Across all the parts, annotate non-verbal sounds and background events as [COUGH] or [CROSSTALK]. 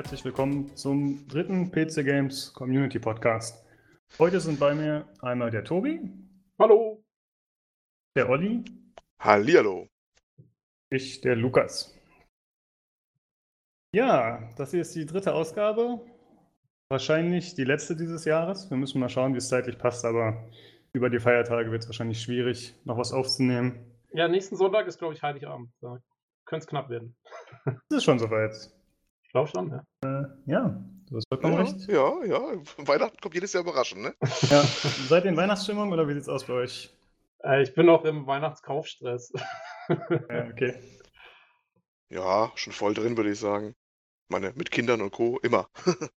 herzlich willkommen zum dritten PC Games Community Podcast. Heute sind bei mir einmal der Tobi. Hallo. Der Olli. Hallihallo. Ich, der Lukas. Ja, das hier ist die dritte Ausgabe. Wahrscheinlich die letzte dieses Jahres. Wir müssen mal schauen, wie es zeitlich passt, aber über die Feiertage wird es wahrscheinlich schwierig, noch was aufzunehmen. Ja, nächsten Sonntag ist, glaube ich, Heiligabend. Da könnte es knapp werden. Es ist schon soweit. Ich glaube schon, ja. Äh, ja, du hast vollkommen Ja, recht. ja, ja. Weihnachten kommt jedes Jahr überraschend, ne? Ja. Seid ihr in Weihnachtsstimmung oder wie sieht's aus bei euch? Äh, ich bin noch im Weihnachtskaufstress. [LAUGHS] Ja, okay. Ja, schon voll drin, würde ich sagen. Meine, mit Kindern und Co. immer. [LAUGHS]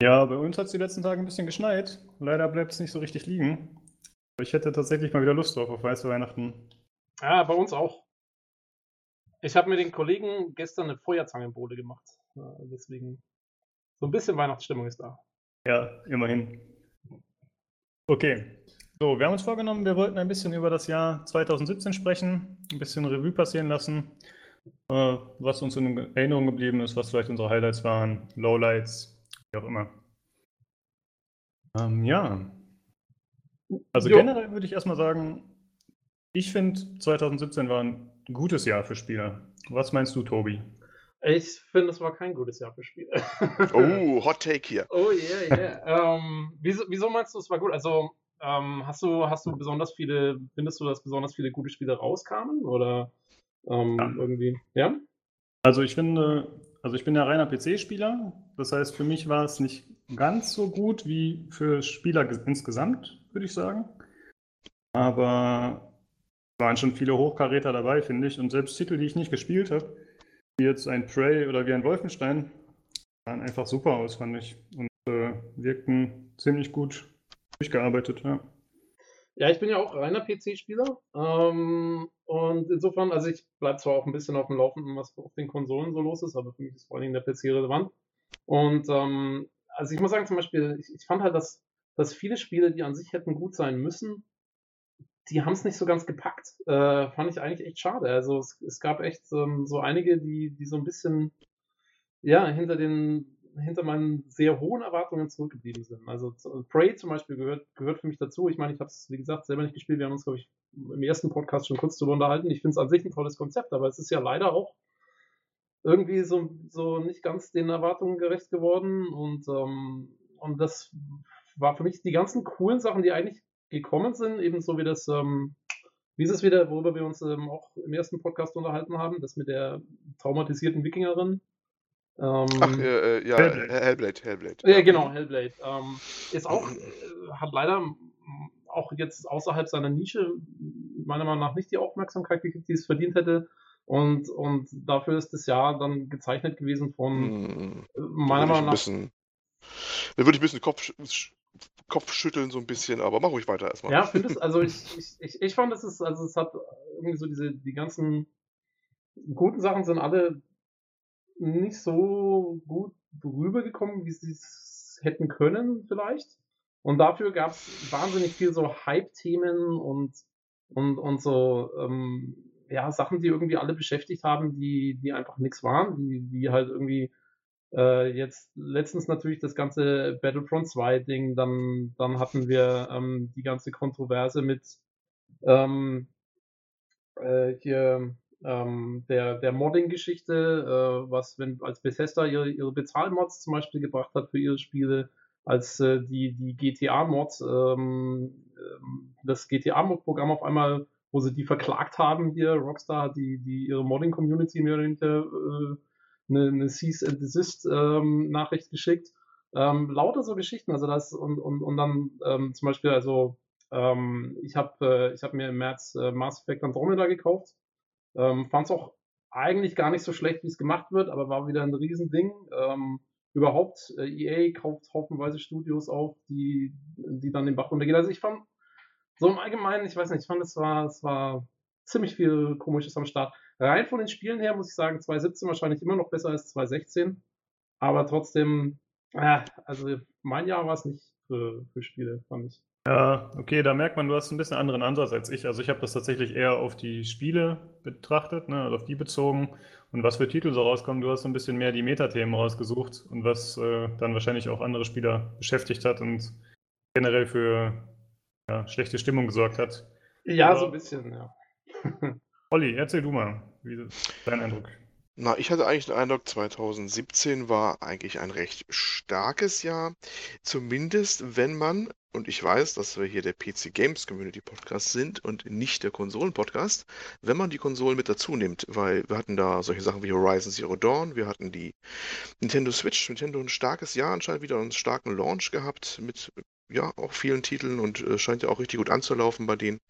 Ja, bei uns hat es die letzten Tage ein bisschen geschneit. Leider bleibt es nicht so richtig liegen. Aber Ich hätte tatsächlich mal wieder Lust drauf auf weiße Weihnachten. ja, bei uns auch. Ich habe mit den Kollegen gestern eine Feuerzangenbowle gemacht. Äh, deswegen so ein bisschen Weihnachtsstimmung ist da. Ja, immerhin. Okay. So, wir haben uns vorgenommen, wir wollten ein bisschen über das Jahr 2017 sprechen, ein bisschen Revue passieren lassen, äh, was uns in Erinnerung geblieben ist, was vielleicht unsere Highlights waren, Lowlights, wie auch immer. Ähm, ja. Also Jo. generell würde ich erstmal sagen, ich finde 2017 war ein gutes Jahr für Spieler. Was meinst du, Tobi? Ich finde, es war kein gutes Jahr für Spiele. [LAUGHS] [LAUGHS] Oh, Hot Take hier. Oh yeah, yeah. ähm, wieso, wieso meinst du, es war gut? Also, ähm, hast du, hast du besonders viele, findest du, dass besonders viele gute Spiele rauskamen? Oder ähm, Ja. irgendwie, ja? Also ich finde, also ich bin ja reiner PC-Spieler. Das heißt, für mich war es nicht ganz so gut wie für Spieler ges- insgesamt, würde ich sagen. Aber waren schon viele Hochkaräter dabei, finde ich. Und selbst Titel, die ich nicht gespielt habe, wie jetzt ein Prey oder wie ein Wolfenstein, sahen einfach super aus, fand ich. Und äh, wirkten ziemlich gut durchgearbeitet, ja. Ja, ich bin ja auch reiner PC-Spieler. Ähm, und insofern, also ich bleibe zwar auch ein bisschen auf dem Laufenden, was auf den Konsolen so los ist, aber für mich ist vor allen Dingen der PC relevant. Und ähm, also ich muss sagen, zum Beispiel, ich, ich fand halt, dass, dass viele Spiele, die an sich hätten gut sein müssen, die haben es nicht so ganz gepackt. Äh, fand ich eigentlich echt schade. Also es, es gab echt ähm, so einige, die, die so ein bisschen ja, hinter den hinter meinen sehr hohen Erwartungen zurückgeblieben sind. Also Prey zum Beispiel gehört, gehört für mich dazu. Ich meine, ich habe es, wie gesagt, selber nicht gespielt. Wir haben uns, glaube ich, im ersten Podcast schon kurz darüber unterhalten. Ich finde es an sich ein tolles Konzept, aber es ist ja leider auch irgendwie so, so nicht ganz den Erwartungen gerecht geworden. Und, ähm, und das war für mich die ganzen coolen Sachen, die eigentlich gekommen sind, ebenso wie das, ähm, wie ist es wieder, worüber wir uns ähm, auch im ersten Podcast unterhalten haben, das mit der traumatisierten Wikingerin. Ähm, Ach, äh, äh, ja, Hellblade. Hellblade, Hellblade. ja, genau, Hellblade. Ähm, ist auch, äh, hat leider auch jetzt außerhalb seiner Nische meiner Meinung nach nicht die Aufmerksamkeit gekriegt, die es verdient hätte. Und, und dafür ist das Jahr dann gezeichnet gewesen von, Hm, äh, meiner Meinung ein nach, bisschen, da würde ich ein bisschen Kopf, sch- Kopf schütteln, so ein bisschen, aber mach ruhig weiter erstmal. Ja, findest [LAUGHS] also ich, ich, ich, ich fand, es ist, also es hat irgendwie so diese, die ganzen guten Sachen sind alle nicht so gut rübergekommen, wie sie es hätten können, vielleicht. Und dafür gab es wahnsinnig viel so Hype-Themen und, und, und so, ähm, ja, Sachen, die irgendwie alle beschäftigt haben, die, die einfach nichts waren, die, die halt irgendwie äh, jetzt letztens natürlich das ganze Battlefront 2 Ding, dann, dann hatten wir ähm, die ganze Kontroverse mit ähm, äh, hier ähm, der, der Modding-Geschichte, äh, was, wenn als Bethesda ihre, ihre Bezahlmods zum Beispiel gebracht hat für ihre Spiele, als äh, die, die GTA-Mods, ähm, ähm, das GTA-Mod-Programm auf einmal, wo sie die verklagt haben hier, Rockstar hat die, die ihre Modding-Community mehr oder weniger äh, eine, eine Cease and Desist ähm, Nachricht geschickt. Ähm, lauter so Geschichten, also das und, und, und dann ähm, zum Beispiel, also ähm, ich habe äh, hab mir im März äh, Mass Effect Andromeda gekauft. Ähm, Fand es auch eigentlich gar nicht so schlecht, wie es gemacht wird, aber war wieder ein Riesending. Ähm, überhaupt, äh, EA kauft haufenweise Studios auf, die, die dann den Bach runtergehen. Also ich fand, so im Allgemeinen, ich weiß nicht, ich fand, es war, es war ziemlich viel Komisches am Start. Rein von den Spielen her muss ich sagen, 2017 wahrscheinlich immer noch besser als 2016. Aber trotzdem, äh, also mein Jahr war es nicht für, für Spiele, fand ich. Ja, okay, da merkt man, du hast ein bisschen anderen Ansatz als ich. Also ich habe das tatsächlich eher auf die Spiele betrachtet, ne, also auf die bezogen und was für Titel so rauskommen. Du hast so ein bisschen mehr die Metathemen rausgesucht und was äh, dann wahrscheinlich auch andere Spieler beschäftigt hat und generell für ja, schlechte Stimmung gesorgt hat. Ja, Aber, so ein bisschen, ja. [LAUGHS] Olli, erzähl du mal, wie ist dein Eindruck? Na, ich hatte eigentlich den Eindruck, 2017 war eigentlich ein recht starkes Jahr. Zumindest, wenn man, und ich weiß, dass wir hier der PC Games Community Podcast sind und nicht der Konsolen Podcast, wenn man die Konsolen mit dazu nimmt, weil wir hatten da solche Sachen wie Horizon Zero Dawn, wir hatten die Nintendo Switch, Nintendo ein starkes Jahr anscheinend wieder einen starken Launch gehabt mit ja, auch vielen Titeln und äh, scheint ja auch richtig gut anzulaufen bei denen.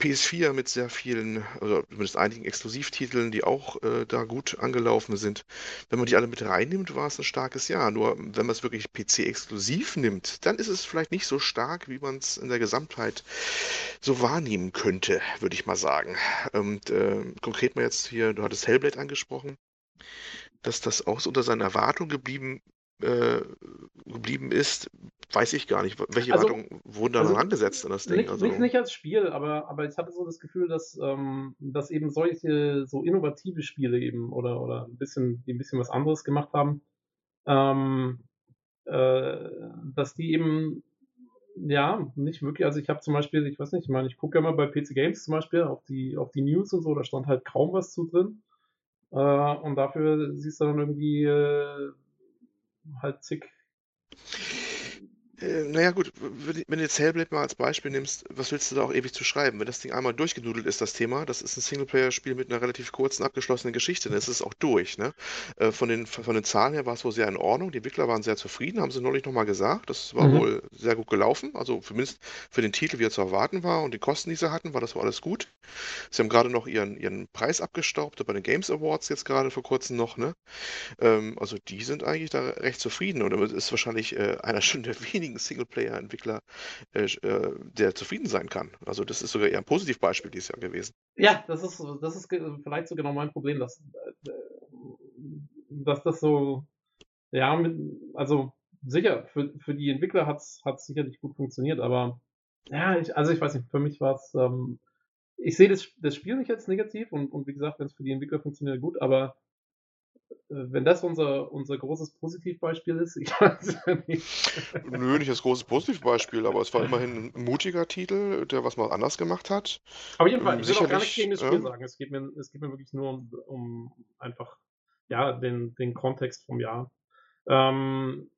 PS4 mit sehr vielen, also zumindest einigen Exklusivtiteln, die auch äh, da gut angelaufen sind. Wenn man die alle mit reinnimmt, war es ein starkes Jahr. Nur wenn man es wirklich PC-exklusiv nimmt, dann ist es vielleicht nicht so stark, wie man es in der Gesamtheit so wahrnehmen könnte, würde ich mal sagen. Und äh, konkret mal jetzt hier, du hattest Hellblade angesprochen dass das auch so unter seiner Erwartung geblieben äh, geblieben ist, weiß ich gar nicht. Welche also, Erwartungen wurden da also, angesetzt an das Ding? Nicht, also, nicht, nicht, als Spiel, aber, aber ich hatte so das Gefühl, dass, ähm, dass eben solche so innovative Spiele eben oder, oder ein bisschen, die ein bisschen was anderes gemacht haben, ähm, äh, dass die eben ja, nicht wirklich. Also ich habe zum Beispiel, ich weiß nicht, ich meine, ich gucke ja mal bei PC Games zum Beispiel auf die, auf die News und so, da stand halt kaum was zu drin. Äh, und dafür siehst du dann irgendwie äh, halt zig. Äh, naja gut, wenn du jetzt Hellblade mal als Beispiel nimmst, was willst du da auch ewig zu schreiben? Wenn das Ding einmal durchgenudelt ist, das Thema, das ist ein Singleplayer-Spiel mit einer relativ kurzen, abgeschlossenen Geschichte, dann ist es auch durch. Ne? Äh, von, den, von den Zahlen her war es wohl sehr in Ordnung, die Entwickler waren sehr zufrieden, haben sie neulich nochmal gesagt, das war mhm. wohl sehr gut gelaufen, also zumindest für den Titel, wie er zu erwarten war und die Kosten, die sie hatten, war das wohl alles gut. Sie haben gerade noch ihren, ihren Preis abgestaubt, bei den Games Awards jetzt gerade vor kurzem noch, ne? Ähm, also die sind eigentlich da recht zufrieden und es ist wahrscheinlich äh, einer [LAUGHS] schon der wenigen Singleplayer-Entwickler, äh, äh, der zufrieden sein kann. Also das ist sogar eher ein Positivbeispiel dieses Jahr gewesen. Ja, das ist, das ist vielleicht so genau mein Problem, dass, äh, dass das so, ja, mit, also sicher, für, für die Entwickler hat es sicherlich gut funktioniert, aber ja, ich, also ich weiß nicht, für mich war es, ähm, ich sehe das, das Spiel nicht als negativ und, und wie gesagt, wenn es für die Entwickler funktioniert, gut, aber wenn das unser, unser großes Positivbeispiel ist, [LAUGHS] ich weiß ja nicht. Nö, nicht das große Positivbeispiel, aber es war immerhin ein mutiger Titel, der was mal anders gemacht hat. Auf jeden Fall, ich will auch gar nicht gegen das Spiel äh, sagen. Es geht, mir, es geht mir wirklich nur um, um einfach ja, den, den Kontext vom Jahr. Ähm,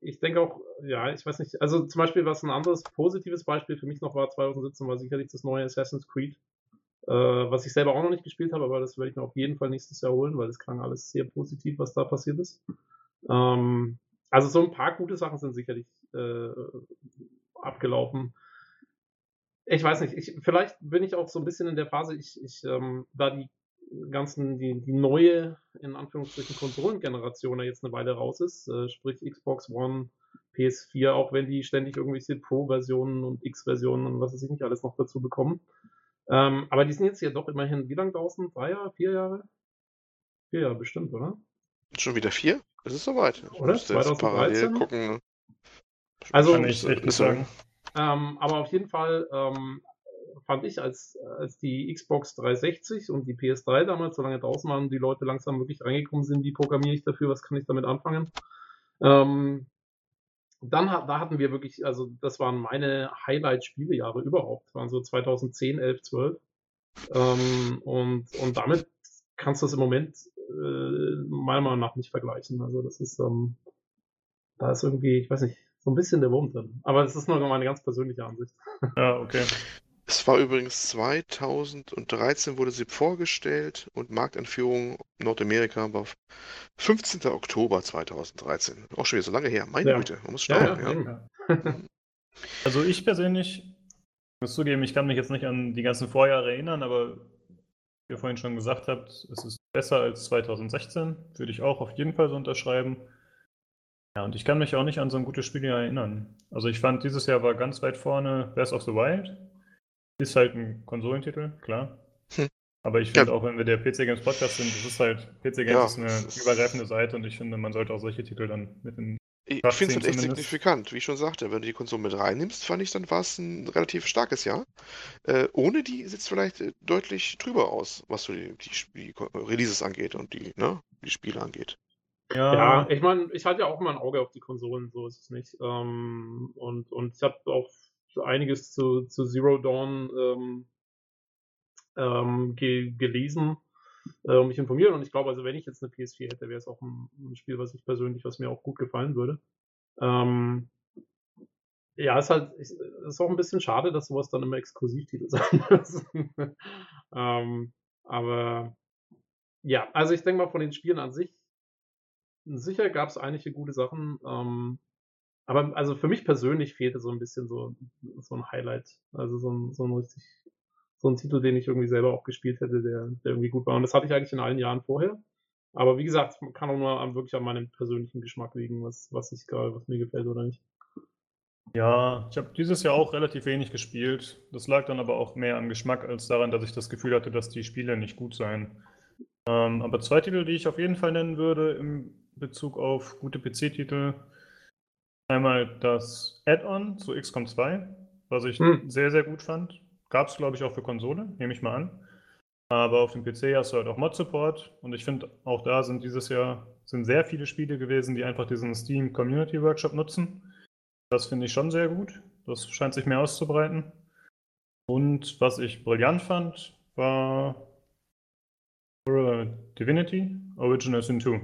ich denke auch, ja, ich weiß nicht, also zum Beispiel, was ein anderes positives Beispiel für mich noch war, 2017 war sicherlich das neue Assassin's Creed, äh, was ich selber auch noch nicht gespielt habe, aber das werde ich mir auf jeden Fall nächstes Jahr holen, weil das klang alles sehr positiv, was da passiert ist. Ähm, also so ein paar gute Sachen sind sicherlich äh, abgelaufen. Ich weiß nicht, ich, vielleicht bin ich auch so ein bisschen in der Phase, ich, ich ähm, da die ganzen, die, die neue, in Anführungsstrichen, Konsolengeneration jetzt eine Weile raus ist, äh, sprich Xbox One, PS4, auch wenn die ständig irgendwelche Pro-Versionen und X-Versionen und was weiß ich nicht alles noch dazu bekommen. Ähm, aber die sind jetzt ja doch immerhin, wie lange draußen? Drei Jahre? Vier Jahre? Vier Jahre bestimmt, oder? Schon wieder vier? Es ist soweit. Oder? 2013? Parallel gucken. Also, Kann ich echt nicht sagen. Ähm, aber auf jeden Fall ähm, fand ich, als, als die Xbox 360 und die PS3 damals so lange draußen waren, die Leute langsam wirklich reingekommen sind, wie programmiere ich dafür, was kann ich damit anfangen. Ähm, dann da hatten wir wirklich, also das waren meine Highlight-Spielejahre überhaupt, waren so 2010, 11, 12. Ähm, und, und damit kannst du es im Moment äh, meiner Meinung nach nicht vergleichen. Also das ist, ähm, da ist irgendwie, ich weiß nicht, so ein bisschen der Wurm drin. Aber das ist nur meine ganz persönliche Ansicht. Ja, okay. Es war übrigens 2013 wurde sie vorgestellt und Markteinführung Nordamerika war 15. Oktober 2013. Auch schon wieder so lange her. Meine ja. Güte, man muss staunen. Ja, ja. [LAUGHS] Also ich persönlich muss zugeben, ich kann mich jetzt nicht an die ganzen Vorjahre erinnern, aber wie ihr vorhin schon gesagt habt, es ist besser als 2016. Würde ich auch auf jeden Fall so unterschreiben. Ja, und ich kann mich auch nicht an so ein gutes Spieljahr erinnern. Also ich fand, dieses Jahr war ganz weit vorne Breath of the Wild. Ist halt ein Konsolentitel, klar. Hm. Aber ich finde ja. auch, wenn wir der PC Games Podcast sind, das ist halt, PC Games ja, ist eine übergreifende Seite und ich finde, man sollte auch solche Titel dann mit in Ich finde es halt echt zumindest. signifikant. Wie ich schon sagte, wenn du die Konsole mit reinnimmst, fand ich, dann war es ein relativ starkes Jahr. Äh, ohne die sieht es vielleicht äh, deutlich drüber aus, was so die, die, die Releases angeht und die, ne, die Spiele angeht. Ja, ich meine, ich halte ja auch immer ein Auge auf die Konsolen, so ist es nicht. Ähm, und, und ich habe auch einiges zu, zu Zero Dawn ähm, ähm, ge gelesen äh, und mich informiert. Und ich glaube, also wenn ich jetzt eine PS4 hätte, wäre es auch ein, ein Spiel, was ich persönlich, was mir auch gut gefallen würde. Ähm, ja, ist halt, ist, auch ein bisschen schade, dass sowas dann immer Exklusivtitel [LAUGHS] sein müssen. ähm, aber ja, also ich denke mal von den Spielen an sich, sicher gab es einige gute Sachen. Ähm, aber also für mich persönlich fehlte so ein bisschen so, so ein Highlight. Also so ein, so ein richtig, so ein Titel, den ich irgendwie selber auch gespielt hätte, der, der irgendwie gut war. Und das hatte ich eigentlich in allen Jahren vorher. Aber wie gesagt, kann auch nur an, wirklich an meinem persönlichen Geschmack liegen, was, was ich gerade, was mir gefällt oder nicht. Ja, ich habe dieses Jahr auch relativ wenig gespielt. Das lag dann aber auch mehr am Geschmack als daran, dass ich das Gefühl hatte, dass die Spiele nicht gut seien. Ähm, aber zwei Titel, die ich auf jeden Fall nennen würde im Bezug auf gute PC-Titel. Einmal das Add-on zu XCOM 2, was ich Hm. sehr, sehr gut fand. Gab es, glaube ich, auch für Konsole, nehme ich mal an. Aber auf dem PC hast du halt auch Mod-Support und ich finde, auch da sind dieses Jahr sind sehr viele Spiele gewesen, die einfach diesen Steam Community Workshop nutzen. Das finde ich schon sehr gut. Das scheint sich mehr auszubreiten. Und was ich brillant fand, war Divinity Original Sin 2.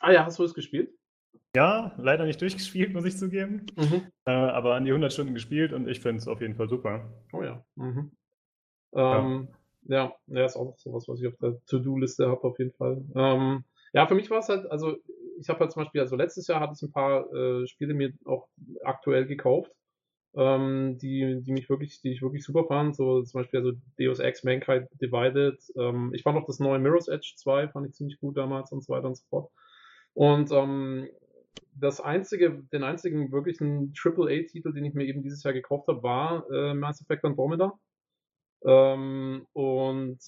Ah ja, hast du es gespielt? Ja, leider nicht durchgespielt, muss ich zugeben. Mhm. Äh, aber an die 100 Stunden gespielt und ich finde es auf jeden Fall super. Oh ja. Mhm. Ähm, ja. ja, ist auch sowas, was ich auf der To-Do-Liste habe, auf jeden Fall. Ähm, ja, für mich war es halt, also ich habe halt zum Beispiel, also letztes Jahr hatte ich ein paar äh, Spiele mir auch aktuell gekauft, ähm, die, die mich wirklich, die ich wirklich super fand. So zum Beispiel also Deus Ex Mankind Divided. Ähm, ich fand auch das neue Mirror's Edge 2, fand ich ziemlich gut damals und so weiter und so fort. Und ähm, das einzige, den einzigen wirklichen AAA-Titel, den ich mir eben dieses Jahr gekauft habe, war äh, Mass Effect Andromeda. Ähm, und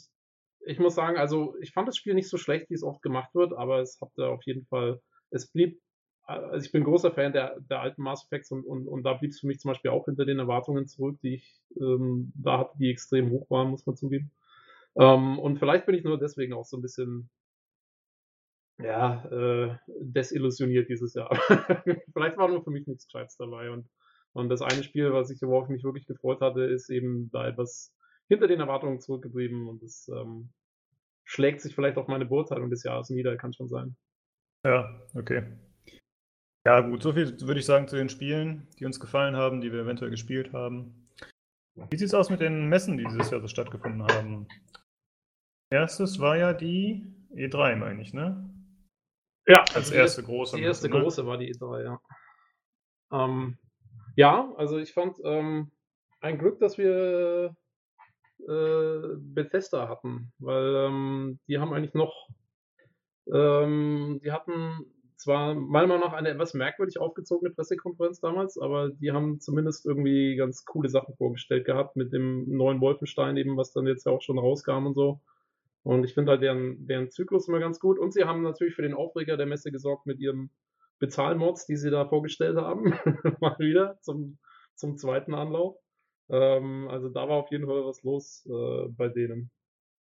ich muss sagen, also ich fand das Spiel nicht so schlecht, wie es oft gemacht wird, aber es hatte auf jeden Fall, es blieb, also ich bin großer Fan der, der alten Mass Effects und, und, und da blieb es für mich zum Beispiel auch hinter den Erwartungen zurück, die ich ähm, da hatte, die extrem hoch waren, muss man zugeben. Ähm, und vielleicht bin ich nur deswegen auch so ein bisschen ja, äh, desillusioniert dieses Jahr. [LAUGHS] Vielleicht war nur für mich nichts Gescheites dabei. Und, und das eine Spiel, was ich, worauf ich mich wirklich gefreut hatte, ist eben da etwas hinter den Erwartungen zurückgeblieben und das ähm, schlägt sich vielleicht auf meine Beurteilung des Jahres nieder, kann schon sein. Ja, okay. Ja, gut, so viel würde ich sagen zu den Spielen, die uns gefallen haben, die wir eventuell gespielt haben. Wie sieht es aus mit den Messen, die dieses Jahr so stattgefunden haben? Erstes war ja die E3, meine ich, ne? Ja, Als also die erste große. Die erste ne? große war die E3, ja. Ähm, ja, also ich fand ähm, ein Glück, dass wir äh, Bethesda hatten, weil ähm, die haben eigentlich noch, ähm, die hatten zwar meiner Meinung nach eine etwas merkwürdig aufgezogene Pressekonferenz damals, aber die haben zumindest irgendwie ganz coole Sachen vorgestellt gehabt mit dem neuen Wolfenstein eben, was dann jetzt ja auch schon rauskam und so. Und ich finde halt deren, deren Zyklus immer ganz gut. Und sie haben natürlich für den Aufreger der Messe gesorgt mit ihren Bezahlmods, die sie da vorgestellt haben. [LAUGHS] Mal wieder zum, zum zweiten Anlauf. Ähm, also da war auf jeden Fall was los äh, bei denen.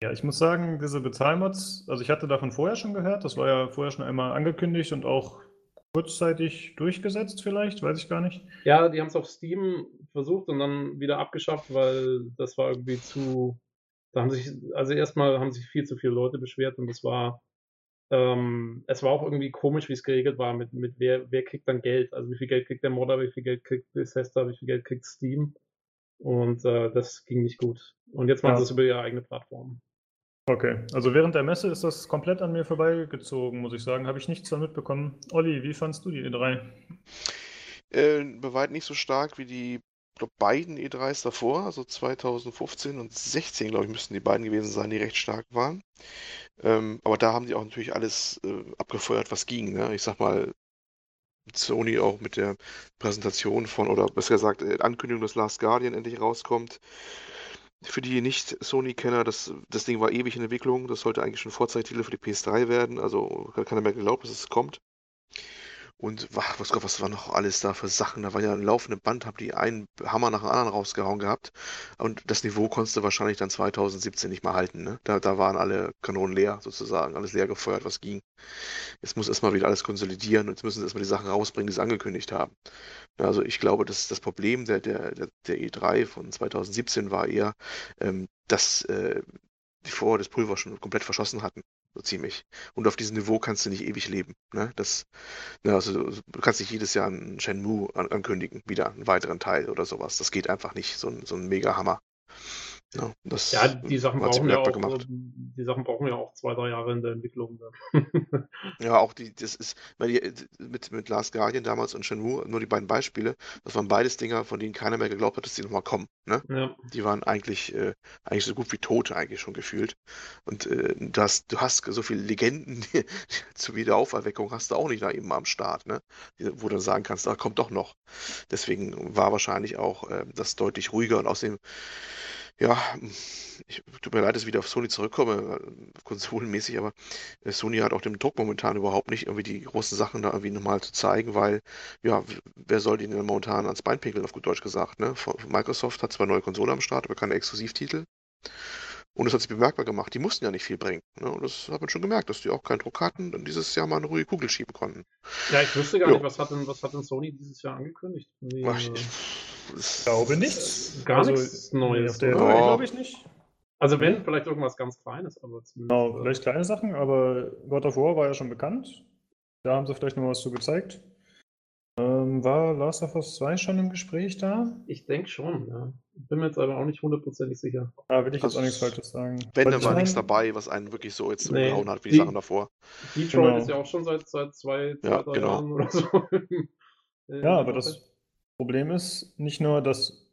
Ja, ich muss sagen, diese Bezahlmods, also ich hatte davon vorher schon gehört, das war ja vorher schon einmal angekündigt und auch kurzzeitig durchgesetzt vielleicht, weiß ich gar nicht. Ja, die haben es auf Steam versucht und dann wieder abgeschafft, weil das war irgendwie zu. Da haben sich, also erstmal haben sich viel zu viele Leute beschwert und das war, ähm, es war auch irgendwie komisch, wie es geregelt war, mit, mit wer, wer kriegt dann Geld, also wie viel Geld kriegt der Modder, wie viel Geld kriegt Bethesda, wie viel Geld kriegt Steam. Und äh, das ging nicht gut. Und jetzt machen Ja. sie es über ihre eigene Plattform. Okay, also während der Messe ist das komplett an mir vorbeigezogen, muss ich sagen. Habe ich nichts davon mitbekommen. Olli, wie fandst du die E E3? Äh, bei weitem nicht so stark wie die glaub, beiden E3s davor, also 2015 und 16, glaube ich, müssten die beiden gewesen sein, die recht stark waren. Ähm, aber da haben die auch natürlich alles äh, abgefeuert, was ging. Ne? Ich sag mal, Sony auch mit der Präsentation von, oder besser gesagt, äh, Ankündigung, dass Last Guardian endlich rauskommt. Für die Nicht-Sony-Kenner, das, das Ding war ewig in Entwicklung. Das sollte eigentlich schon Vorzeigtitel für die PS3 werden. Also hat keiner mehr geglaubt, dass es kommt. Und wach, was Gott, was war noch alles da für Sachen? Da war ja ein laufender Band, haben die einen Hammer nach dem anderen rausgehauen gehabt. Und das Niveau konntest du wahrscheinlich dann 2017 nicht mehr halten. Ne? Da, da waren alle Kanonen leer, sozusagen, alles leer gefeuert, was ging. Jetzt muss erstmal wieder alles konsolidieren und jetzt müssen sie erstmal die Sachen rausbringen, die sie angekündigt haben. Also ich glaube, dass das Problem der, der, der E3 von 2017 war eher, ähm, dass äh, die vorher das Pulver schon komplett verschossen hatten so ziemlich. Und auf diesem Niveau kannst du nicht ewig leben. Ne? Das, ne, also, du kannst nicht jedes Jahr einen Shenmue an, ankündigen, wieder einen weiteren Teil oder sowas. Das geht einfach nicht, so so ein Mega-Hammer. Ja, das ja, die Sachen brauchen ja auch, gemacht. die Sachen brauchen ja auch zwei, drei Jahre in der Entwicklung. [LAUGHS] ja, auch die, das ist, weil die, mit, mit Last Guardian damals und Shenmue, nur die beiden Beispiele, das waren beides Dinger, von denen keiner mehr geglaubt hat, dass die nochmal kommen. Ne? Ja. Die waren eigentlich, äh, eigentlich so gut wie Tote eigentlich schon gefühlt. Und äh, das, du hast so viele Legenden [LAUGHS] die, zur Wiederauferweckung hast du auch nicht da eben am Start, ne? wo du sagen kannst, da kommt doch noch. Deswegen war wahrscheinlich auch äh, das deutlich ruhiger und außerdem ja, ich, tut mir leid, dass ich wieder auf Sony zurückkomme, konsolenmäßig, aber äh, Sony hat auch den Druck momentan überhaupt nicht, irgendwie die großen Sachen da irgendwie nochmal zu zeigen, weil, ja, wer soll denen denn momentan ans Bein pinkeln, auf gut Deutsch gesagt, ne? Microsoft hat zwar neue Konsole am Start, aber keine Exklusivtitel. Und das hat sich bemerkbar gemacht. Die mussten ja nicht viel bringen. Ne? Und das hat man schon gemerkt, dass die auch keinen Druck hatten und dieses Jahr mal eine ruhige Kugel schieben konnten. Ja, ich wüsste gar jo. nicht, was hat, denn, was hat denn Sony dieses Jahr angekündigt? Wie, Ach, ich, ich glaube nichts. Gar also, nichts Neues. Auf der oh. glaube ich nicht. Also wenn, vielleicht irgendwas ganz Kleines, aber zumindest. Genau, äh, vielleicht kleine Sachen, aber God of War war ja schon bekannt. Da haben sie vielleicht noch was zu gezeigt. Ähm, war Last of Us 2 schon im Gespräch da? Ich denke schon, ja. Bin mir jetzt aber auch nicht hundertprozentig sicher. Ah, will ich jetzt also, auch nichts Falsches sagen. Wenn, da war nichts dabei, was einen wirklich so jetzt nee, umgehauen hat, wie die, die Sachen davor. Detroit genau. ist ja auch schon seit, seit zwei, zwei ja, drei genau. Jahren oder so. [LAUGHS] ja, aber das Problem ist nicht nur, dass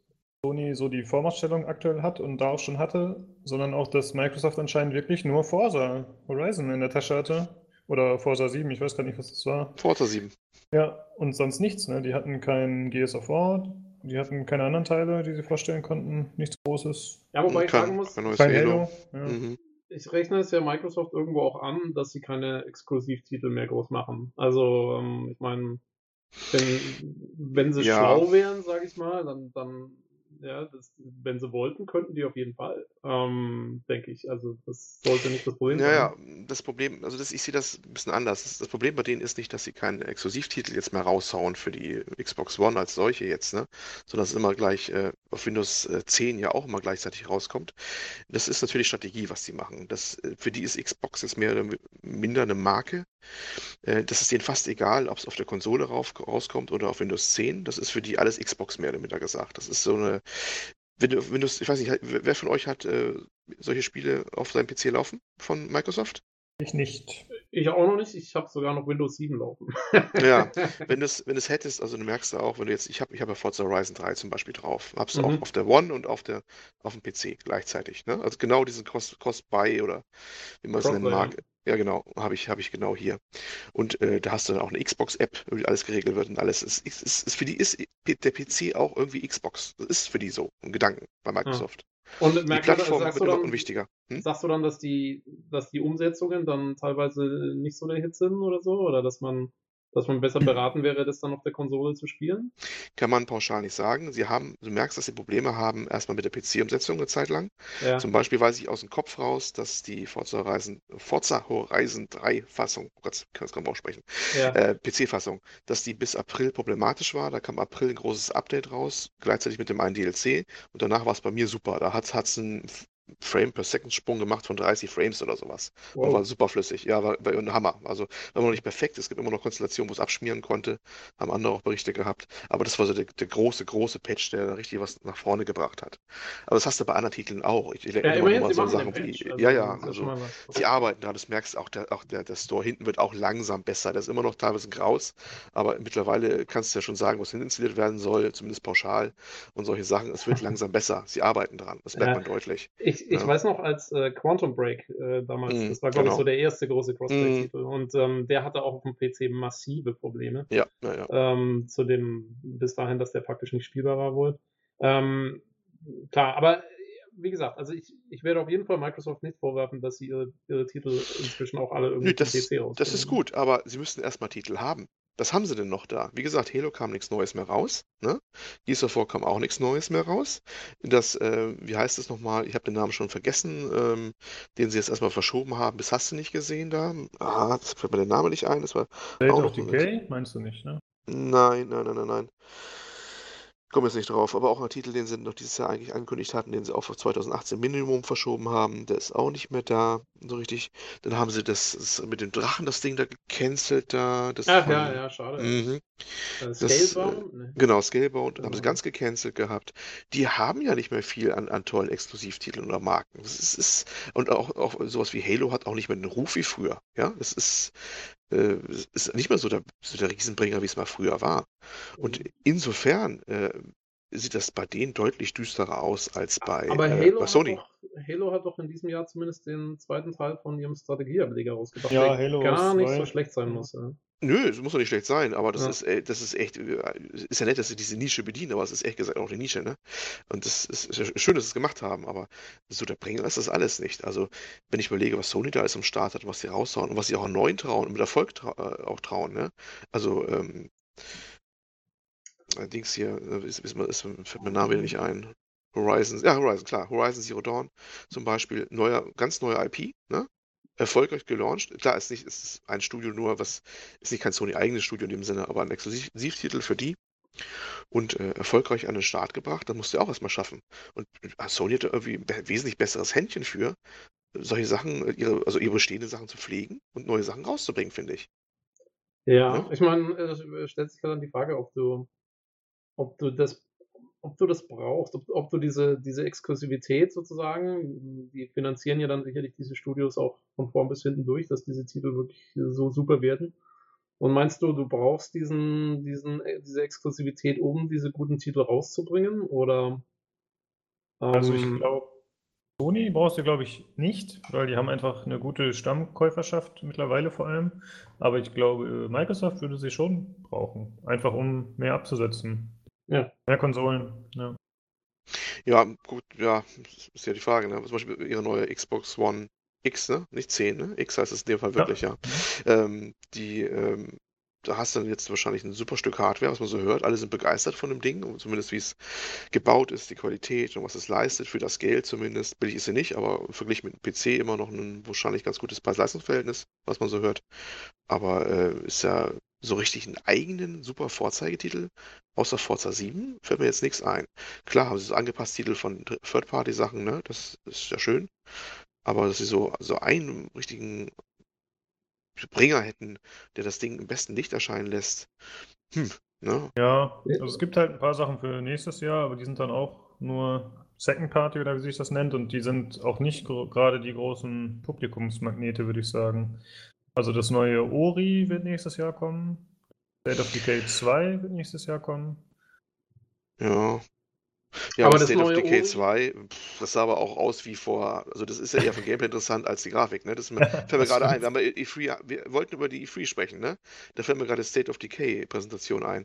Sony so die Vormachtstellung aktuell hat und da auch schon hatte, sondern auch, dass Microsoft anscheinend wirklich nur Forza Horizon in der Tasche hatte. Oder Forza 7, ich weiß gar nicht, was das war. Forza 7. Ja, und sonst nichts. Ne? Die hatten kein Gears of War, die hatten keine anderen Teile, die sie vorstellen konnten. Nichts Großes. Ja, wobei ich sagen muss, kein Halo. Ja. Mhm. Ich rechne es ja Microsoft irgendwo auch an, dass sie keine Exklusivtitel mehr groß machen. Also, ähm, ich meine, wenn, wenn sie ja. schlau wären, sage ich mal, dann, dann ja, das, wenn sie wollten, könnten die auf jeden Fall, ähm, denke ich. Also das sollte nicht das Problem sein. Ja, ja, das Problem, also das, ich sehe das ein bisschen anders. Das, das, Problem bei denen ist nicht, dass sie keinen Exklusivtitel jetzt mehr raushauen für die Xbox One als solche jetzt, ne? Sondern dass es immer gleich äh, auf Windows 10 äh, ja auch immer gleichzeitig rauskommt. Das ist natürlich Strategie, was sie machen. Das, äh, für die ist Xbox jetzt mehr oder minder eine Marke. Äh, das ist denen fast egal, ob es auf der Konsole rauskommt oder auf Windows 10. Das ist für die alles Xbox mehr oder minder gesagt. Das ist so eine Windows, ich weiß nicht, wer von euch hat äh, solche Spiele auf seinem PC laufen von Microsoft? Ich nicht. Ich auch noch nicht. Ich habe sogar noch Windows 7 laufen. [LAUGHS] ja, wenn du es wenn hättest, also du merkst ja auch, wenn du jetzt, ich habe ich hab ja Forza Horizon 3 zum Beispiel drauf. Hab's mhm. auch auf der One und auf der auf dem PC gleichzeitig. Ne? Also genau diesen Cross-Buy oder wie man es nennen mag. Ja. Genau, habe ich, hab ich genau hier. Und äh, da hast du dann auch eine Xbox-App, wo alles geregelt wird und alles. Ist, ist, ist, für die ist der PC auch irgendwie Xbox. Das ist für die so ein Gedanken bei Microsoft. Und die Plattform wird immer unwichtiger. Hm? Sagst du dann, dass die, dass die Umsetzungen dann teilweise nicht so der Hit sind oder so? Oder dass man dass man besser beraten wäre, das dann auf der Konsole zu spielen? Kann man pauschal nicht sagen. Sie haben, du merkst, dass sie Probleme haben, erstmal mit der PC-Umsetzung eine Zeit lang. Ja. Zum Beispiel weiß ich aus dem Kopf raus, dass die Forza Horizon, Forza Horizon 3 Fassung, oh Gott, kann das kaum aussprechen, ja. äh, PC-Fassung, dass die bis April problematisch war. Da kam April ein großes Update raus, gleichzeitig mit dem einen DLC und danach war es bei mir super. Da hat es ein Frame per Second Sprung gemacht von 30 Frames oder sowas. Wow. Und war super flüssig. Ja, war, war ein Hammer. Also war noch nicht perfekt. Es gibt immer noch Konstellationen, wo es abschmieren konnte. Haben andere auch Berichte gehabt. Aber das war so der, der große, große Patch, der da richtig was nach vorne gebracht hat. Aber das hast du bei anderen Titeln auch. Ich, ich ja, immer, immer so Sachen wie. Also, ja, ja. Also, sie arbeiten da. Das merkst auch, der, auch der, der Store hinten wird auch langsam besser. Der ist immer noch teilweise graus. Aber mittlerweile kannst du ja schon sagen, was installiert werden soll, zumindest pauschal und solche Sachen. Es wird [LAUGHS] langsam besser. Sie arbeiten dran. Das merkt ja. man deutlich. Ich ich, ich ja. weiß noch, als äh, Quantum Break äh, damals, mm, das war, glaube genau. ich, so der erste große Crossplay-Titel. Mm. Und ähm, der hatte auch auf dem PC massive Probleme. Ja, ja, ja. Ähm, zu dem, bis dahin, dass der praktisch nicht spielbar war wohl. Ähm, klar, aber wie gesagt, also ich, ich werde auf jeden Fall Microsoft nicht vorwerfen, dass sie ihre, ihre Titel inzwischen auch alle irgendwie Nö, das, PC Das ist gut, aber sie müssten erstmal Titel haben. Was haben sie denn noch da? Wie gesagt, Halo kam nichts Neues mehr raus. Ne? Gears of War kam auch nichts Neues mehr raus. Das, äh, wie heißt es nochmal? Ich habe den Namen schon vergessen, ähm, den sie jetzt erstmal verschoben haben. Das hast du nicht gesehen da? Ah, das fällt mir der Name nicht ein. Das war State auch of Decay? Meinst du nicht, ne? Nein, nein, nein, nein, nein. Komme jetzt nicht drauf, aber auch ein Titel, den sie noch dieses Jahr eigentlich angekündigt hatten, den sie auch für 2018 Minimum verschoben haben, der ist auch nicht mehr da, so richtig. Dann haben sie das, das mit dem Drachen, das Ding da gecancelt da. Das Ach von, ja, ja, schade. Mhm. Äh, Das, Scalebound? Nee. Genau, Scalebound, haben sie Genau. ganz gecancelt gehabt. Die haben ja nicht mehr viel an, an tollen Exklusivtiteln oder Marken. Das ist, ist, und auch, auch sowas wie Halo hat auch nicht mehr den Ruf wie früher. Ja, das ist, äh, es ist nicht mehr so der, so der Riesenbringer, wie es mal früher war. Und Mhm. insofern äh, sieht das bei denen deutlich düsterer aus als bei, Aber äh, Halo, bei hat Sony. doch, Halo hat doch in diesem Jahr zumindest den zweiten Teil von ihrem Strategieableger rausgebracht, Ja, der Halo gar nicht so 2. schlecht sein muss. Ja. Nö, das muss doch nicht schlecht sein, aber das Ja. ist, äh, das ist echt, äh, ist ja nett, dass sie diese Nische bedienen, aber es ist ehrlich gesagt auch eine Nische, ne? Und das ist, ist ja schön, dass sie es gemacht haben, aber so der Bringer ist das alles nicht. Also, wenn ich überlege, was Sony da alles am Start hat, was sie raushauen und was sie auch an neuen trauen und mit Erfolg trau äh, auch trauen, ne? Also, ähm, äh, Dings hier, äh, ist, ist, ist, fällt mir Name nicht ein. Horizon, ja, Horizon, klar, Horizon Zero Dawn zum Beispiel, neuer, ganz neuer IP, ne? Erfolgreich gelauncht. Klar, ist nicht, ist ein Studio nur, was ist nicht kein Sony-eigenes Studio in dem Sinne, aber ein Exklusivtitel für die und äh, erfolgreich an den Start gebracht, dann musst du auch erstmal schaffen. Und äh, Sony hat da irgendwie ein wesentlich besseres Händchen für, solche Sachen, äh, ihre, also ihre bestehenden Sachen zu pflegen und neue Sachen rauszubringen, finde ich. Ja, Ne? ich meine, äh, stellt sich ja dann die Frage, ob du, ob du das, ob du das brauchst, ob, ob du diese, diese Exklusivität sozusagen, die finanzieren ja dann sicherlich diese Studios auch von vorn bis hinten durch, dass diese Titel wirklich so super werden. Und meinst du, du brauchst diesen, diesen, äh, diese Exklusivität, um diese guten Titel rauszubringen? Oder Also ich ähm, glaube, Sony brauchst du, glaube ich, nicht, weil die haben einfach eine gute Stammkäuferschaft mittlerweile vor allem. Aber ich glaube, äh, Microsoft würde sie schon brauchen, einfach um mehr abzusetzen. Ja. Mehr Konsolen, ja. Ja, gut, ja, das ist ja die Frage, ne? Zum Beispiel ihre neue Xbox One X, ne? Nicht 10, ne? X heißt es in dem Fall wirklich, ja. Ähm, die, ähm, da hast du dann jetzt wahrscheinlich ein super Stück Hardware, was man so hört. Alle sind begeistert von dem Ding, zumindest wie es gebaut ist, die Qualität und was es leistet, für das Geld zumindest. Billig ist sie nicht, aber verglichen mit dem PC immer noch ein wahrscheinlich ganz gutes Preis-Leistungs-Verhältnis, was man so hört. Aber äh, ist ja so richtig einen eigenen super Vorzeigetitel, außer Forza 7, fällt mir jetzt nichts ein. Klar haben sie so angepasst Titel von Third-Party-Sachen, ne? Das ist ja schön. Aber dass sie so, so einen richtigen Bringer hätten, der das Ding im besten Licht erscheinen lässt. Hm, ne? Ja, also es gibt halt ein paar Sachen für nächstes Jahr, aber die sind dann auch nur Second Party oder wie sich das nennt und die sind auch nicht gerade die großen Publikumsmagnete, würde ich sagen. Also das neue Ori wird nächstes Jahr kommen. State of Decay 2 wird nächstes Jahr kommen. Ja. Ja, Aber aber das State of Decay Ori- 2, pff, das sah aber auch aus wie vor, also das ist ja eher für Gameplay interessant als die Grafik, ne? Das [LAUGHS] fällt mir gerade ein. Wir, haben bei E3, wir wollten über die E3 sprechen, ne? Da fällt mir gerade State of Decay Präsentation ein.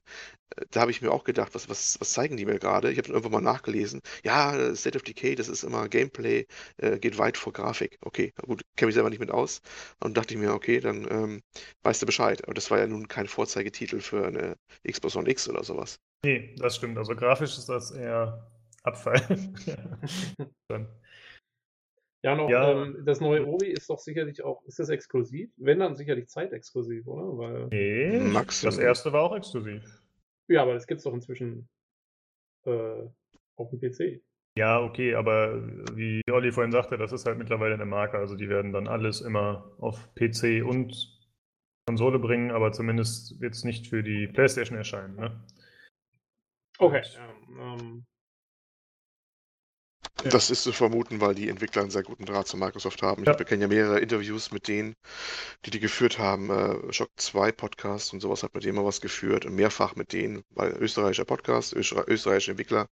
Äh, Da habe ich mir auch gedacht, was, was, was zeigen die mir gerade? Ich habe dann irgendwann mal nachgelesen. Ja, State of Decay, das ist immer Gameplay, äh, geht weit vor Grafik. Okay, gut, kenne mich selber nicht mit aus. Und dachte ich mir, okay, dann ähm, weißt du Bescheid. Aber das war ja nun kein Vorzeigetitel für eine Xbox One X oder sowas. Nee, das stimmt. Also grafisch ist das eher Abfall. [LAUGHS] [LAUGHS] Dann. Ja, noch, Ja. ähm, das neue Ori ist doch sicherlich auch, ist das exklusiv? Wenn, dann sicherlich zeitexklusiv, oder? Weil, Nee, Max, das erste war auch exklusiv. ja, aber das gibt's doch inzwischen äh, auf dem PC. Ja, okay, aber wie Olli vorhin sagte, das ist halt mittlerweile eine Marke. Also die werden dann alles immer auf PC und Konsole bringen, aber zumindest wird es nicht für die PlayStation erscheinen. Ne? Okay. Ähm, ähm, Ja. Das ist zu vermuten, weil die Entwickler einen sehr guten Draht zu Microsoft haben. Ich Ja. wir kennen ja mehrere Interviews mit denen, die die geführt haben. Äh, Shock 2 Podcast und sowas hat mit denen mal was geführt. Und mehrfach mit denen, weil österreichischer Podcast, Öster österreichische Entwickler.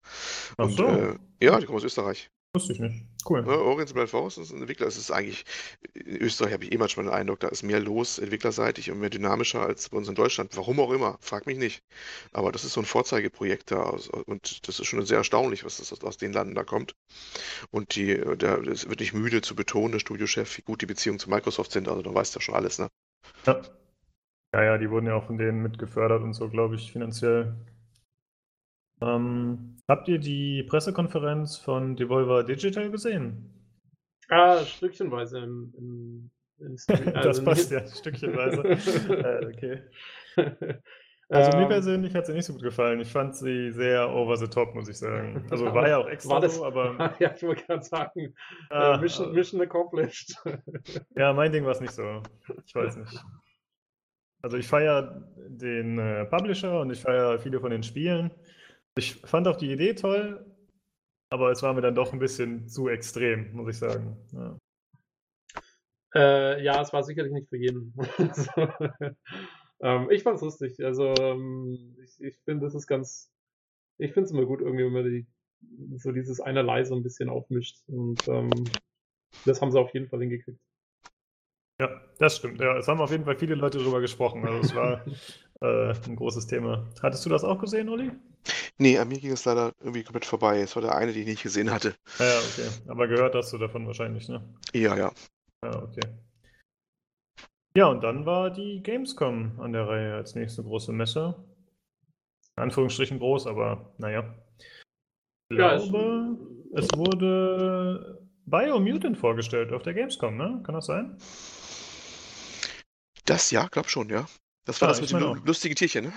Ach Und so. äh, ja, die kommen aus Österreich. Wusste ich nicht. Cool. Ne, Orient Black Force ist ein Entwickler. Es ist eigentlich, in Österreich habe ich eh manchmal den Eindruck, da ist mehr los entwicklerseitig und mehr dynamischer als bei uns in Deutschland. Warum auch immer, frag mich nicht. Aber das ist so ein Vorzeigeprojekt da aus, und das ist schon sehr erstaunlich, was das aus, aus den Landen da kommt. Und die, der, das wird nicht müde zu betonen, der Studiochef, wie gut die Beziehungen zu Microsoft sind. Also da weißt du ja schon alles, ne? Ja. Ja, ja, die wurden ja auch von denen mitgefördert und so, glaube ich, finanziell. Ähm, habt ihr die Pressekonferenz von Devolver Digital gesehen? Ah, stückchenweise im, im, im [LAUGHS] Stream. das also passt nicht- ja, stückchenweise. [LAUGHS] äh, okay. Also mir Ähm, persönlich hat sie nicht so gut gefallen. Ich fand sie sehr over the top, muss ich sagen. Also war ja auch extra War das- so, aber [LAUGHS] ja, ich wollte gerade sagen, ah, äh, Mission, Mission accomplished. ja, mein Ding war es nicht so. Ich weiß nicht. Also ich feiere den äh, Publisher und ich feiere viele von den Spielen. Ich fand auch die Idee toll, aber es war mir dann doch ein bisschen zu extrem, muss ich sagen. Ja. Äh, ja, es war sicherlich nicht für jeden. so, [LAUGHS] ähm, ich fand's lustig. Also, ähm, ich, ich finde, das ist ganz. Ich finde es immer gut, irgendwie, wenn man die, so dieses einerlei so ein bisschen aufmischt. Und ähm, das haben sie auf jeden Fall hingekriegt. Ja, das stimmt. Ja, es haben auf jeden Fall viele Leute darüber gesprochen. Also es war [LAUGHS] äh, ein großes Thema. Hattest du das auch gesehen, Olli? Nee, an mir ging es leider irgendwie komplett vorbei. Es war der eine, den ich nicht gesehen hatte. Ja, ja, okay. Aber gehört hast du davon wahrscheinlich, ne? Ja, ja. Ja, okay. Ja, und dann war die Gamescom an der Reihe als nächste große Messe. In Anführungsstrichen groß, aber naja. Ich Ja, es- glaube, es wurde Biomutant vorgestellt auf der Gamescom, ne? Kann das sein? Das ja, glaub schon, ja. Das war Ja, das mit dem lustigen Tierchen, ne?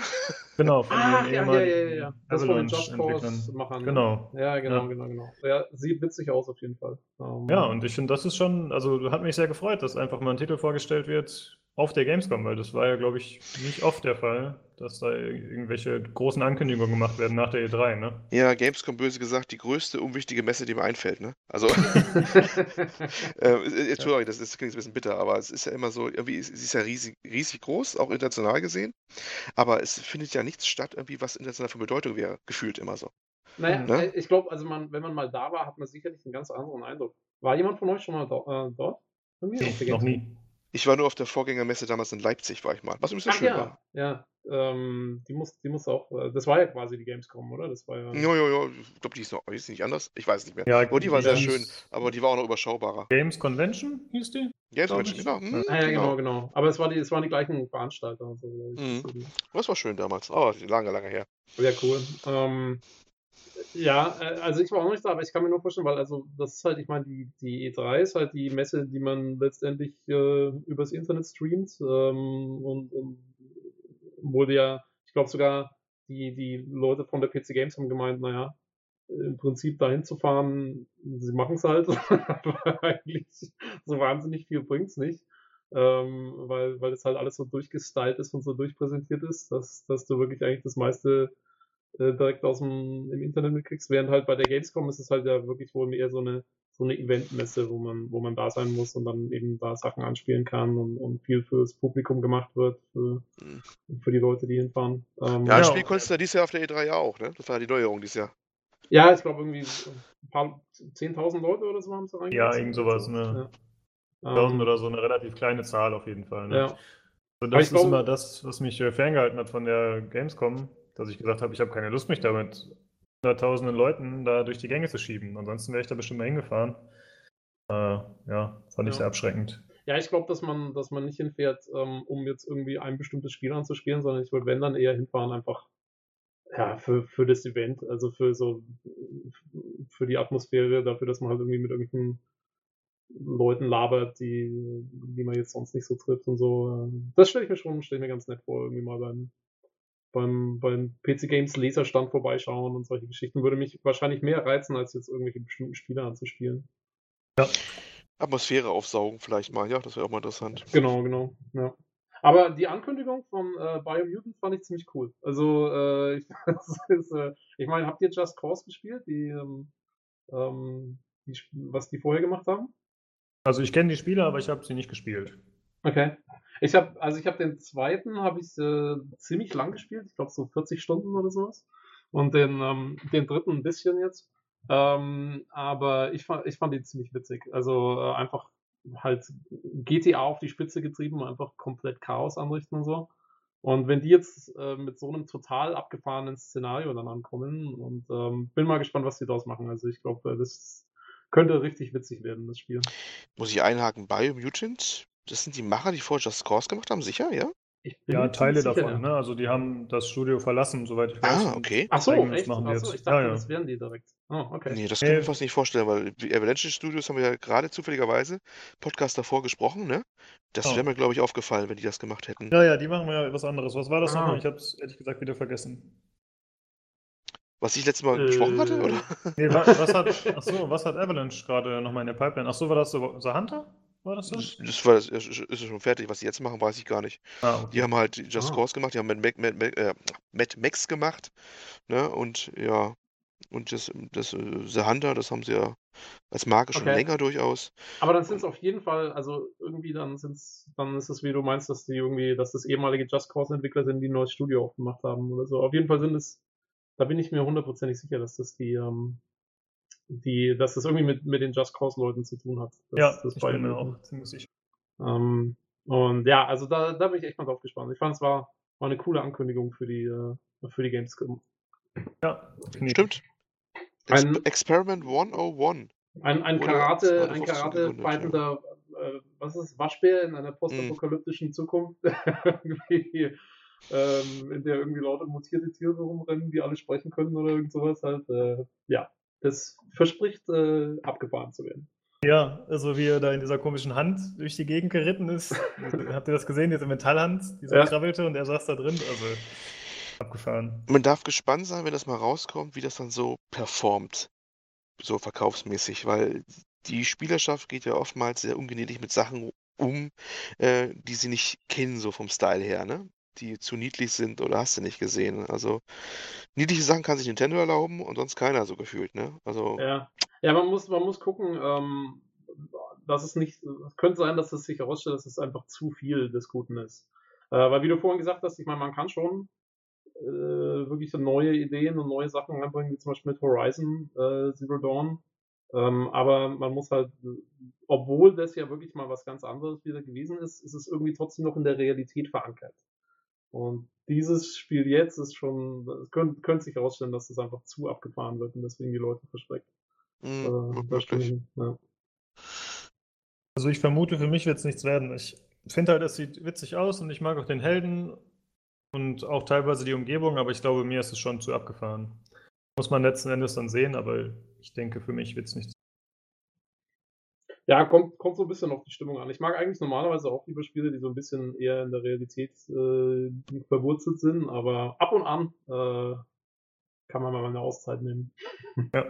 Genau, von Ach, den ja, ja, ja, ja, Das von den Just. Cause-Machern. Genau. Ja, genau, Ja. genau, genau. Ja, sieht witzig aus auf jeden Fall. Ähm, Ja, und ich finde, das ist schon, also hat mich sehr gefreut, dass einfach mal ein Titel vorgestellt wird auf der Gamescom, weil das war ja, glaube ich, nicht oft der Fall, dass da irgendwelche großen Ankündigungen gemacht werden nach der E3, ne? Ja, Gamescom böse gesagt, die größte unwichtige Messe, die mir einfällt, ne? Also, [LAUGHS] [LAUGHS] äh, Entschuldigung, das, ist, klingt ein bisschen bitter, aber es ist ja immer so, irgendwie, ist- sie ist ja riesig, riesig groß, auch international gesehen, aber es findet ja nichts statt, irgendwie, was international von Bedeutung wäre, gefühlt immer so. Naja, Ne? äh, ich glaube, also man, wenn man mal da war, hat man sicherlich einen ganz anderen Eindruck. War jemand von euch schon mal do, äh, dort? Irgendwie auf der Noch nie. Ich war nur auf der Vorgängermesse damals in Leipzig, war ich mal, was übrigens sehr Ach schön ja, war. ja. Ähm, die muss, die muss auch, äh, das war ja quasi die Gamescom, oder? Das war ja. Jo, jo, jo, ich glaube, die ist noch, ist die nicht anders? Ich weiß nicht mehr. Ja, Aber die war die sehr hieß schön, aber die war auch noch überschaubarer. Games Convention hieß die? Games Convention, genau. hm, Ah, ja, genau, genau. genau. Aber es, war die, es waren die gleichen Veranstalter. und So, Mhm. Das war schön damals. Oh, lange, lange her. Ja, cool. Ähm, ja, äh, also ich war auch nicht da, aber ich kann mir nur vorstellen, weil also das ist halt, ich meine, die, die E3 ist halt die Messe, die man letztendlich äh, übers Internet streamt ähm, und, und wurde ja, ich glaube sogar die, die Leute von der PC Games haben gemeint, naja, im Prinzip dahin zu fahren, sie machen es halt, [LAUGHS] aber eigentlich so wahnsinnig viel bringt's nicht. Ähm, weil, weil das halt alles so durchgestylt ist und so durchpräsentiert ist, dass, dass du wirklich eigentlich das meiste äh, direkt aus dem im Internet mitkriegst, während halt bei der Gamescom ist es halt ja wirklich wohl eher so eine so eine Eventmesse, wo man wo man da sein muss und dann eben da Sachen anspielen kann und, und viel fürs Publikum gemacht wird, für, Mhm. für die Leute, die hinfahren. Ähm, Ja, Ja. Spiel konntest du ja dieses Jahr auf der E3 ja auch, ne? Das war ja die Neuerung dieses Jahr. ja, ich glaube irgendwie ein paar 10.000 Leute oder so haben sie reingelassen. irgend sowas, ne? Ja. 1000 Ähm, oder so, eine relativ kleine Zahl auf jeden Fall. Ne? ja. Also Aber das ist glaube- immer das, was mich äh, ferngehalten hat von der Gamescom, dass ich gesagt habe, ich habe keine Lust, mich da mit hunderttausenden Leuten da durch die Gänge zu schieben. Ansonsten wäre ich da bestimmt mal hingefahren. Äh, ja, fand ich Ja. sehr abschreckend. Ja, ich glaube, dass man, dass man nicht hinfährt, ähm, um jetzt irgendwie ein bestimmtes Spiel anzuspielen, sondern ich würde, wenn dann eher hinfahren, einfach ja, für, für das Event, also für so für die Atmosphäre, dafür, dass man halt irgendwie mit irgendwelchen Leuten labert, die, die man jetzt sonst nicht so trifft und so. Das stelle ich mir schon, stelle ich mir ganz nett vor, irgendwie mal beim, beim, beim PC Games Leserstand vorbeischauen und solche Geschichten. Würde mich wahrscheinlich mehr reizen, als jetzt irgendwelche bestimmten Spiele anzuspielen. Atmosphäre aufsaugen vielleicht mal, ja, das wäre auch mal interessant. Genau, genau. Ja. Aber die Ankündigung von äh, Biomutant fand ich ziemlich cool. Also, äh, ich, [LAUGHS] ist, äh, ich meine, habt ihr Just Cause gespielt? Die, ähm, ähm, die, was die vorher gemacht haben? Also ich kenne die Spiele, aber ich habe sie nicht gespielt. Okay. Ich habe, also ich habe den zweiten, habe ich äh, ziemlich lang gespielt. Ich glaube so 40 Stunden oder sowas. Und den, ähm, den dritten ein bisschen jetzt. Ähm, aber ich fand, ich fand ihn ziemlich witzig. Also äh, einfach halt GTA auf die Spitze getrieben, einfach komplett Chaos anrichten und so. Und wenn die jetzt äh, mit so einem total abgefahrenen Szenario dann ankommen und ähm, bin mal gespannt, was die daraus machen. Also ich glaube, äh, das könnte richtig witzig werden, das Spiel. Muss ich einhaken, Biomutant? Das sind die Macher, die vorher Just Cause gemacht haben, sicher, ja? Ich bin Ja, Teile sicher, davon, ja. ne? Also die haben das Studio verlassen, soweit ich weiß. Ah, okay. Ach so, eigenes echt? machen die Ach so, jetzt. ich dachte, Ja, ja. das wären die direkt. Oh, okay. Nee, das kann ich mir fast nicht vorstellen, weil die Avalanche Studios haben wir ja gerade zufälligerweise Podcast davor gesprochen, ne? Das Oh. wäre mir, glaube ich, aufgefallen, wenn die das gemacht hätten. Ja, ja, die machen ja was anderes. Was war das Ah. nochmal? Ich habe es ehrlich gesagt wieder vergessen. Was ich letztes Mal besprochen hatte, Äh, oder? Nee, wa was hat, ach so, was hat Avalanche gerade nochmal in der Pipeline? Ach so, war das so, The Hunter? War das das? Das, das war das, ist schon fertig. Was sie jetzt machen, weiß ich gar nicht. Ah, okay. Die haben halt Just Ah. Cause gemacht, die haben Mad, Mac- Mac- äh, Mad Max gemacht, ne? Und ja, und das, das äh, The Hunter, das haben sie ja als Marke schon Okay. länger durchaus. Aber dann sind es auf jeden Fall, also irgendwie dann sind's, dann ist es, wie du meinst, dass die irgendwie, dass das ehemalige Just Cause Entwickler sind, die ein neues Studio aufgemacht haben oder so. Auf jeden Fall sind es, da bin ich mir hundertprozentig sicher, dass das die, ähm, die, dass das irgendwie mit, mit den Just Cause Leuten zu tun hat. dass ja, das ich beide bin mir auch ziemlich sicher. Ähm, und ja, also da, da bin ich echt mal drauf gespannt. Ich fand, es war, war eine coole Ankündigung für die, äh, für die Gamescom. Ja. Stimmt. Ex Ein- Experiment 101. Ein, ein Karate, 250 ein gegründet, Karate-fightender, äh, was ist, Waschbär in einer postapokalyptischen Zukunft, [LAUGHS] irgendwie, ähm, in der irgendwie lauter mutierte Tiere rumrennen, die alle sprechen können oder irgend sowas halt. Äh, ja, das verspricht, äh, abgefahren zu werden. Ja, also wie er da in dieser komischen Hand durch die Gegend geritten ist. [LAUGHS] Habt ihr das gesehen, diese Metallhand, die so Ja. krabbelte und er saß da drin? Also abgefahren. Man darf gespannt sein, wenn das mal rauskommt, wie das dann so performt. So verkaufsmäßig, weil die Spielerschaft geht ja oftmals sehr ungnädig mit Sachen um, äh, die sie nicht kennen, so vom Style her, ne? Die zu niedlich sind oder hast du nicht gesehen. Also niedliche Sachen kann sich Nintendo erlauben und sonst keiner so gefühlt, ne? Also Ja, ja man, muss, man muss gucken, ähm, dass es nicht, es könnte sein, dass es sich herausstellt, dass es einfach zu viel des Guten ist. Äh, weil wie du vorhin gesagt hast, ich meine, man kann schon äh, wirklich so neue Ideen und neue Sachen reinbringen, wie zum Beispiel mit Horizon äh, Zero Dawn. Ähm, aber man muss halt, obwohl das ja wirklich mal was ganz anderes wieder gewesen ist, ist es irgendwie trotzdem noch in der Realität verankert. Und dieses Spiel jetzt ist schon, es könnte, könnte sich herausstellen, dass es einfach zu abgefahren wird und deswegen die Leute verschreckt. mh, Äh, ich, wirklich. ja. Also ich vermute, für mich wird es nichts werden. Ich finde halt, es sieht witzig aus und ich mag auch den Helden und auch teilweise die Umgebung, aber ich glaube, mir ist es schon zu abgefahren. Muss man letzten Endes dann sehen, aber ich denke, für mich wird es nichts. Ja, kommt, kommt so ein bisschen auf die Stimmung an. Ich mag eigentlich normalerweise auch lieber Spiele, die so ein bisschen eher in der Realität äh, verwurzelt sind, aber ab und an äh, kann man mal eine Auszeit nehmen. Ja.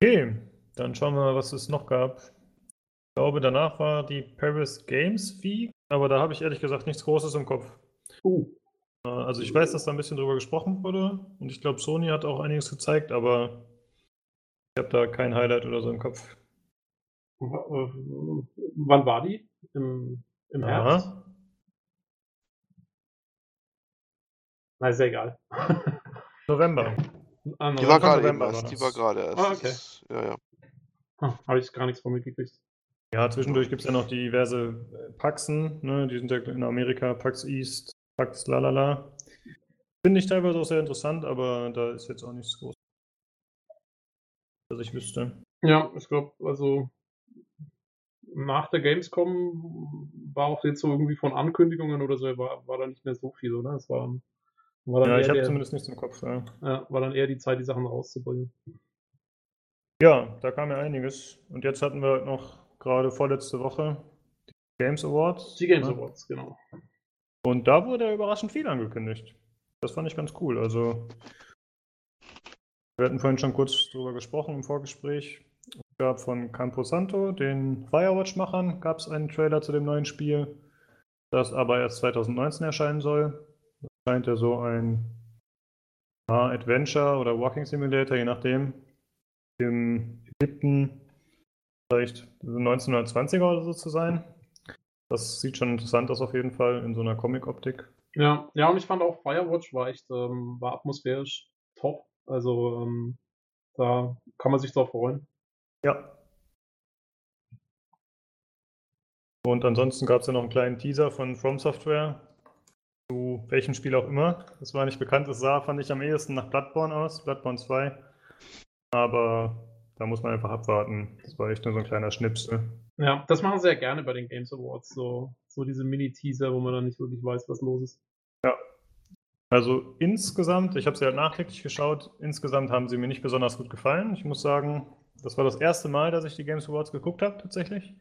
Okay, dann schauen wir mal, was es noch gab. Ich glaube, danach war die Paris Games Week, aber da habe ich ehrlich gesagt nichts Großes im Kopf. Uh, Äh, Also ich weiß, dass da ein bisschen drüber gesprochen wurde und ich glaube, Sony hat auch einiges gezeigt, aber ich habe da kein Highlight oder so im Kopf. W- wann war die? Im, im Herbst? Ja. Na, ist ja egal. [LAUGHS] November. Ah, Die war gerade erst. Die war gerade erst. Ah, okay. ist- Ja, ja. Habe ich gar nichts von mitgekriegt. Ja, zwischendurch gibt es ja noch diverse äh, Paxen, ne? Die sind ja in Amerika, Pax East, Pax lalala. Finde ich teilweise auch sehr interessant, aber da ist jetzt auch nichts groß. Was ich wüsste. Ja, ich glaube, also nach der Gamescom war auch jetzt so irgendwie von Ankündigungen oder so, war, war da nicht mehr so viel, oder? Es war, war dann Ja, ich habe zumindest nichts im Kopf. Ja. ja, war dann eher die Zeit, die Sachen rauszubringen. ja, da kam ja einiges. Und jetzt hatten wir halt noch gerade vorletzte Woche die Games Awards. Die Games ne? Awards, genau. Und da wurde überraschend viel angekündigt. Das fand ich ganz cool. Also, wir hatten vorhin schon kurz drüber gesprochen im Vorgespräch. Gab von Campo Santo, den Firewatch-Machern, gab es einen Trailer zu dem neuen Spiel, das aber erst 2019 erscheinen soll. Das scheint ja so ein ja, Adventure oder Walking Simulator, je nachdem, im Ägypten vielleicht 1920er oder so zu sein. Das sieht schon interessant aus auf jeden Fall in so einer Comic-Optik. Ja, ja, und ich fand auch Firewatch war echt, ähm, war atmosphärisch top. Also ähm, da kann man sich drauf freuen. Ja. Und ansonsten gab es ja noch einen kleinen Teaser von From Software zu welchem Spiel auch immer. Das war nicht bekannt. Es sah, fand ich, am ehesten nach Bloodborne aus, Bloodborne 2. Aber da muss man einfach abwarten. Das war echt nur so ein kleiner Schnipsel. Ja, das machen sie ja gerne bei den Games Awards, so, so diese Mini-Teaser, wo man dann nicht wirklich weiß, was los ist. Ja. Also insgesamt, ich habe sie halt nachträglich geschaut, insgesamt haben sie mir nicht besonders gut gefallen. Ich muss sagen, das war das erste Mal, dass ich die Games Awards geguckt habe, tatsächlich.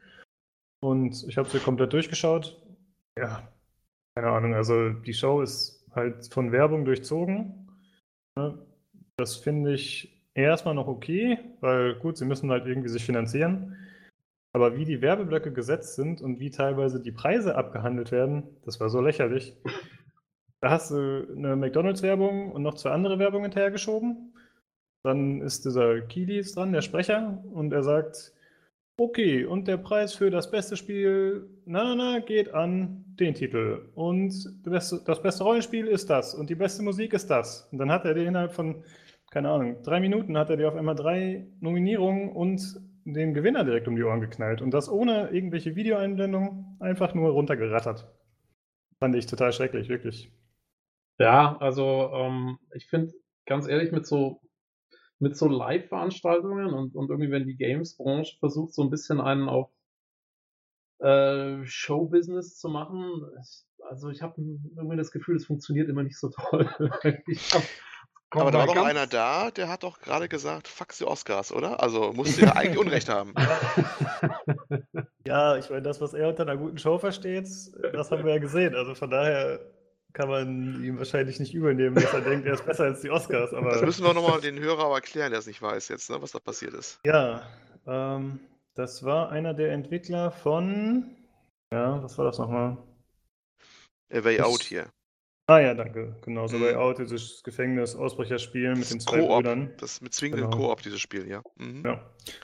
Und ich habe sie komplett durchgeschaut. Ja, keine Ahnung, also die Show ist halt von Werbung durchzogen. Das finde ich erstmal noch okay, weil gut, sie müssen halt irgendwie sich finanzieren. Aber wie die Werbeblöcke gesetzt sind und wie teilweise die Preise abgehandelt werden, das war so lächerlich. Da hast du eine McDonalds-Werbung und noch zwei andere Werbungen hinterhergeschoben. Dann ist dieser Kilis dran, der Sprecher, und er sagt, okay, und der Preis für das beste Spiel, na, na, geht an den Titel. Und das beste, das beste Rollenspiel ist das. Und die beste Musik ist das. Und dann hat er dir innerhalb von, keine Ahnung, drei Minuten hat er dir auf einmal drei Nominierungen und den Gewinner direkt um die Ohren geknallt. Und das ohne irgendwelche Videoeinblendungen einfach nur runtergerattert. Fand ich total schrecklich, wirklich. Ja, also ähm, ich finde, ganz ehrlich, mit so mit so Live-Veranstaltungen und, und irgendwie, wenn die Games-Branche versucht, so ein bisschen einen auf äh, Show-Business zu machen, ich, also ich habe irgendwie das Gefühl, es funktioniert immer nicht so toll. [LAUGHS] hab, aber da war doch einer da, der hat doch gerade gesagt, fuck die Oscars, oder? Also musst du ja eigentlich Unrecht haben. [LAUGHS] ja, ich meine, das, was er unter einer guten Show versteht, das haben wir ja gesehen. Also von daher kann man ihm wahrscheinlich nicht übernehmen, dass er denkt, er ist besser als die Oscars. Aber das müssen wir nochmal den Hörer aber erklären, der es nicht weiß jetzt, ne, was da passiert ist. Ja, ähm, das war einer der Entwickler von. Ja, was war das nochmal? A Way Out hier. Ah ja, danke. Genau, so mhm. Way Out, dieses Gefängnis-Ausbrecherspiel mit den zwei Brüdern. Das mit zwingenden genau. Koop, dieses Spiel, ja. Mhm. Ja.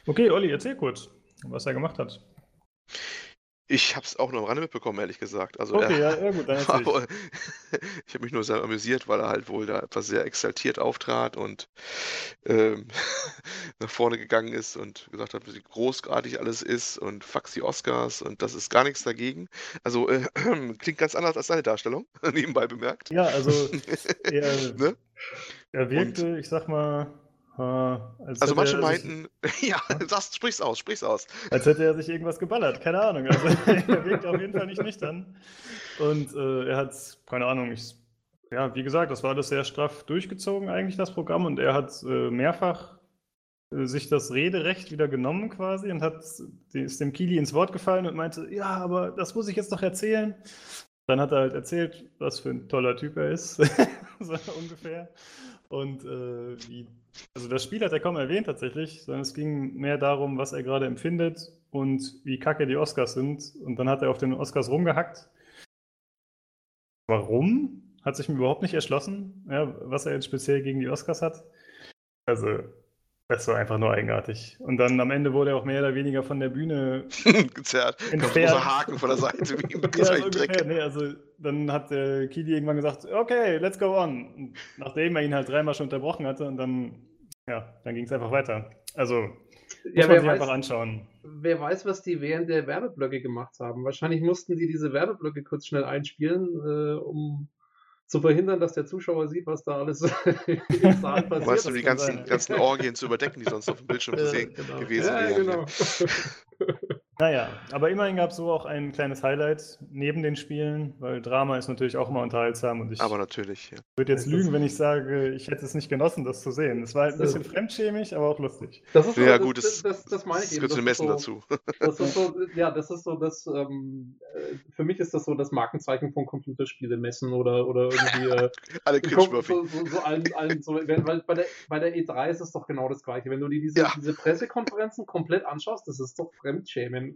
Okay, Olli, erzähl kurz, was er gemacht hat. Ich habe es auch nur am Rande mitbekommen, ehrlich gesagt. Also okay, er, ja, ja, gut, dann [LAUGHS] aber, ich [LAUGHS] habe mich nur sehr amüsiert, weil er halt wohl da etwas sehr exaltiert auftrat und ähm, [LAUGHS] nach vorne gegangen ist und gesagt hat, wie großartig alles ist und fax die Oscars und das ist gar nichts dagegen. Also äh, [CLEARS THROAT] klingt ganz anders als seine Darstellung, nebenbei bemerkt. Ja, also er, ne? er wirkte, und, ich sag mal, also manche meinten, [LAUGHS] ja, sagst, sprich's aus, sprich's aus. Als hätte er sich irgendwas geballert, keine Ahnung. Also [LAUGHS] er wirkt auf jeden Fall nicht nüchtern. Und äh, er hat, keine Ahnung, ich, ja, wie gesagt, das war alles sehr straff durchgezogen eigentlich, das Programm. Und er hat äh, mehrfach äh, sich das Rederecht wieder genommen quasi und hat, ist dem Kili ins Wort gefallen und meinte, ja, aber das muss ich jetzt noch erzählen. Dann hat er halt erzählt, was für ein toller Typ er ist, [LAUGHS] so ungefähr. Und äh, wie, also das Spiel hat er kaum erwähnt tatsächlich, sondern es ging mehr darum, was er gerade empfindet und wie kacke die Oscars sind. Und dann hat er auf den Oscars rumgehackt. Warum? Hat sich mir überhaupt nicht erschlossen, ja, was er jetzt speziell gegen die Oscars hat. Also, das war einfach nur eigenartig. Und dann am Ende wurde er auch mehr oder weniger von der Bühne [LAUGHS] gezerrt. Entfernt. So Haken von der Seite, wie im [LAUGHS] ja, so ungefähr, nee, also dann hat der Kili irgendwann gesagt, okay, let's go on. Und nachdem er ihn halt dreimal schon unterbrochen hatte und dann, ja, dann ging es einfach weiter. Also, ja, muss man sich weiß, einfach anschauen. Wer weiß, was die während der Werbeblöcke gemacht haben. Wahrscheinlich mussten die diese Werbeblöcke kurz schnell einspielen, äh, um zu verhindern, dass der Zuschauer sieht, was da alles [LAUGHS] im Saal passiert. Weißt du, die ganzen, ganzen Orgien zu überdecken, die sonst auf dem Bildschirm zu sehen genau. gewesen ja, wären. Genau. [LAUGHS] Naja, aber immerhin gab es so auch ein kleines Highlight neben den Spielen, weil Drama ist natürlich auch immer unterhaltsam und ich aber natürlich, ja. würde jetzt lügen, wenn ich sage, ich hätte es nicht genossen, das zu sehen. Es war halt ein bisschen fremdschämig, aber auch lustig. Das ist so, ja, gut, das, das, das, meine ich das eben. Das Messen so, dazu. [LAUGHS] Das ist so, ja, das ist so das, ähm, äh, für mich ist das so das Markenzeichen von Computerspiele messen oder, oder irgendwie. Äh, [LAUGHS] Alle so, so, so, allen, allen, so, weil bei der, bei der E3 ist es doch genau das Gleiche. Wenn du dir diese, ja. diese Pressekonferenzen komplett anschaust, das ist doch Fremdschämen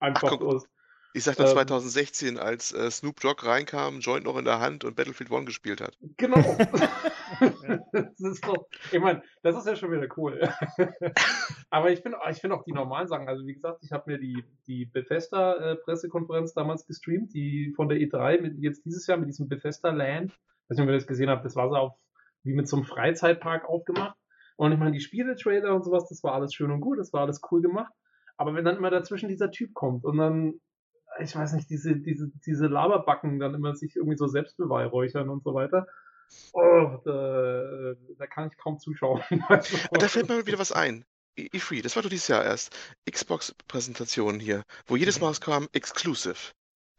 einfach Ach, aus. Ich sagte ähm, 2016, als äh, Snoop Dogg reinkam, Joint noch in der Hand und Battlefield One gespielt hat. Genau. [LAUGHS] [LAUGHS] das ist doch, ich meine, das ist ja schon wieder cool. [LAUGHS] Aber ich finde ich find auch die normalen Sachen, also wie gesagt, ich habe mir die, die Bethesda-Pressekonferenz damals gestreamt, die von der E3, mit, jetzt dieses Jahr mit diesem Bethesda Land, weiß nicht, ob ihr das gesehen habt, das war so auf, wie mit so einem Freizeitpark aufgemacht. Und ich meine, die Spiele-Trailer und sowas, das war alles schön und gut, das war alles cool gemacht. Aber wenn dann immer dazwischen dieser Typ kommt und dann, ich weiß nicht, diese, diese, diese Laberbacken dann immer sich irgendwie so selbst beweihräuchern und so weiter, oh, da, da kann ich kaum zuschauen. [LAUGHS] da fällt mir wieder was ein. E3, das war doch dieses Jahr erst. Xbox-Präsentation hier, wo jedes Mal es kam, Exclusive.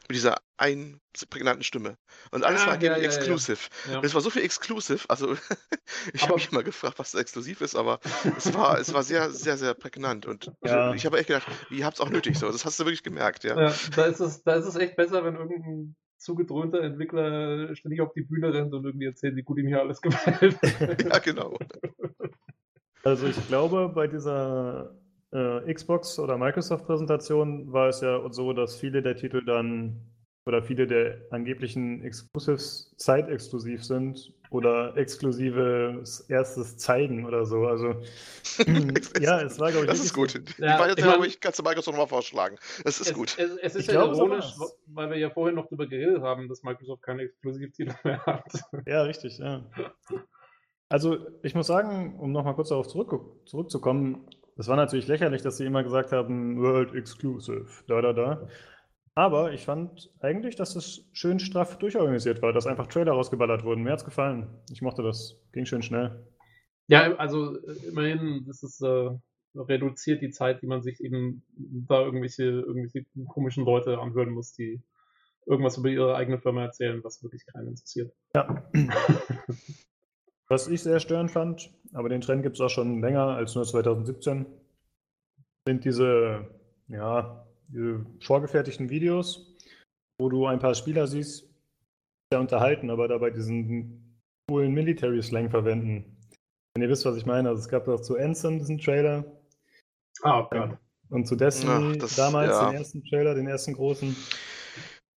Mit dieser einen prägnanten Stimme. Und alles Ah, war ja, ja, ja. exclusive. Ja. Und es war so viel exclusive, also [LAUGHS] ich habe mich mal gefragt, was exklusiv ist, aber es war, es war sehr, sehr, sehr prägnant. Und [LAUGHS] Ja. ich habe echt gedacht, ihr habt es auch nötig. So. Das hast du wirklich gemerkt, ja. Ja, da, ist es, da ist es echt besser, wenn irgendein zugedröhnter Entwickler ständig auf die Bühne rennt und irgendwie erzählt, wie gut ihm hier alles [LAUGHS] gefällt. Ja, genau. Also ich glaube, bei dieser äh, Xbox- oder Microsoft-Präsentation war es ja so, dass viele der Titel dann oder viele der angeblichen Exclusives zeitexklusiv sind oder exklusives erstes Zeigen oder so. Also [LAUGHS] ja, es war, glaube ich, Das ist gut. Ja, die beiden ich mein- ich, kannst du Microsoft nochmal vorschlagen. Das ist es, gut. Es, es ist Ich ja glaube, so ironisch, weil wir ja vorhin noch darüber geredet haben, dass Microsoft keine Exklusivtitel mehr hat. [LAUGHS] Ja, richtig, ja. Also ich muss sagen, um nochmal kurz darauf zurück, zurückzukommen, es war natürlich lächerlich, dass sie immer gesagt haben, World Exclusive, da, da, da. Aber ich fand eigentlich, dass es schön straff durchorganisiert war, dass einfach Trailer rausgeballert wurden. Mir hat's gefallen. Ich mochte das. Ging schön schnell. Ja, also äh, immerhin, das ist äh, reduziert die Zeit, die man sich eben da irgendwelche, irgendwelche komischen Leute anhören muss, die irgendwas über ihre eigene Firma erzählen, was wirklich keinen interessiert. Ja. [LAUGHS] Was ich sehr störend fand, aber den Trend gibt es auch schon länger als nur 2017, sind diese, ja, diese vorgefertigten Videos, wo du ein paar Spieler siehst, die sehr unterhalten, aber dabei diesen coolen Military-Slang verwenden. Wenn ihr wisst, was ich meine, also es gab auch zu Anthem diesen Trailer Ah, Gott. und zu Destiny Ach, das- damals ja. den ersten Trailer, den ersten großen.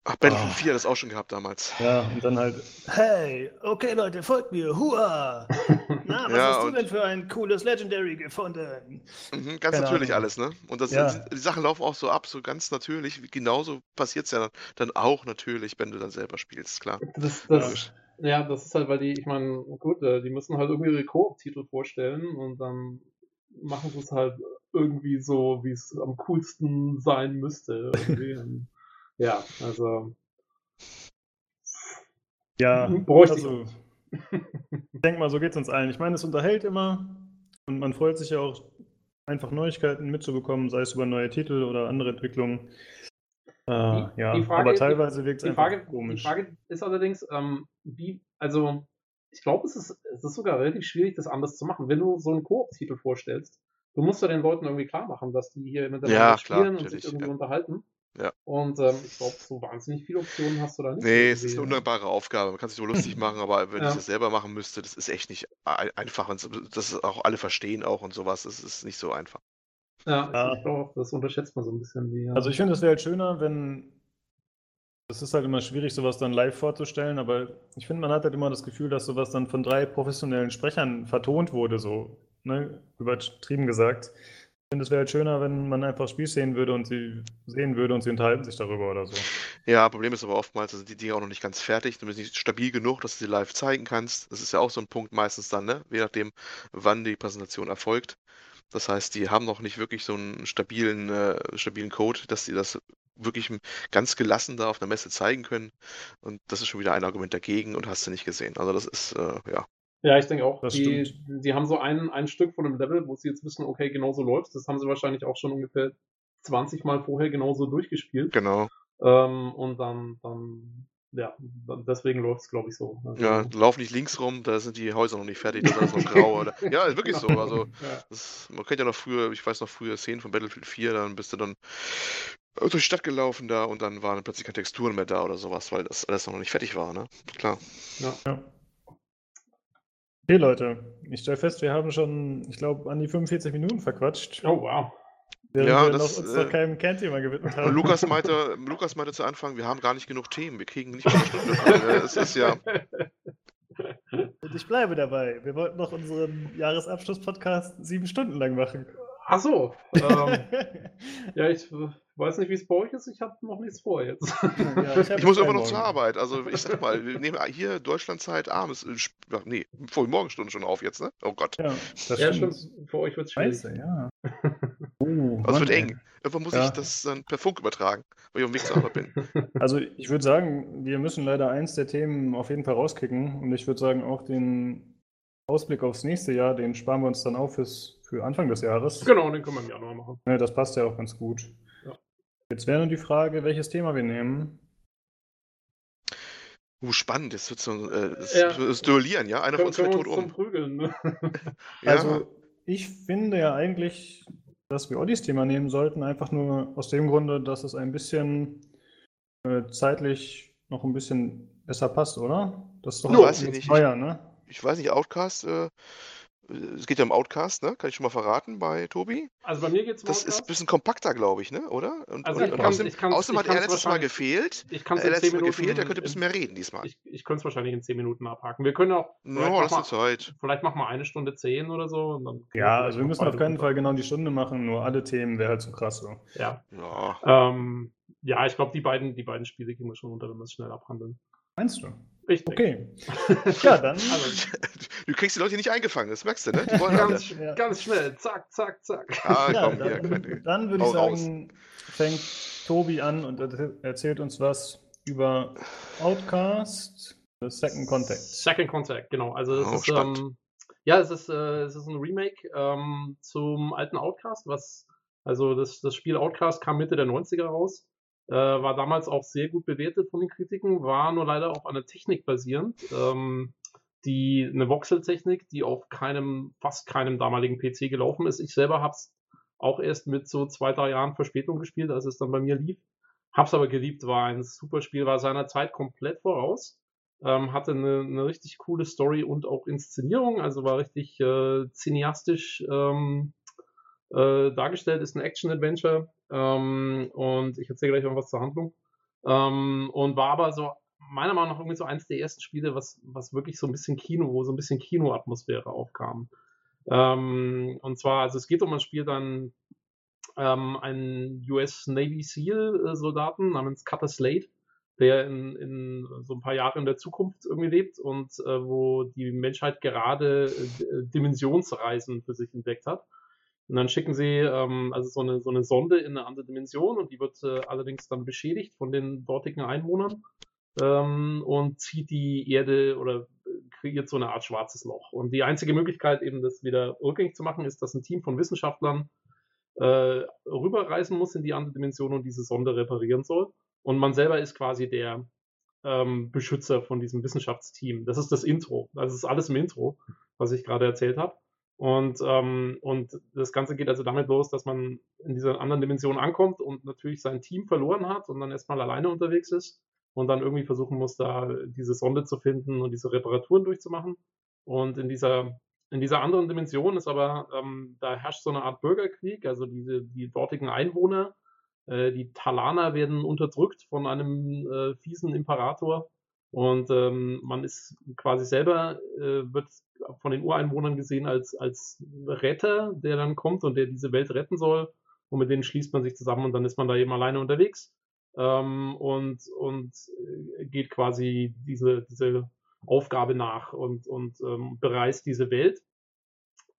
Ach, Battlefield Ah. 4 hat das auch schon gehabt damals. Ja, und dann halt, hey, okay Leute, folgt mir, hua! [LAUGHS] Na, was Ja, hast du denn für ein cooles Legendary gefunden? Mhm, ganz Keine natürlich Ahnung. alles, ne? Und das, Ja. die, Sachen laufen auch so ab, so ganz natürlich. Wie- Genauso passiert es ja dann, dann auch natürlich, wenn du dann selber spielst, klar. Das, das, Logisch. ja, das ist halt, weil die, ich meine, gut, äh, die müssen halt irgendwie ihre Koop-Titel vorstellen und dann machen sie es halt irgendwie so, wie es am coolsten sein müsste. [LAUGHS] ja, also Ja, Bräuchte ich also, ich denke mal, so geht es uns allen. Ich meine, es unterhält immer und man freut sich ja auch, einfach Neuigkeiten mitzubekommen, sei es über neue Titel oder andere Entwicklungen. Äh, Die- ja, die Frage- aber teilweise wirkt es die einfach Frage, die komisch. Frage ist allerdings, ähm, wie, also ich glaube, es ist, es ist sogar relativ schwierig, das anders zu machen. Wenn du so einen Koop-Titel vorstellst, du musst ja den Leuten irgendwie klar machen, dass die hier miteinander Ja, klar, spielen und sich irgendwie ja. unterhalten. Ja. Und ähm, ich glaube, so wahnsinnig viele Optionen hast du da nicht. Nee, es ist eine undankbare Aufgabe. Man kann sich so lustig [CLEARS THROAT] machen, aber wenn Ja. ich das selber machen müsste, das ist echt nicht ein- einfach. Und das ist auch alle verstehen auch und sowas. Das ist nicht so einfach. Ja, Ja. ich glaube, das unterschätzt man so ein bisschen. Wie, Also ich finde, es wäre halt schöner, wenn. Es ist halt immer schwierig, sowas dann live vorzustellen, aber ich finde, man hat halt immer das Gefühl, dass sowas dann von drei professionellen Sprechern vertont wurde, so, ne, übertrieben gesagt. Finde, es wäre halt schöner, wenn man einfach Spiel sehen würde und sie sehen würde und sie unterhalten sich darüber oder so. Ja, Problem ist aber oftmals, sind die Dinge auch noch nicht ganz fertig. Du bist nicht stabil genug, dass du sie live zeigen kannst. Das ist ja auch so ein Punkt meistens dann, ne? Je nachdem, wann die Präsentation erfolgt. Das heißt, die haben noch nicht wirklich so einen stabilen, äh, stabilen Code, dass sie das wirklich ganz gelassen da auf einer Messe zeigen können. Und das ist schon wieder ein Argument dagegen und hast du nicht gesehen. Also das ist, äh, ja. Ja, ich denke auch. Das Die, stimmt. die haben so ein, ein Stück von dem Level, wo sie jetzt wissen, okay, genau so läuft. Das haben sie wahrscheinlich auch schon ungefähr 20 Mal vorher genauso durchgespielt. Genau. Ähm, und dann, dann, ja, deswegen läuft es, glaube ich, so. Also, Ja, lauf nicht links rum, da sind die Häuser noch nicht fertig, da ist alles noch grau. Oder, [LAUGHS] ja, ist wirklich so. Also, ja. Das, man kennt ja noch früher, ich weiß noch früher Szenen von Battlefield 4, dann bist du dann durch die Stadt gelaufen da und dann waren plötzlich keine Texturen mehr da oder sowas, weil das alles noch nicht fertig war, ne? Klar. Ja. Okay, Leute, ich stelle fest, wir haben schon, ich glaube, an die 45 Minuten verquatscht, Oh, wow. während Ja, wir das, noch, uns äh, noch keinem Kernthema gewidmet haben. Lukas meinte, Lukas meinte zu Anfang, wir haben gar nicht genug Themen, wir kriegen nicht mal eine Stunde. Es ist ja, Und ich bleibe dabei. Wir wollten noch unseren Jahresabschluss-Podcast sieben Stunden lang machen. Ach so. [LAUGHS] Ähm, ja, ich weiß nicht, wie es bei euch ist. Ich habe noch nichts vor jetzt. Ja, ich ich muss immer noch morgen. zur Arbeit. Also ich sag mal, wir nehmen hier Deutschlandzeit abends, ach, nee, vor Morgenstunden schon auf jetzt, ne? Oh Gott. Ja, das ja, stimmt. stimmt. Für euch wird es schwierig. Scheiße, ja. [LAUGHS] Oh, Das wird Mann, eng. ey. Irgendwann muss Ja. ich das dann per Funk übertragen, weil ich auf dem Weg zur Arbeit bin. [LAUGHS] Also ich würde sagen, wir müssen leider eins der Themen auf jeden Fall rauskicken. Und ich würde sagen, auch den Ausblick aufs nächste Jahr, den sparen wir uns dann auf fürs, für Anfang des Jahres. Genau, den können wir im Januar machen. Ja, das passt ja auch ganz gut. Jetzt wäre nur die Frage, welches Thema wir nehmen. Uh, spannend, das wird so äh, das, Ja. das Duellieren, ja? Einer von uns Können fällt wir tot um. Prügeln. Ne? [LAUGHS] Ja, Also, ich finde ja eigentlich, dass wir Oddys Thema nehmen sollten, einfach nur aus dem Grunde, dass es ein bisschen äh, zeitlich noch ein bisschen besser passt, oder? Das ist doch auch weiß ich jetzt nicht. neuer, ne? ich weiß nicht, Outcast, äh, es geht ja um Outcast, ne? Kann ich schon mal verraten bei Tobi? Also bei mir geht's um Das ist ein Outcast. bisschen kompakter, glaube ich, ne? Oder? Und, Also und, ich und kann's- außerdem, ich kann's- außerdem ich hat er letztes Mal gefehlt. Ich kann Er es hat in 10 letztes Mal gefehlt, er könnte ein bisschen mehr reden diesmal. Ich, ich könnte es wahrscheinlich in 10 Minuten abhaken. Wir können auch. Ja, vielleicht, lass mach uns mal, Zeit. vielleicht machen wir eine Stunde 10 oder so. Und dann können Ja, vielleicht also wir müssen auf keinen Fall genau die Stunde machen, nur alle Themen wäre halt so krass so. Ja. Ja. Ähm, ja, ich glaube, die beiden, die beiden Spiele gehen wir schon unter, wenn wir es schnell abhandeln. Meinst du? Ich denke. Okay. Ja, [LAUGHS] dann. Also, Du kriegst die Leute nicht eingefangen, das merkst du, ne? Die wollen alle. ganz, Ja. ganz schnell. Zack, zack, zack. Ah, Ja, komm, hier, dann, keine- dann würde ich hau raus. sagen, fängt Tobi an und er- erzählt uns was über Outcast, The Second Contact. Second Contact, genau. Also es Oh, ist, ähm, ja, es ist, äh, es ist ein Remake ähm, zum alten Outcast, was, also das, das Spiel Outcast kam Mitte der 90er raus, äh, war damals auch sehr gut bewertet von den Kritiken, war nur leider auf einer Technik basierend, ähm, die eine Voxel-Technik, die auf keinem, fast keinem damaligen PC gelaufen ist. Ich selber hab's auch erst mit so zwei, drei Jahren Verspätung gespielt, als es dann bei mir lief. Hab's aber geliebt, war ein super Spiel, war seiner Zeit komplett voraus ähm, hatte eine, eine richtig coole Story und auch Inszenierung, also war richtig äh, cineastisch ähm, äh, dargestellt, ist ein Action-Adventure ähm, und ich erzähle gleich noch was zur Handlung. Ähm, und war aber so meiner Meinung nach irgendwie so eins der ersten Spiele, was, was wirklich so ein bisschen Kino, wo so ein bisschen Kinoatmosphäre aufkam. Ähm, und zwar, also es geht um ein Spiel dann ähm, einen US Navy SEAL äh, Soldaten namens Cutter Slade, der in, in so ein paar Jahren in der Zukunft irgendwie lebt und äh, wo die Menschheit gerade äh, Dimensionsreisen für sich entdeckt hat. Und dann schicken sie ähm, also so eine, so eine Sonde in eine andere Dimension und die wird äh, allerdings dann beschädigt von den dortigen Einwohnern ähm, und zieht die Erde oder kreiert so eine Art schwarzes Loch. Und die einzige Möglichkeit, eben das wieder rückgängig zu machen, ist, dass ein Team von Wissenschaftlern äh, rüberreisen muss in die andere Dimension und diese Sonde reparieren soll. Und man selber ist quasi der ähm, Beschützer von diesem Wissenschaftsteam. Das ist das Intro. Das ist alles im Intro, was ich gerade erzählt habe. Und, ähm, und das Ganze geht also damit los, dass man in dieser anderen Dimension ankommt und natürlich sein Team verloren hat und dann erstmal alleine unterwegs ist und dann irgendwie versuchen muss, da diese Sonde zu finden und diese Reparaturen durchzumachen. Und in dieser, in dieser anderen Dimension ist aber, ähm, da herrscht so eine Art Bürgerkrieg, also diese, die dortigen Einwohner, äh, die Talaner werden unterdrückt von einem äh, fiesen Imperator und ähm, man ist quasi selber, äh, wird von den Ureinwohnern gesehen als, als Retter, der dann kommt und der diese Welt retten soll. Und mit denen schließt man sich zusammen und dann ist man da eben alleine unterwegs ähm, und, und äh, geht quasi diese, diese Aufgabe nach und, und ähm, bereist diese Welt.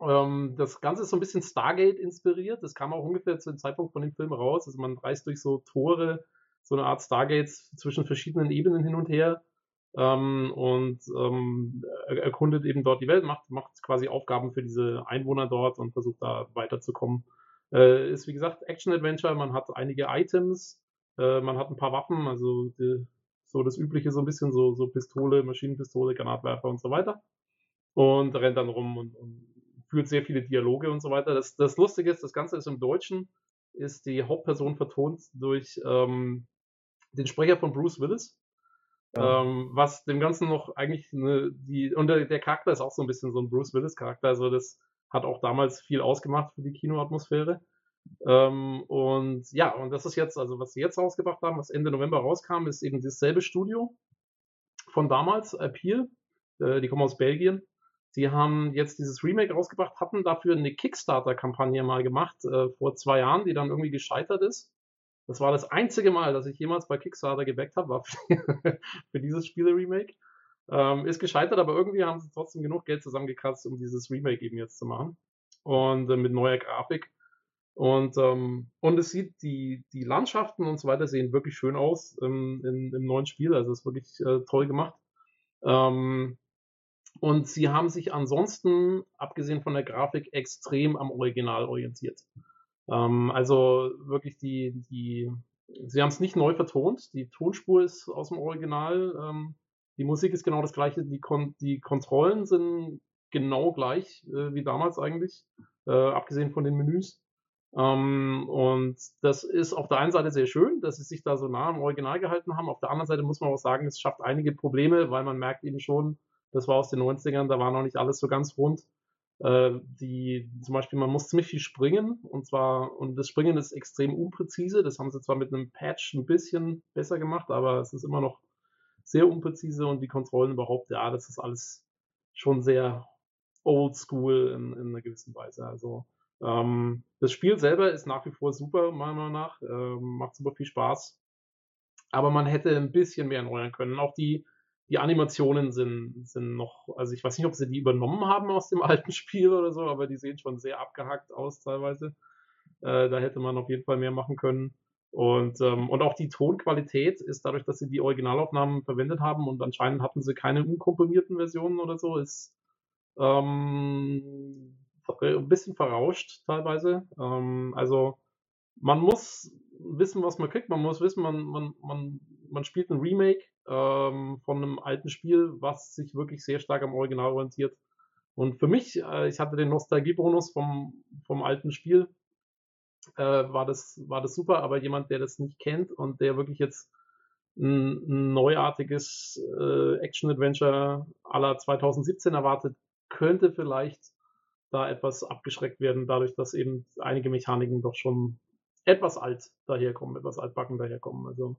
Ähm, das Ganze ist so ein bisschen Stargate inspiriert. Das kam auch ungefähr zu dem Zeitpunkt von dem Film raus. Also man reist durch so Tore, so eine Art Stargates zwischen verschiedenen Ebenen hin und her ähm, und ähm, er- erkundet eben dort die Welt, macht, macht quasi Aufgaben für diese Einwohner dort und versucht da weiterzukommen. Äh, ist wie gesagt Action-Adventure, man hat einige Items, äh, man hat ein paar Waffen, also die, so das übliche so ein bisschen, so, so Pistole, Maschinenpistole, Granatwerfer und so weiter. Und rennt dann rum und, und führt sehr viele Dialoge und so weiter. Das, das Lustige ist, das Ganze ist im Deutschen, ist die Hauptperson vertont durch ähm, den Sprecher von Bruce Willis. Ähm, was dem Ganzen noch eigentlich eine, die, und der, der Charakter ist auch so ein bisschen so ein Bruce Willis Charakter, also das hat auch damals viel ausgemacht für die Kinoatmosphäre. Ähm, und ja, und das ist jetzt, also was sie jetzt rausgebracht haben, was Ende November rauskam, ist eben dasselbe Studio von damals, Appeal. Äh, die kommen aus Belgien. Die haben jetzt dieses Remake rausgebracht, hatten dafür eine Kickstarter-Kampagne mal gemacht, äh, vor zwei Jahren, die dann irgendwie gescheitert ist. Das war das einzige Mal, dass ich jemals bei Kickstarter gebackt habe, war für, [LAUGHS] für dieses Spiele-Remake. Ähm, ist gescheitert, aber irgendwie haben sie trotzdem genug Geld zusammengekratzt, um dieses Remake eben jetzt zu machen. Und äh, mit neuer Grafik. Und, ähm, und es sieht, die, die Landschaften und so weiter sehen wirklich schön aus ähm, in, im neuen Spiel. Also es ist wirklich äh, toll gemacht. Ähm, und sie haben sich ansonsten, abgesehen von der Grafik, extrem am Original orientiert. Ähm, also wirklich die, die, sie haben es nicht neu vertont. Die Tonspur ist aus dem Original ähm, Die Musik ist genau das gleiche, die, Kon die Kontrollen sind genau gleich äh, wie damals eigentlich, äh, abgesehen von den Menüs. Ähm, und das ist auf der einen Seite sehr schön, dass sie sich da so nah am Original gehalten haben. Auf der anderen Seite muss man auch sagen, es schafft einige Probleme, weil man merkt eben schon, das war aus den 90ern, da war noch nicht alles so ganz rund. Äh, die, zum Beispiel, man muss ziemlich viel springen und zwar, und das Springen ist extrem unpräzise. Das haben sie zwar mit einem Patch ein bisschen besser gemacht, aber es ist immer noch sehr unpräzise und die Kontrollen überhaupt, ja, das ist alles schon sehr oldschool in, in einer gewissen Weise. Also ähm, das Spiel selber ist nach wie vor super, meiner Meinung nach. Ähm, macht super viel Spaß. Aber man hätte ein bisschen mehr erneuern können. Auch die, die Animationen sind, sind noch, also ich weiß nicht, ob sie die übernommen haben aus dem [LAUGHS] alten Spiel oder so, aber die sehen schon sehr abgehackt aus teilweise. Äh, da hätte man auf jeden Fall mehr machen können. Und, ähm, und auch die Tonqualität ist dadurch, dass sie die Originalaufnahmen verwendet haben und anscheinend hatten sie keine unkomprimierten Versionen oder so, ist ähm, ein bisschen verrauscht teilweise. Ähm, also man muss wissen, was man kriegt. Man muss wissen, man, man, man, man spielt ein Remake ähm, von einem alten Spiel, was sich wirklich sehr stark am Original orientiert. Und für mich, äh, ich hatte den Nostalgiebonus vom, vom alten Spiel, äh, war, das, war das super, aber jemand, der das nicht kennt und der wirklich jetzt ein, neuartiges äh, Action-Adventure aller 2017 erwartet, könnte vielleicht da etwas abgeschreckt werden, dadurch, dass eben einige Mechaniken doch schon etwas alt daherkommen, etwas altbacken daherkommen. Also,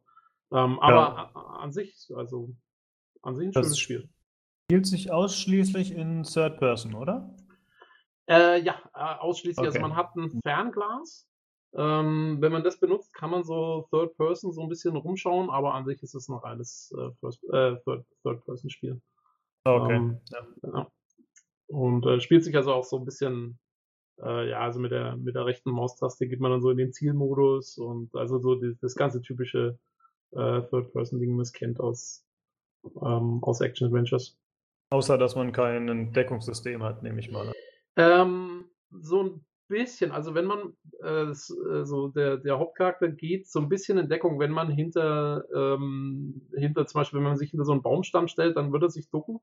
ähm, aber ja. an sich, also an sich ein das schönes Spiel. Spielt sich ausschließlich in Third Person, oder? Äh, ja, äh, ausschließlich. Also okay. Also man hat ein Fernglas. Ähm, wenn man das benutzt, kann man so Third Person so ein bisschen rumschauen, aber an sich ist es noch alles äh, äh, Third, Third Person Spiel. Okay. Ähm, ja. ja. Und äh, spielt sich also auch so ein bisschen, äh, ja, also mit der, mit der rechten Maustaste geht man dann so in den Zielmodus und also so das ganze typische äh, Third-Person-Ding, man kennt aus, ähm, aus Action-Adventures. Außer, dass man kein Deckungssystem hat, nehme ich mal. Ähm, so ein bisschen, also wenn man äh, so der, der Hauptcharakter geht so ein bisschen in Deckung, wenn man hinter, ähm, hinter zum Beispiel, wenn man sich hinter so einen Baumstamm stellt, dann würde er sich ducken.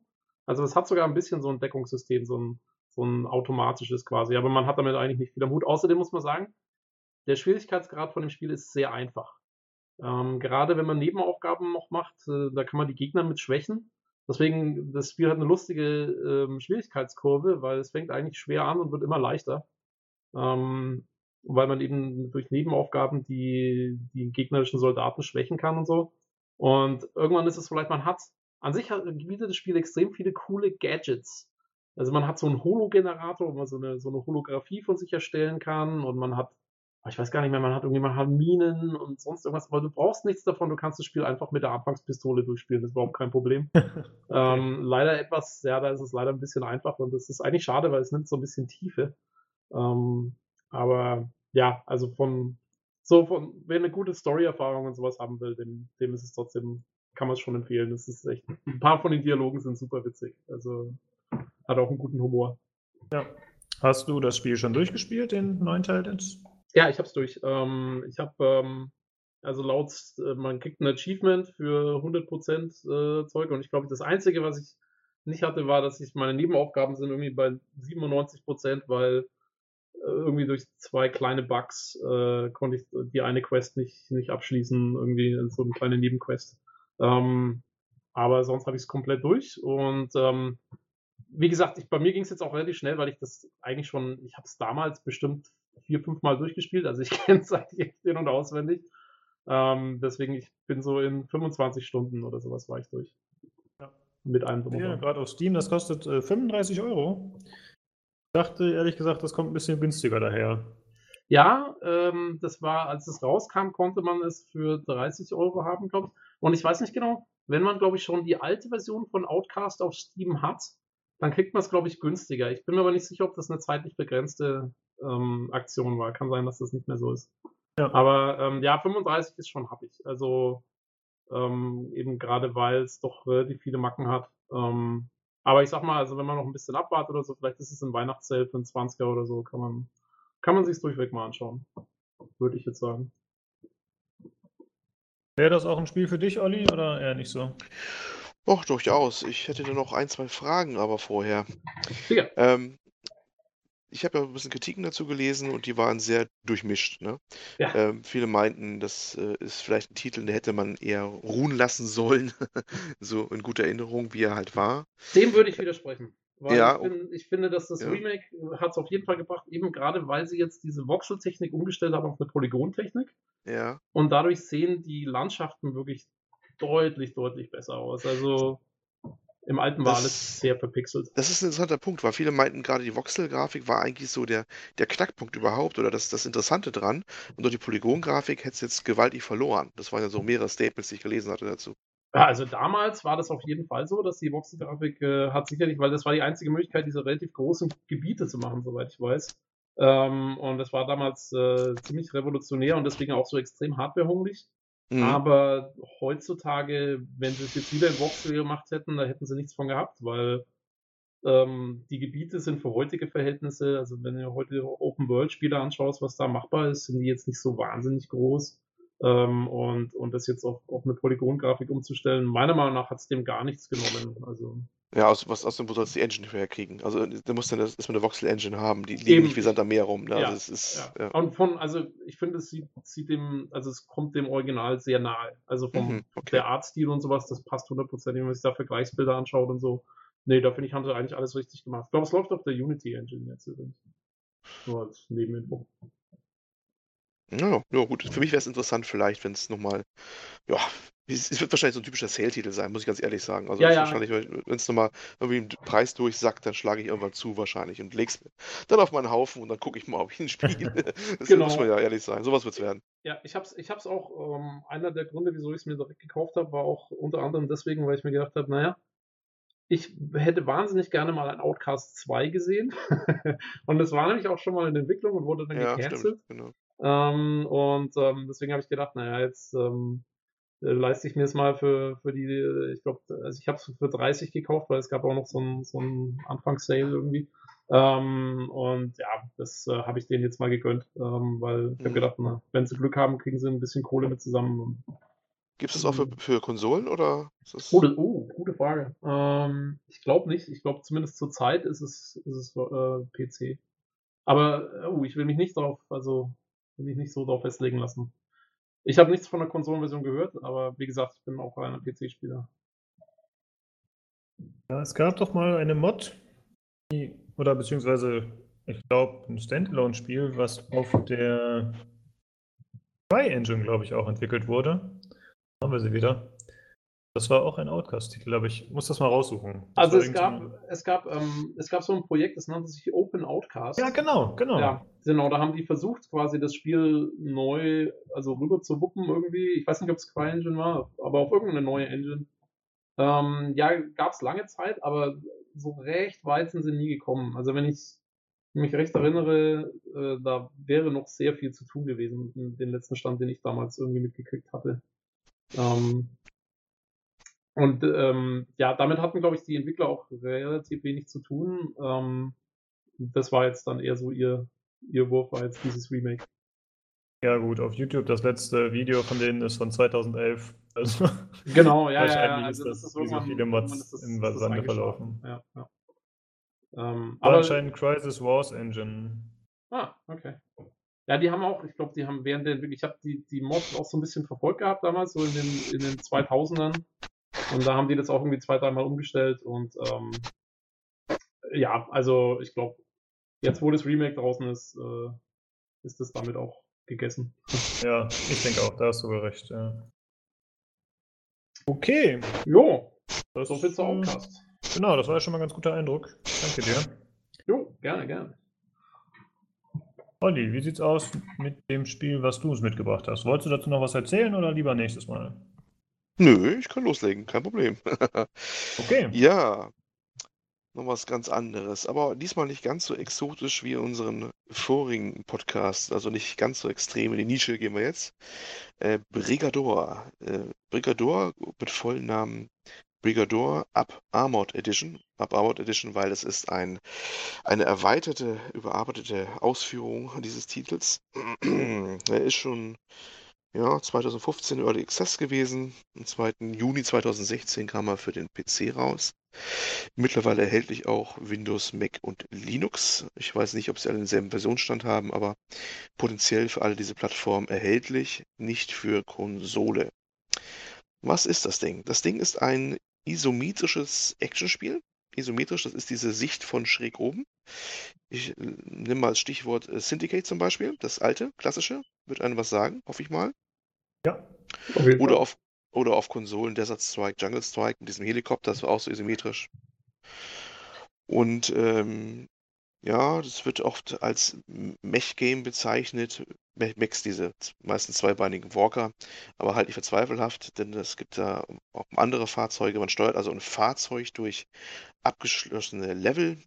Also es hat sogar ein bisschen so ein Deckungssystem, so ein, so ein automatisches quasi, aber man hat damit eigentlich nicht viel am Hut. Außerdem muss man sagen, der Schwierigkeitsgrad von dem Spiel ist sehr einfach. Ähm, gerade wenn man Nebenaufgaben noch macht, äh, da kann man die Gegner mit schwächen. Deswegen, das Spiel hat eine lustige ähm, Schwierigkeitskurve, weil es fängt eigentlich schwer an und wird immer leichter. Ähm, weil man eben durch Nebenaufgaben die, die gegnerischen Soldaten schwächen kann und so. Und irgendwann ist es vielleicht, man hat an sich bietet das Spiel extrem viele coole Gadgets. Also man hat so einen Hologenerator, wo man so eine, so eine Holographie von sich erstellen kann und man hat, ich weiß gar nicht mehr, man hat irgendwie mal hat Minen und sonst irgendwas, aber du brauchst nichts davon, du kannst das Spiel einfach mit der Anfangspistole durchspielen, das ist überhaupt kein Problem. okay. [LAUGHS] ähm, leider etwas, ja, da ist es leider ein bisschen einfach und das ist eigentlich schade, weil es nimmt so ein bisschen Tiefe. Ähm, aber ja, also von, so von, wer eine gute Story-Erfahrung und sowas haben will, dem, dem ist es trotzdem kann man es schon empfehlen. Das ist echt, ein paar von den Dialogen sind super witzig. Also hat auch einen guten Humor. Ja. Hast du das Spiel schon durchgespielt, den neuen Teil jetzt? Ja, ich hab's durch. Ähm, ich habe ähm, also laut, äh, man kriegt ein Achievement für 100% äh, Zeug und ich glaube, das Einzige, was ich nicht hatte, war, dass ich meine Nebenaufgaben sind irgendwie bei 97%, weil äh, irgendwie durch zwei kleine Bugs äh, konnte ich die eine Quest nicht, nicht abschließen, irgendwie so eine kleine Nebenquest. Ähm, aber sonst habe ich es komplett durch und ähm, wie gesagt, ich, bei mir ging es jetzt auch relativ schnell, weil ich das eigentlich schon, ich habe es damals bestimmt vier, fünf Mal durchgespielt, also ich [LAUGHS] kenne es eigentlich in- und auswendig. Ähm, deswegen, ich bin so in 25 Stunden oder sowas war ich durch. Ja. Mit einem Ja, gerade auf Steam, das kostet äh, 35 Euro. Ich dachte ehrlich gesagt, das kommt ein bisschen günstiger daher. Ja, ähm, das war, als es rauskam, konnte man es für 30 Euro haben, glaube ich. Und ich weiß nicht genau, wenn man, glaube ich, schon die alte Version von Outcast auf Steam hat, dann kriegt man es, glaube ich, günstiger. Ich bin mir aber nicht sicher, ob das eine zeitlich begrenzte ähm, Aktion war. Kann sein, dass das nicht mehr so ist. Ja. Aber ähm, ja, 35 ist schon happig. Also ähm, eben gerade, weil es doch relativ viele Macken hat. Ähm, aber ich sag mal, also wenn man noch ein bisschen abwartet oder so, vielleicht ist es ein Weihnachtszelt für ein 20er oder so, kann man, kann man sich durchweg mal anschauen. Würde ich jetzt sagen. Wäre das auch ein Spiel für dich, Olli, oder eher nicht so? Och, durchaus. Ich hätte da noch ein, zwei Fragen, aber vorher. Sicher. Ähm, ich habe ja ein bisschen Kritiken dazu gelesen und die waren sehr durchmischt. Ne? Ja. Ähm, viele meinten, das äh, ist vielleicht ein Titel, den hätte man eher ruhen lassen sollen. [LAUGHS] so in guter Erinnerung, wie er halt war. Dem würde ich widersprechen. Weil Ja, ich, bin, ich finde, dass das ja. Remake hat es auf jeden Fall gebracht, eben gerade weil sie jetzt diese Voxel-Technik umgestellt haben auf eine Polygon-Technik. Ja, Und dadurch sehen die Landschaften wirklich deutlich, deutlich besser aus. Also im alten war Das- alles sehr verpixelt. das ist ein interessanter Punkt, weil viele meinten, gerade die Voxel-Grafik war eigentlich so der, der Knackpunkt überhaupt oder das, das Interessante dran. Und durch die Polygon-Grafik hätte es jetzt gewaltig verloren. Das waren ja so mehrere Staples, die ich gelesen hatte dazu. Ja, also damals war das auf jeden Fall so, dass die Voxel-Grafik äh, hat sicherlich, weil das war die einzige Möglichkeit, diese relativ großen Gebiete zu machen, soweit ich weiß. Ähm, und das war damals äh, ziemlich revolutionär und deswegen auch so extrem hardwarehungrig. Mhm. Aber heutzutage, wenn sie es jetzt wieder in Voxel gemacht hätten, da hätten sie nichts von gehabt, weil ähm, die Gebiete sind für heutige Verhältnisse, also wenn du heute Open-World-Spiele anschaust, was da machbar ist, sind die jetzt nicht so wahnsinnig groß. Ähm, und, und das jetzt auf, auf eine Polygon-Grafik umzustellen, meiner Meinung nach hat es dem gar nichts genommen. Also Ja, aus, was, aus dem, wo sollst du die Engine nicht mehr herkriegen? Also, da musst du das, erstmal eine Voxel-Engine haben. Die liegen nicht wie Sand am Meer rum. Ne? Ja, Also, es ist, ja. ja. Und von, also ich finde, es sieht, sieht dem, also es kommt dem Original sehr nahe. Also vom Mhm, okay. der Artstil und sowas, das passt hundertprozentig, wenn man sich da Vergleichsbilder anschaut und so. Nee, da finde ich, haben sie eigentlich alles richtig gemacht. Ich glaube, es läuft auf der Unity Engine jetzt übrigens. Nur als Nebeninfo. Ja, ja, gut. Für mich wäre es interessant, vielleicht, wenn es nochmal, ja, es, es wird wahrscheinlich so ein typischer Sale-Titel sein, muss ich ganz ehrlich sagen. Also, Ja, ja. wahrscheinlich, wenn es nochmal irgendwie einen Preis durchsackt, dann schlage ich irgendwann zu, wahrscheinlich, und leg's dann auf meinen Haufen und dann gucke ich mal, ob ich ihn spiele. [LAUGHS] das Genau. muss man ja ehrlich sein. Sowas wird es werden. Ja, ich hab's, ich hab's auch, ähm, einer der Gründe, wieso ich es mir direkt gekauft habe, war auch unter anderem deswegen, weil ich mir gedacht habe, naja, ich hätte wahnsinnig gerne mal ein Outcast 2 gesehen. [LAUGHS] und es war nämlich auch schon mal in Entwicklung und wurde dann Ja, gecancelt. stimmt. Genau. Ähm, und ähm, deswegen habe ich gedacht, naja, jetzt ähm, äh, leiste ich mir es mal für, für die, äh, ich glaube, also ich habe es für 30 gekauft, weil es gab auch noch so ein, so ein Anfangssale irgendwie. Ähm, und ja, das äh, habe ich denen jetzt mal gegönnt, ähm, weil ich habe Mhm. gedacht, na, wenn sie Glück haben, kriegen sie ein bisschen Kohle mit zusammen. Gibt es das auch für, für Konsolen oder ist das... oh, gute Frage. Ähm, ich glaube nicht. Ich glaube zumindest zur Zeit ist es, ist es äh, PC. Aber äh, oh, ich will mich nicht darauf, also mich nicht so darauf festlegen lassen. Ich habe nichts von der Konsolenversion gehört, aber wie gesagt, ich bin auch reiner PC-Spieler. Ja, es gab doch mal eine Mod, die, oder beziehungsweise, ich glaube, ein Standalone-Spiel, was auf der Cry-Engine, glaube ich, auch entwickelt wurde. Haben wir sie wieder. Das war auch ein Outcast-Titel, aber ich muss das mal raussuchen. Das Also es so gab, eine- es gab, ähm, es gab so ein Projekt, das nannte sich Open Outcast. Ja, genau, genau. Ja, genau, da haben die versucht, quasi das Spiel neu, also rüber zu wuppen irgendwie. Ich weiß nicht, ob es CryEngine war, aber auf irgendeine neue Engine. Ähm, ja, gab es lange Zeit, aber so recht weit sind sie nie gekommen. Also wenn ich mich recht erinnere, äh, da wäre noch sehr viel zu tun gewesen, den letzten Stand, den ich damals irgendwie mitgekriegt hatte. Ähm, und ähm, ja, damit hatten, glaube ich, die Entwickler auch relativ wenig zu tun. Ähm, das war jetzt dann eher so ihr, ihr Wurf, war jetzt dieses Remake. Ja, gut, auf YouTube das letzte Video von denen ist von 2011. Also Genau, ja, [LAUGHS] ja, ja. Also das das ist so viele Mods im das Sande verlaufen. Ja, ja. Ähm, aber, anscheinend Crisis Wars Engine. ah, okay. Ja, die haben auch, ich glaube, die haben während der Entwicklung, ich habe die, die Mods auch so ein bisschen verfolgt gehabt damals, so in den, in den 2000ern. Und da haben die das auch irgendwie zwei, dreimal umgestellt und ähm, ja, also ich glaube, jetzt wo das Remake draußen ist, äh, ist das damit auch gegessen. Ja, ich denke auch, da hast du wohl recht. Ja. Okay. Jo, Das, so viel zu äh, Outcast. Genau, das war ja schon mal ein ganz guter Eindruck. Danke dir. Jo, gerne, gerne. Olli, wie sieht's aus mit dem Spiel, was du uns mitgebracht hast? Wolltest du dazu noch was erzählen oder lieber nächstes Mal? Nö, ich kann loslegen, kein Problem. [LAUGHS] Okay. Ja, noch was ganz anderes, aber diesmal nicht ganz so exotisch wie unseren vorigen Podcast, also nicht ganz so extrem. In die Nische gehen wir jetzt. Äh, Brigador. Äh, Brigador mit vollen Namen Brigador Up Armored Edition. Up Armored Edition, weil es ist ein, eine erweiterte, überarbeitete Ausführung dieses Titels. [CLEARS THROAT] er ist schon ja, 2015 Early Access gewesen. Am 2. Juni 2016 kam er für den PC raus. Mittlerweile erhältlich auch Windows, Mac und Linux. Ich weiß nicht, ob sie alle denselben Versionsstand haben, aber potenziell für alle diese Plattformen erhältlich, nicht für Konsole. Was ist das Ding? Das Ding ist ein isometrisches Actionspiel. Isometrisch, das ist diese Sicht von schräg oben. Ich äh, nehme mal als Stichwort äh, Syndicate zum Beispiel, das alte, klassische. Wird einem was sagen, hoffe ich mal. Ja. Oder auf, oder auf Konsolen Desert Strike, Jungle Strike mit diesem Helikopter, das war auch so isometrisch. Und ähm, ja, das wird oft als Mech-Game bezeichnet. Mechs, diese meistens zweibeinigen Walker, aber halt nicht verzweifelhaft, denn es gibt da auch andere Fahrzeuge. Man steuert also ein Fahrzeug durch abgeschlossene Level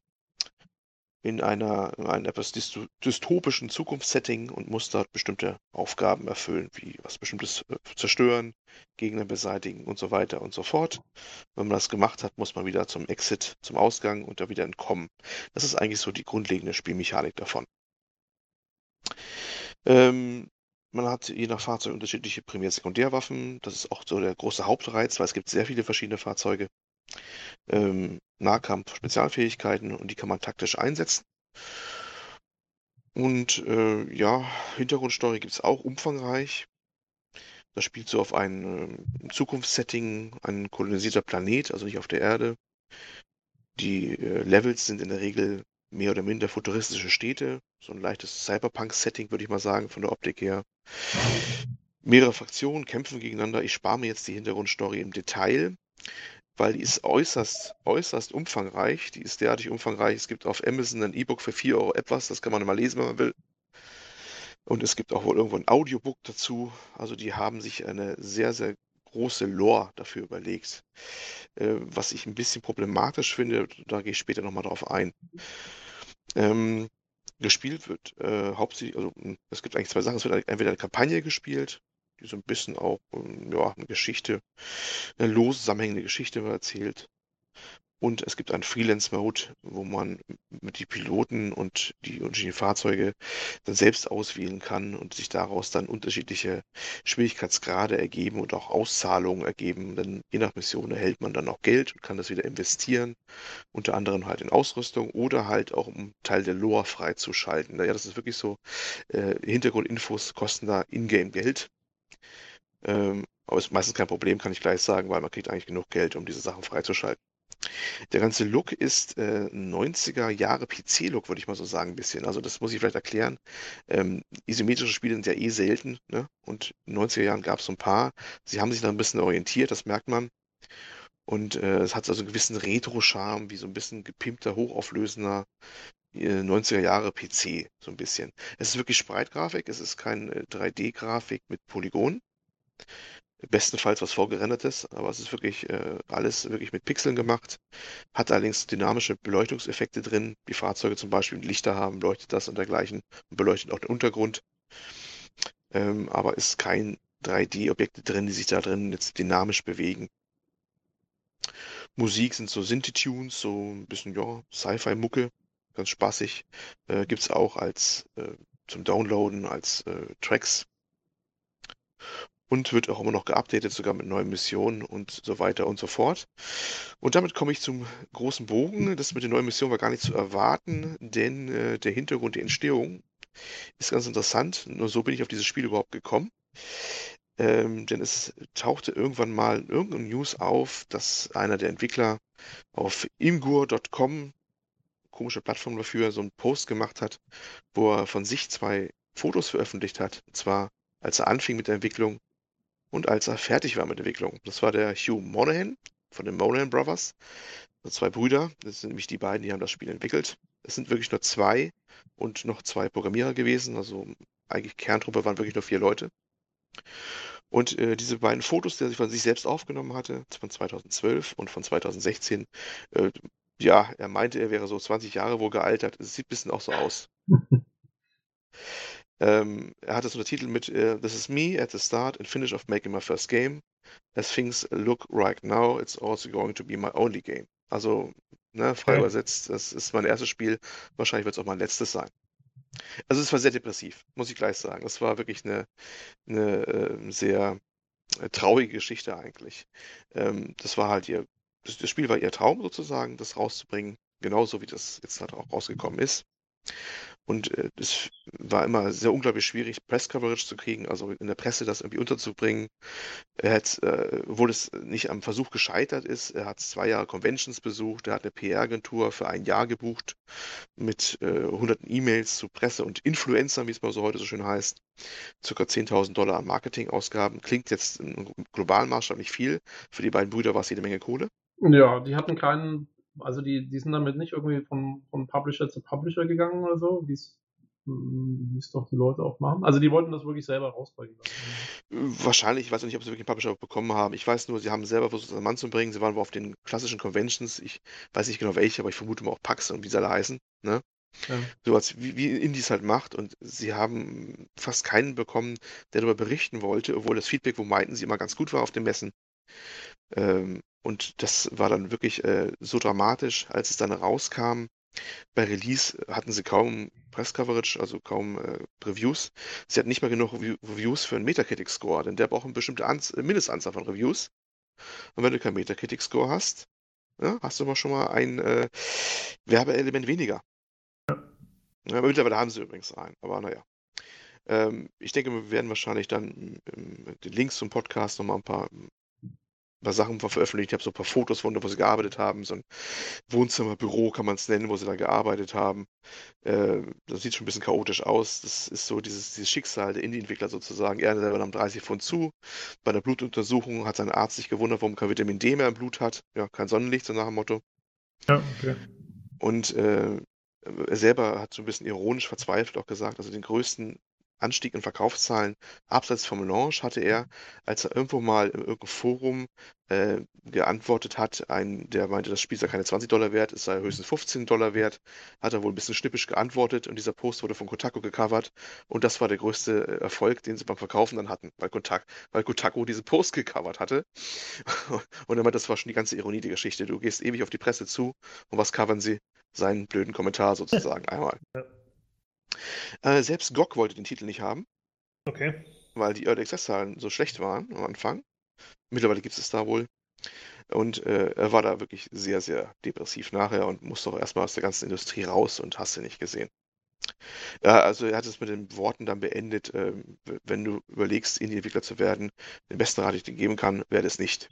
in einer, in einem etwas dystopischen Zukunftssetting und muss dort bestimmte Aufgaben erfüllen, wie was bestimmtes äh, zerstören, Gegner beseitigen und so weiter und so fort. Wenn man das gemacht hat, muss man wieder zum Exit, zum Ausgang und da wieder entkommen. Das ist eigentlich so die grundlegende Spielmechanik davon. Ähm, man hat je nach Fahrzeug unterschiedliche Primär-Sekundärwaffen. Das ist auch so der große Hauptreiz, weil es gibt sehr viele verschiedene Fahrzeuge ähm, Nahkampf-Spezialfähigkeiten und die kann man taktisch einsetzen. Und äh, ja, Hintergrundstory gibt es auch umfangreich. Das spielt so auf ein äh, Zukunftssetting, ein kolonisierter Planet, also nicht auf der Erde. Die äh, Levels sind in der Regel mehr oder minder futuristische Städte, so ein leichtes Cyberpunk-Setting, würde ich mal sagen, von der Optik her. Mehrere Fraktionen kämpfen gegeneinander. Ich spare mir jetzt die Hintergrundstory im Detail weil die ist äußerst, äußerst umfangreich. Die ist derartig umfangreich. Es gibt auf Amazon ein E-Book für 4 Euro etwas, das kann man mal lesen, wenn man will. Und es gibt auch wohl irgendwo ein Audiobook dazu. Also die haben sich eine sehr, sehr große Lore dafür überlegt. Äh, was ich ein bisschen problematisch finde, da gehe ich später nochmal drauf ein. Ähm, gespielt wird äh, hauptsächlich, also es gibt eigentlich zwei Sachen. Es wird entweder eine Kampagne gespielt, die so ein bisschen auch ähm, ja, eine Geschichte, eine lose zusammenhängende Geschichte erzählt. Und es gibt einen Freelance-Mode, wo man mit die Piloten und die unterschiedlichen Fahrzeuge dann selbst auswählen kann und sich daraus dann unterschiedliche Schwierigkeitsgrade ergeben und auch Auszahlungen ergeben. Denn je nach Mission erhält man dann auch Geld und kann das wieder investieren, unter anderem halt in Ausrüstung oder halt auch um Teil der Lore freizuschalten. Ja, das ist wirklich so, äh, Hintergrundinfos kosten da Ingame Geld ähm, aber ist meistens kein Problem, kann ich gleich sagen, weil man kriegt eigentlich genug Geld, um diese Sachen freizuschalten. Der ganze Look ist äh, 90er Jahre PC-Look, würde ich mal so sagen, ein bisschen. Also das muss ich vielleicht erklären. Ähm, isometrische Spiele sind ja eh selten, ne? Und in den 90er Jahren gab es so ein paar. Sie haben sich da ein bisschen orientiert, das merkt man. Und äh, es hat also einen gewissen Retro-Charme, wie so ein bisschen gepimpter, hochauflösender 90er äh, Jahre PC, so ein bisschen. Es ist wirklich Spreitgrafik, es ist keine 3D-Grafik mit Polygonen. Bestenfalls was vorgerendertes, aber es ist wirklich äh, alles wirklich mit Pixeln gemacht. Hat allerdings dynamische Beleuchtungseffekte drin. Die Fahrzeuge zum Beispiel Lichter haben, leuchtet das und dergleichen und beleuchtet auch den Untergrund. Ähm, aber ist kein 3D-Objekte drin, die sich da drin jetzt dynamisch bewegen. Musik sind so Synthi-Tunes, so ein bisschen, ja, Sci-Fi-Mucke, ganz spaßig. Äh, Gibt es auch als äh, zum Downloaden, als äh, Tracks und wird auch immer noch geupdatet, sogar mit neuen Missionen und so weiter und so fort. Und damit komme ich zum großen Bogen. Das mit den neuen Missionen war gar nicht zu erwarten, denn äh, der Hintergrund der Entstehung ist ganz interessant. Nur so bin ich auf dieses Spiel überhaupt gekommen. Ähm, denn es tauchte irgendwann mal in irgendeinem News auf, dass einer der Entwickler auf imgur.com, komische Plattform dafür, so einen Post gemacht hat, wo er von sich zwei Fotos veröffentlicht hat. Und zwar, als er anfing mit der Entwicklung und als er fertig war mit der Entwicklung. Das war der Hugh Monahan von den Monahan Brothers. Zwei Brüder, das sind nämlich die beiden, die haben das Spiel entwickelt. Es sind wirklich nur zwei und noch zwei Programmierer gewesen. Also eigentlich Kerntruppe waren wirklich nur vier Leute. Und äh, diese beiden Fotos, die er von sich selbst aufgenommen hatte, von 2012 und von 2016, äh, ja, er meinte, er wäre so 20 Jahre wohl gealtert. Es sieht ein bisschen auch so aus. [LAUGHS] Ähm, er hat das Untertitel mit äh, This is me at the start and finish of making my first game. As things look right now, it's also going to be my only game. Also, ne, frei okay. übersetzt, das ist mein erstes Spiel. Wahrscheinlich wird es auch mein letztes sein. Also es war sehr depressiv, muss ich gleich sagen. Das war wirklich eine, eine äh, sehr traurige Geschichte eigentlich. Ähm, das war halt ihr, das, das Spiel war ihr Traum sozusagen, das rauszubringen, genauso wie das jetzt halt auch rausgekommen ist. Und äh, es war immer sehr unglaublich schwierig, Press-Coverage zu kriegen, also in der Presse das irgendwie unterzubringen. Er hat, äh, obwohl es nicht am Versuch gescheitert ist, er hat zwei Jahre Conventions besucht, er hat eine PR-Agentur für ein Jahr gebucht mit äh, hunderten E-Mails zu Presse und Influencern, wie es mal so heute so schön heißt. Circa 10.000 Dollar an Marketingausgaben. Klingt jetzt im globalen Maßstab nicht viel. Für die beiden Brüder war es jede Menge Kohle. Ja, die hatten keinen also die, die sind damit nicht irgendwie von, von Publisher zu Publisher gegangen oder so, wie es wie es doch die Leute auch machen. Also die wollten das wirklich selber rausbringen. Wahrscheinlich, ich weiß nicht, ob sie wirklich einen Publisher bekommen haben. Ich weiß nur, sie haben selber versucht, das an Mann zu bringen. Sie waren wohl auf den klassischen Conventions. Ich weiß nicht genau welche, aber ich vermute mal auch PAX und wie sie alle heißen. Ne? Ja. So als wie, wie Indies halt macht. Und sie haben fast keinen bekommen, der darüber berichten wollte, obwohl das Feedback, wo meinten sie immer ganz gut war auf den Messen. Ähm, und das war dann wirklich äh, so dramatisch, als es dann rauskam. Bei Release hatten sie kaum Press-Coverage, also kaum äh, Reviews. Sie hatten nicht mal genug Reviews für einen Metacritic-Score, denn der braucht eine bestimmte Anz Mindestanzahl von Reviews. Und wenn du keinen Metacritic-Score hast, ja, hast du mal schon mal ein äh, Werbeelement weniger. Ja, mittlerweile haben sie übrigens einen, aber naja. Ähm, ich denke, wir werden wahrscheinlich dann ähm, den Links zum Podcast nochmal ein paar paar Sachen veröffentlicht. Ich habe so ein paar Fotos von, wo sie gearbeitet haben. So ein Wohnzimmerbüro kann man es nennen, wo sie da gearbeitet haben. Äh, das sieht schon ein bisschen chaotisch aus. Das ist so dieses, dieses Schicksal der Indie-Entwickler sozusagen. Er selber nahm 30 Pfund zu. Bei der Blutuntersuchung hat sein Arzt sich gewundert, warum kein Vitamin D mehr im Blut hat. Ja, kein Sonnenlicht, so nach dem Motto. Ja, okay. Und äh, er selber hat so ein bisschen ironisch verzweifelt auch gesagt, also den größten Anstieg in Verkaufszahlen abseits vom Launch hatte er, als er irgendwo mal in irgendeinem Forum äh, geantwortet hat, ein, der meinte, das Spiel sei keine 20 Dollar wert, es sei höchstens 15 Dollar wert, hat er wohl ein bisschen schnippisch geantwortet und dieser Post wurde von Kotaku gecovert und das war der größte äh, Erfolg, den sie beim Verkaufen dann hatten, weil, Kotak, weil Kotaku diesen Post gecovert hatte. [LAUGHS] und er meinte, das war schon die ganze Ironie der Geschichte. Du gehst ewig auf die Presse zu und was covern sie? Seinen blöden Kommentar sozusagen einmal. Ja. Äh, selbst GOG wollte den Titel nicht haben. Okay. Weil die Early Access-Zahlen so schlecht waren am Anfang. Mittlerweile gibt es da wohl. Und äh, er war da wirklich sehr, sehr depressiv nachher und musste auch erstmal aus der ganzen Industrie raus und hast du nicht gesehen. Ja, also er hat es mit den Worten dann beendet, äh, wenn du überlegst, Indie-Entwickler zu werden, den besten Rat, den ich dir geben kann, werde es nicht.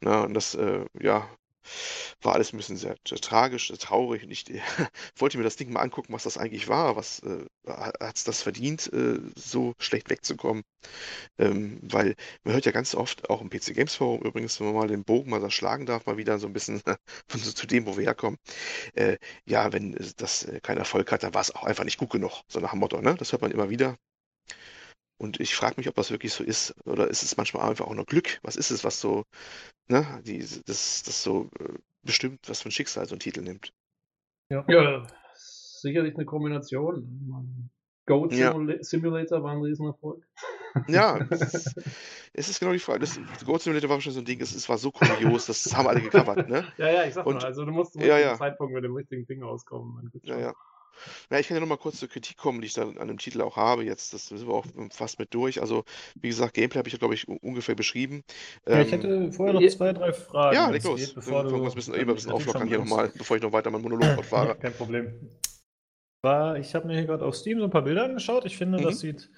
Na, und das, äh, ja, war alles ein bisschen sehr, tragisch, sehr traurig und ich [LAUGHS] äh, wollte mir das Ding mal angucken, was das eigentlich war. Was äh, hat es das verdient, äh, so schlecht wegzukommen? Ähm, weil man hört ja ganz oft, auch im PC Games Forum übrigens, wenn man mal den Bogen mal da schlagen darf, mal wieder so ein bisschen [LAUGHS] zu dem, wo wir herkommen. Äh, ja, wenn das äh, keinen Erfolg hat, dann war es auch einfach nicht gut genug, so nach dem Motto, ne? Das hört man immer wieder. Und ich frage mich, ob das wirklich so ist. Oder ist es manchmal einfach auch nur Glück? Was ist es, was so, ne, die, das, das so äh, bestimmt, was für ein Schicksal so ein Titel nimmt? Ja, ja sicherlich eine Kombination. Goat Simula Simulator war ein Riesenerfolg. Ja, es [LAUGHS] ist, es ist genau die Frage. Das, Goat Simulator war schon so ein Ding, es, es war so kurios, das haben alle gecovert, ne? [LAUGHS] Ja, ja, ich sag Und, mal, also du musst, du musst ja, ja. Zeitpunkt mit dem richtigen Ding rauskommen. Ja, ja. Ja, ich kann ja noch mal kurz zur Kritik kommen, die ich dann an dem Titel auch habe. Jetzt, das sind wir auch fast mit durch. Also, wie gesagt, Gameplay habe ich ja, glaube ich, ungefähr beschrieben. Ja, ich ähm, hätte vorher noch zwei, drei Fragen. Ja, leg los. Geht, bevor du, ein bisschen, ein bisschen auflockern hier nochmal, bevor ich noch weiter meinen Monolog [LAUGHS] fortfahre. Kein Problem. War, ich habe mir hier gerade auf Steam so ein paar Bilder angeschaut. Ich finde, mhm. das sieht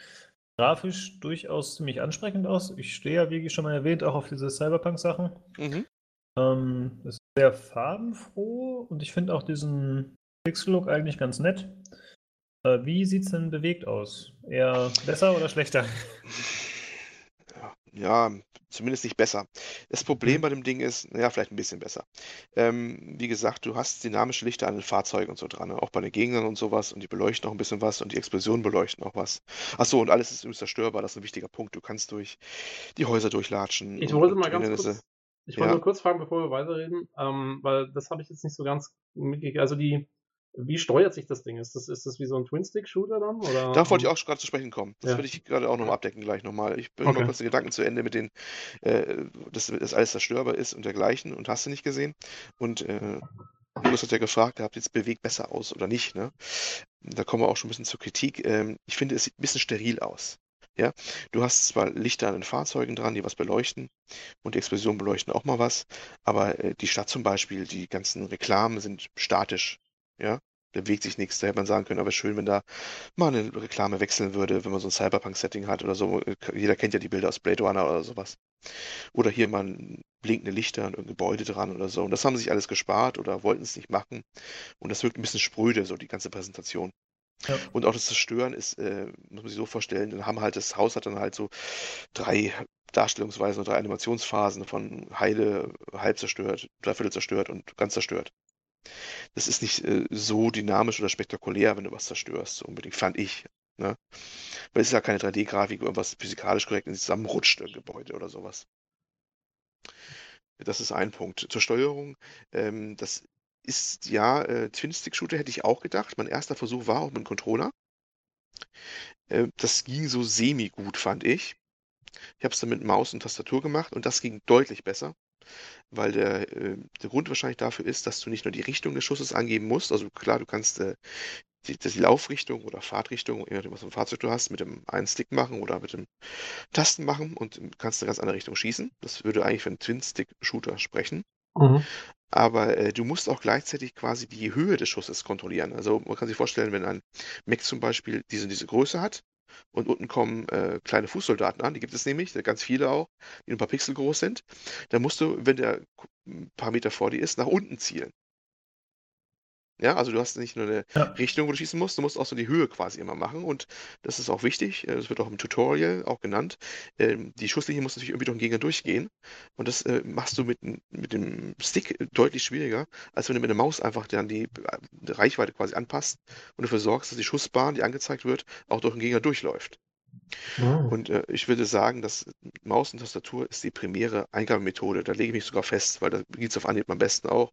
grafisch durchaus ziemlich ansprechend aus. Ich stehe ja, wie schon mal erwähnt, auch auf diese Cyberpunk-Sachen. Mhm. Ähm, ist sehr farbenfroh und ich finde auch diesen Pixel-Look eigentlich ganz nett. Äh, wie sieht es denn bewegt aus? Eher besser oder schlechter? [LAUGHS] Ja, zumindest nicht besser. Das Problem hm. bei dem Ding ist, naja, vielleicht ein bisschen besser. Ähm, wie gesagt, du hast dynamische Lichter an den Fahrzeugen und so dran, ne? auch bei den Gegnern und sowas und die beleuchten auch ein bisschen was und die Explosionen beleuchten auch was. Achso, und alles ist übrigens zerstörbar, das ist ein wichtiger Punkt. Du kannst durch die Häuser durchlatschen. Ich wollte mal ganz kurz, ich wollte ja. nur kurz fragen, bevor wir weiterreden, ähm, weil das habe ich jetzt nicht so ganz mitgekriegt. Also die, wie steuert sich das Ding? Ist das, ist das wie so ein Twin-Stick-Shooter dann? Oder? Da wollte ich auch gerade zu sprechen kommen. Das ja. würde ich gerade auch nochmal abdecken gleich nochmal. Ich bringe okay. mal kurz den Gedanken zu Ende mit den, äh, dass das alles zerstörbar ist und dergleichen und hast du nicht gesehen. Und äh, Lukas hat ja gefragt, habt jetzt bewegt besser aus oder nicht, ne? da kommen wir auch schon ein bisschen zur Kritik. Ähm, ich finde, es sieht ein bisschen steril aus. Ja, du hast zwar Lichter an den Fahrzeugen dran, die was beleuchten und die Explosionen beleuchten auch mal was, aber äh, die Stadt zum Beispiel, die ganzen Reklamen sind statisch. Ja, bewegt sich nichts. Da hätte man sagen können, aber schön, wenn da mal eine Reklame wechseln würde, wenn man so ein Cyberpunk-Setting hat oder so. Jeder kennt ja die Bilder aus Blade Runner oder sowas. Oder hier mal blinkende Lichter an irgendein Gebäude dran oder so. Und das haben sie sich alles gespart oder wollten es nicht machen. Und das wirkt ein bisschen spröde, so die ganze Präsentation. Ja. Und auch das Zerstören ist, äh, muss man sich so vorstellen, dann haben halt, das Haus hat dann halt so drei Darstellungsweisen oder drei Animationsphasen von heile, halb zerstört, dreiviertel zerstört und ganz zerstört. Das ist nicht äh, so dynamisch oder spektakulär, wenn du was zerstörst, unbedingt, fand ich. Ne? Weil es ist ja keine 3D-Grafik, wo irgendwas physikalisch korrekt zusammenrutscht, ein Gebäude oder sowas. Das ist ein Punkt. Zur Steuerung, ähm, das ist ja, äh, Twin-Stick-Shooter hätte ich auch gedacht. Mein erster Versuch war auch mit dem Controller. Äh, das ging so semi-gut, fand ich. Ich habe es dann mit Maus und Tastatur gemacht und das ging deutlich besser, weil der, äh, der Grund wahrscheinlich dafür ist, dass du nicht nur die Richtung des Schusses angeben musst. Also klar, du kannst äh, die, die Laufrichtung oder Fahrtrichtung, je nachdem, was für ein Fahrzeug du hast, mit dem einen Stick machen oder mit dem Tasten machen und kannst eine ganz andere Richtung schießen. Das würde eigentlich für einen Twin-Stick-Shooter sprechen. Mhm. Aber äh, du musst auch gleichzeitig quasi die Höhe des Schusses kontrollieren. Also man kann sich vorstellen, wenn ein Mac zum Beispiel diese, diese Größe hat und unten kommen äh, kleine Fußsoldaten an, die gibt es nämlich, ganz viele auch, die ein paar Pixel groß sind, dann musst du, wenn der ein paar Meter vor dir ist, nach unten zielen. Ja, also du hast nicht nur eine Ja. Richtung, wo du schießen musst, du musst auch so die Höhe quasi immer machen und das ist auch wichtig. Äh, das wird auch im Tutorial auch genannt. Ähm, die Schusslinie muss natürlich irgendwie durch den Gegner durchgehen und das äh, machst du mit, mit dem Stick deutlich schwieriger, als wenn du mit der Maus einfach dann die, die Reichweite quasi anpasst und dafür sorgst, dass die Schussbahn, die angezeigt wird, auch durch den Gegner durchläuft. Oh. Und äh, ich würde sagen, dass Maus und Tastatur ist die primäre Eingabemethode. Da lege ich mich sogar fest, weil da geht es auf Anhieb am besten auch.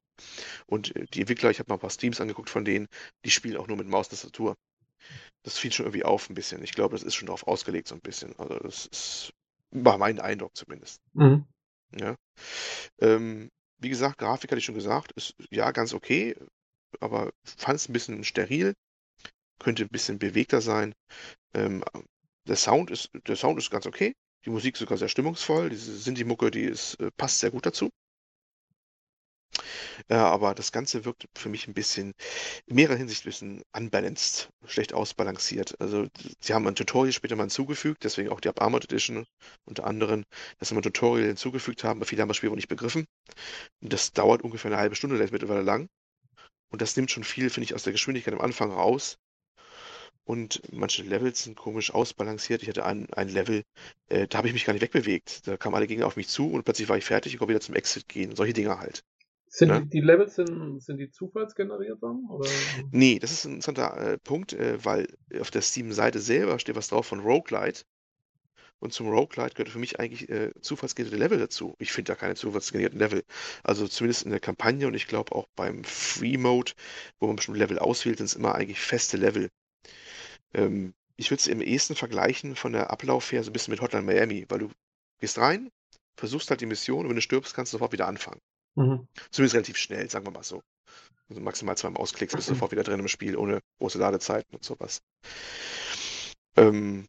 Und äh, die Entwickler, ich habe mal ein paar Streams angeguckt von denen, die spielen auch nur mit Maus und Tastatur. Das fiel schon irgendwie auf ein bisschen. Ich glaube, das ist schon darauf ausgelegt so ein bisschen. Also das ist, war mein Eindruck zumindest. Mhm. Ja. Ähm, wie gesagt, Grafik hatte ich schon gesagt, ist ja ganz okay, aber fand es ein bisschen steril, könnte ein bisschen bewegter sein. Ähm, der Sound ist, der Sound ist ganz okay. Die Musik ist sogar sehr stimmungsvoll. Diese Sinti-Mucke, die ist, äh, passt sehr gut dazu. Ja, aber das Ganze wirkt für mich ein bisschen, in mehrerer Hinsicht ein bisschen unbalanced, schlecht ausbalanciert. Also, sie haben ein Tutorial später mal hinzugefügt, deswegen auch die Up Armored Edition unter anderem, dass sie mal ein Tutorial hinzugefügt haben, aber viele haben das Spiel wohl nicht begriffen. Und das dauert ungefähr eine halbe Stunde, das ist mittlerweile lang. Und das nimmt schon viel, finde ich, aus der Geschwindigkeit am Anfang raus. Und manche Levels sind komisch ausbalanciert. Ich hatte ein, ein Level, äh, da habe ich mich gar nicht wegbewegt. Da kamen alle Gegner auf mich zu und plötzlich war ich fertig und konnte wieder zum Exit gehen. Solche Dinge halt. Sind ne? die, die, Levels sind, sind die zufallsgeneriert dann? Oder? Nee, das ist ein interessanter äh, Punkt, äh, weil auf der Steam-Seite selber steht was drauf von Roguelite. Und zum Roguelite gehört für mich eigentlich äh, zufallsgenerierte Level dazu. Ich finde da keine zufallsgenerierten Level. Also zumindest in der Kampagne und ich glaube auch beim Free Mode, wo man bestimmte Level auswählt, sind es immer eigentlich feste Level. Ähm, ich würde es im ehesten vergleichen von der Ablauf her so ein bisschen mit Hotline Miami, weil du gehst rein, versuchst halt die Mission und wenn du stirbst, kannst du sofort wieder anfangen. Mhm. Zumindest relativ schnell, sagen wir mal so. Also maximal zwei Mausklicks bist du sofort wieder drin im Spiel, ohne große Ladezeiten und sowas. Ähm,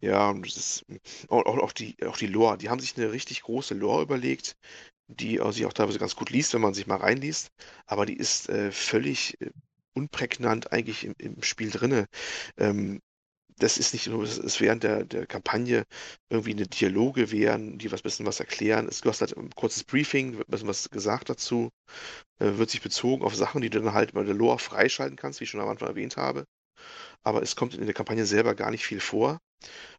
ja, und das ist auch, auch, die, auch die Lore, die haben sich eine richtig große Lore überlegt, die sich auch teilweise ganz gut liest, wenn man sich mal reinliest, aber die ist äh, völlig äh, unprägnant eigentlich im, im Spiel drinne. Ähm, das ist nicht nur, es während der, der Kampagne irgendwie eine Dialoge wären, die was bisschen was erklären. du hast halt ein kurzes Briefing, wird ein bisschen was gesagt dazu, äh, wird sich bezogen auf Sachen, die du dann halt bei der Lore freischalten kannst, wie ich schon am Anfang erwähnt habe. Aber es kommt in der Kampagne selber gar nicht viel vor.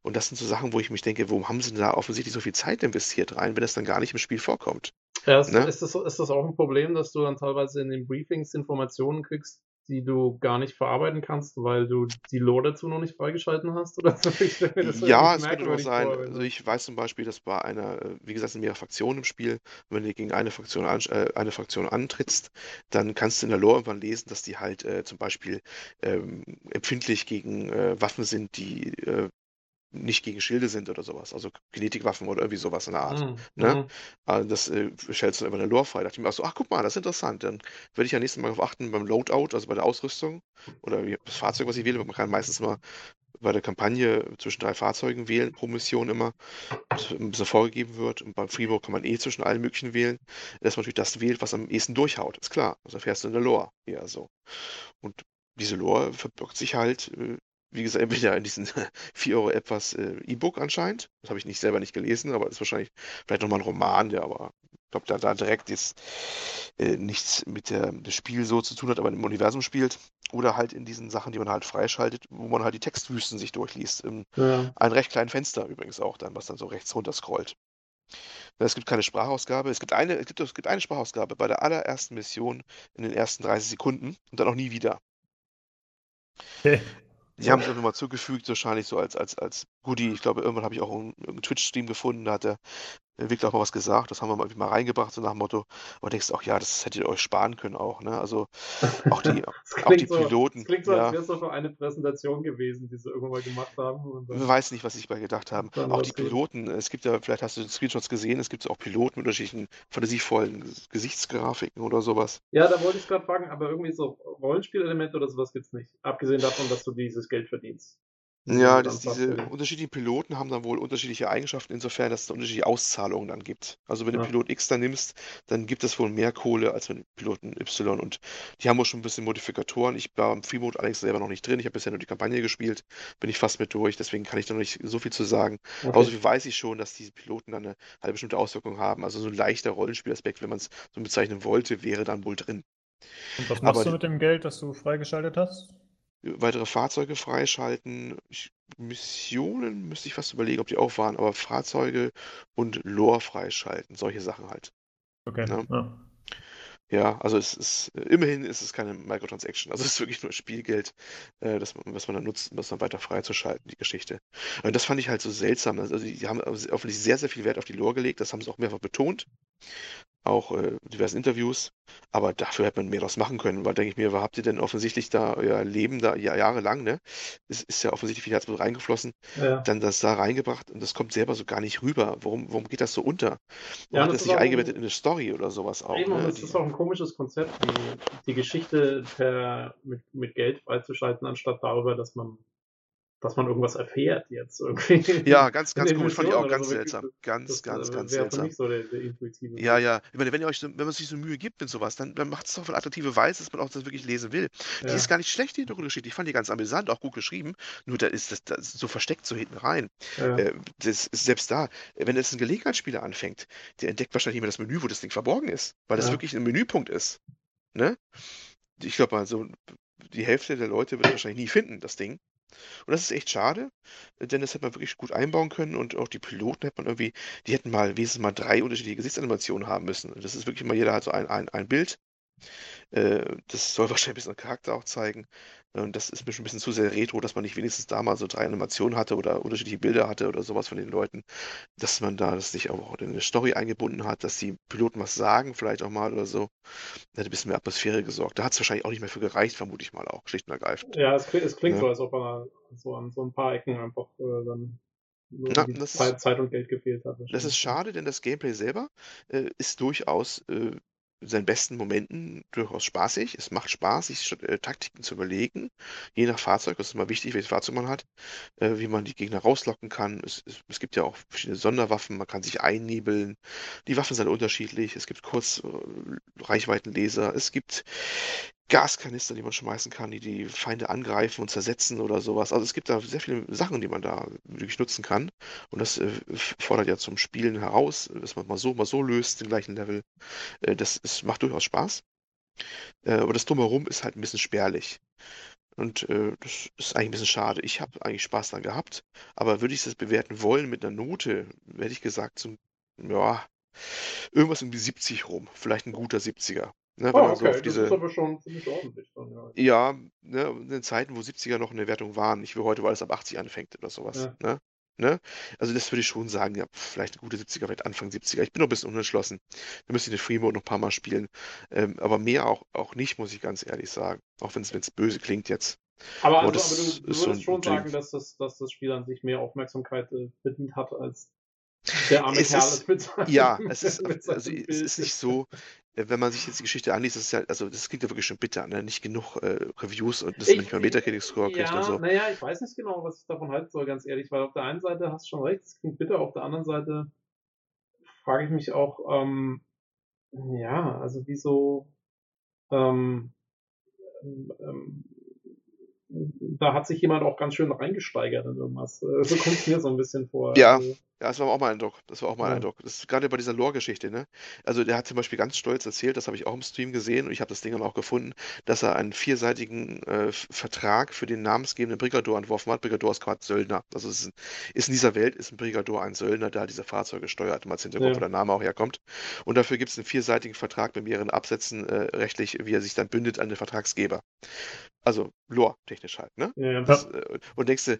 Und das sind so Sachen, wo ich mich denke, warum haben sie denn da offensichtlich so viel Zeit investiert rein, wenn das dann gar nicht im Spiel vorkommt? Ja, ist, ne? ist, das, ist das auch ein Problem, dass du dann teilweise in den Briefings Informationen kriegst, die du gar nicht verarbeiten kannst, weil du die Lore dazu noch nicht freigeschalten hast? Oder so? [LAUGHS] ja, es könnte auch sein. Vor, also ich weiß zum Beispiel, dass bei einer, äh, wie gesagt, sind mehrere Fraktionen im Spiel. wenn du gegen eine Fraktion, an, äh, eine Fraktion antrittst, dann kannst du in der Lore irgendwann lesen, dass die halt äh, zum Beispiel ähm, empfindlich gegen äh, Waffen sind, die äh, nicht gegen Schilde sind oder sowas. Also Kinetikwaffen oder irgendwie sowas in der Art. Mhm. Ne? Mhm. Also das äh, stellst du über eine Lore frei. Da dachte ich mir auch so, ach guck mal, das ist interessant. Dann werde ich ja nächstes Mal darauf achten beim Loadout, also bei der Ausrüstung oder wie, das Fahrzeug, was ich wähle. Man kann meistens mal bei der Kampagne zwischen drei Fahrzeugen wählen pro Mission immer, das ein bisschen vorgegeben wird. Und beim Freebow kann man eh zwischen allen möglichen wählen. Dass man natürlich das wählt, was am ehesten durchhaut, ist klar. Also erfährst du in der Lore eher so. Und diese Lore verbirgt sich halt, äh, wie gesagt, entweder in diesen [LAUGHS] 4 Euro etwas äh, E-Book anscheinend. Das habe ich nicht selber nicht gelesen, aber ist wahrscheinlich vielleicht nochmal ein Roman, der aber, ich glaube, da, da direkt jetzt äh, nichts mit der, dem Spiel so zu tun hat, aber im Universum spielt. Oder halt in diesen Sachen, die man halt freischaltet, wo man halt die Textwüsten sich durchliest. In Ja. einem recht kleinen Fenster übrigens auch dann, was dann so rechts runter scrollt. Es gibt keine Sprachausgabe. Es gibt eine, es gibt, es gibt eine Sprachausgabe bei der allerersten Mission in den ersten 30 Sekunden und dann auch nie wieder. [LAUGHS] Die haben es einfach mal zugefügt, wahrscheinlich so als, als, als Goodie. Ich glaube, irgendwann habe ich auch einen, einen Twitch-Stream gefunden, da hat der Entwickler auch mal was gesagt. Das haben wir mal, mal reingebracht, so nach dem Motto. Aber denkst auch, ja, das hättet ihr euch sparen können auch. Ne? Also auch die, [LAUGHS] auch die so, Piloten. das klingt so, ja, als wäre es doch eine Präsentation gewesen, die sie irgendwann mal gemacht haben. Und man weiß nicht, was sich bei gedacht haben. Auch die. Piloten, es gibt ja, vielleicht hast du Screenshots gesehen, es gibt auch Piloten mit unterschiedlichen fantasievollen Gesichtsgrafiken oder sowas. Ja, da wollte ich gerade fragen, aber irgendwie so Rollenspielelemente oder sowas gibt's nicht. Abgesehen davon, dass du dieses Geld verdienst. Ja, das, diese unterschiedlichen Piloten haben dann wohl unterschiedliche Eigenschaften, insofern, dass es unterschiedliche Auszahlungen dann gibt. Also wenn du Ja. Pilot X dann nimmst, dann gibt es wohl mehr Kohle als mit dem Piloten Y. Und die haben wohl schon ein bisschen Modifikatoren. Ich war im Free-Mode allerdings selber noch nicht drin. Ich habe bisher nur die Kampagne gespielt, bin ich fast mit durch, deswegen kann ich da noch nicht so viel zu sagen. Okay. Aber so viel weiß ich schon, dass diese Piloten dann eine, eine bestimmte Auswirkung haben. Also so ein leichter Rollenspielaspekt, wenn man es so bezeichnen wollte, wäre dann wohl drin. Und was machst Aber- du mit dem Geld, das du freigeschaltet hast? Weitere Fahrzeuge freischalten. Ich, Missionen müsste ich fast überlegen, ob die auch waren, aber Fahrzeuge und Lore freischalten, solche Sachen halt. Okay. Ja. Ja. Ja, also es ist, immerhin ist es keine Microtransaction, also es ist wirklich nur Spielgeld, äh, das was man dann nutzt, um das dann weiter freizuschalten, die Geschichte. Und das fand ich halt so seltsam. Also die haben offensichtlich sehr, sehr viel Wert auf die Lore gelegt, das haben sie auch mehrfach betont. Auch äh, diversen Interviews. Aber dafür hätte man mehr draus machen können, weil denke ich mir, wo habt ihr denn offensichtlich da euer Leben da ja, jahrelang, ne? Es ist ja offensichtlich viel Herzblut reingeflossen, ja. dann das da reingebracht und das kommt selber so gar nicht rüber. Warum, warum geht das so unter? Ja, Warum hat das das nicht eingebettet in eine Story oder sowas auch? Eben, Ne? es Die, ist auch ein komisches Konzept, die, die Geschichte per, mit, mit Geld freizuschalten, anstatt darüber, dass man, dass man irgendwas erfährt jetzt irgendwie. ja, ganz, ganz komisch, fand ich auch ganz so. seltsam. Ganz, Das ganz, äh, ganz seltsam. so der, der Ja, ja. Ich meine, wenn ihr euch so, wenn man sich so Mühe gibt mit sowas, dann, dann macht es doch von attraktive Weise, dass man auch das wirklich lesen will. Die Ja. ist gar nicht schlecht, die Hintergrundgeschichte. Ich fand die ganz amüsant, auch gut geschrieben. Nur da ist das, das so versteckt so hinten rein. Ja. Äh, das ist selbst da, wenn jetzt ein Gelegenheitsspieler anfängt, der entdeckt wahrscheinlich mehr das Menü, wo das Ding verborgen ist, weil das Ja. wirklich ein Menüpunkt ist. Ne? Ich glaube mal, so die Hälfte der Leute wird es wahrscheinlich nie finden, das Ding. Und das ist echt schade, denn das hätte man wirklich gut einbauen können und auch die Piloten hätte man irgendwie, die hätten mal wenigstens mal drei unterschiedliche Gesichtsanimationen haben müssen. Das ist wirklich mal jeder hat so ein, ein, ein Bild. Äh, das soll [LAUGHS] wahrscheinlich ein bisschen Charakter auch zeigen. Und das ist mir schon ein bisschen zu sehr retro, dass man nicht wenigstens da mal so drei Animationen hatte oder unterschiedliche Bilder hatte oder sowas von den Leuten. Dass man da das sich auch in eine Story eingebunden hat, dass die Piloten was sagen, vielleicht auch mal oder so. Da hätte ein bisschen mehr Atmosphäre gesorgt. Da hat es wahrscheinlich auch nicht mehr für gereicht, vermute ich mal auch, schlicht und ergreifend. Ja, es klingt, es klingt Ja. so, als ob man so an so ein paar Ecken einfach äh, dann so Na, das Zeit, Zeit und Geld gefehlt hat. Das ist schade, denn das Gameplay selber äh, ist durchaus äh, seinen besten Momenten durchaus spaßig. Es macht Spaß, sich äh, Taktiken zu überlegen. Je nach Fahrzeug, ist immer wichtig, welches Fahrzeug man hat, äh, wie man die Gegner rauslocken kann. Es, es, es gibt ja auch verschiedene Sonderwaffen, man kann sich einnebeln. Die Waffen sind unterschiedlich. Es gibt Kurzreichweitenlaser, es gibt Gaskanister, die man schmeißen kann, die die Feinde angreifen und zersetzen oder sowas. Also es gibt da sehr viele Sachen, die man da wirklich nutzen kann. Und das äh, fordert ja zum Spielen heraus, dass man mal so, mal so löst, den gleichen Level. Äh, das ist, macht durchaus Spaß. Äh, aber das Drumherum ist halt ein bisschen spärlich. Und äh, das ist eigentlich ein bisschen schade. Ich habe eigentlich Spaß dran gehabt. Aber würde ich das bewerten wollen mit einer Note, hätte ich gesagt, so, ja, irgendwas um die 70 rum. Vielleicht ein guter 70er. Ne, Oh, man so okay, auf das diese, ist aber schon ziemlich ordentlich. Dann, ja. ja, ne, in den Zeiten, wo 70er noch eine Wertung waren, nicht wie heute, weil es ab 80 anfängt oder sowas. Ja. Ne? Ne? Also das würde ich schon sagen, ja, vielleicht eine gute 70er, vielleicht Anfang 70er. Ich bin noch ein bisschen unentschlossen. Da müsste ich den Free Mode noch ein paar Mal spielen. Ähm, aber mehr auch, auch nicht, muss ich ganz ehrlich sagen. Auch wenn es böse klingt jetzt. Aber, also, das aber du, du so würdest ein schon sagen, dass das, dass das Spiel an sich mehr Aufmerksamkeit äh, verdient hat als der arme Es Kerl ist- seinem, Ja, es ist, [LAUGHS] also, es ist nicht so, äh, wenn man sich jetzt die Geschichte anliest, das ist ja, also das klingt ja wirklich schon bitter, ne? Nicht genug äh, Reviews und das Ich- nicht mal Metacritic-Score kriegt ja, und so. Naja, ich weiß nicht genau, was ich davon halten soll, ganz ehrlich, weil auf der einen Seite hast du schon recht, es klingt bitter, auf der anderen Seite frage ich mich auch, ähm, ja, also wieso, ähm, ähm, da hat sich jemand auch ganz schön reingesteigert in irgendwas. Äh, So kommt es mir so ein bisschen vor. Ja. Also, Ja, das war auch mein Eindruck. Das war auch mein Ja. Eindruck. Das ist gerade bei dieser Lore-Geschichte, ne? Also der hat zum Beispiel ganz stolz erzählt, das habe ich auch im Stream gesehen und ich habe das Ding dann auch gefunden, dass er einen vierseitigen äh, F- Vertrag für den namensgebenden Brigador entworfen hat. Brigador ist quasi Söldner. Also es ist, ein, ist in dieser Welt ist ein Brigador ein Söldner, der diese Fahrzeuge steuert, mal als Hintergrund, Ja. wo der Name auch herkommt. Und dafür gibt es einen vierseitigen Vertrag mit mehreren Absätzen äh, rechtlich, wie er sich dann bündet an den Vertragsgeber. Also Lore-technisch halt, ne? ja, Das, äh, und denkst du,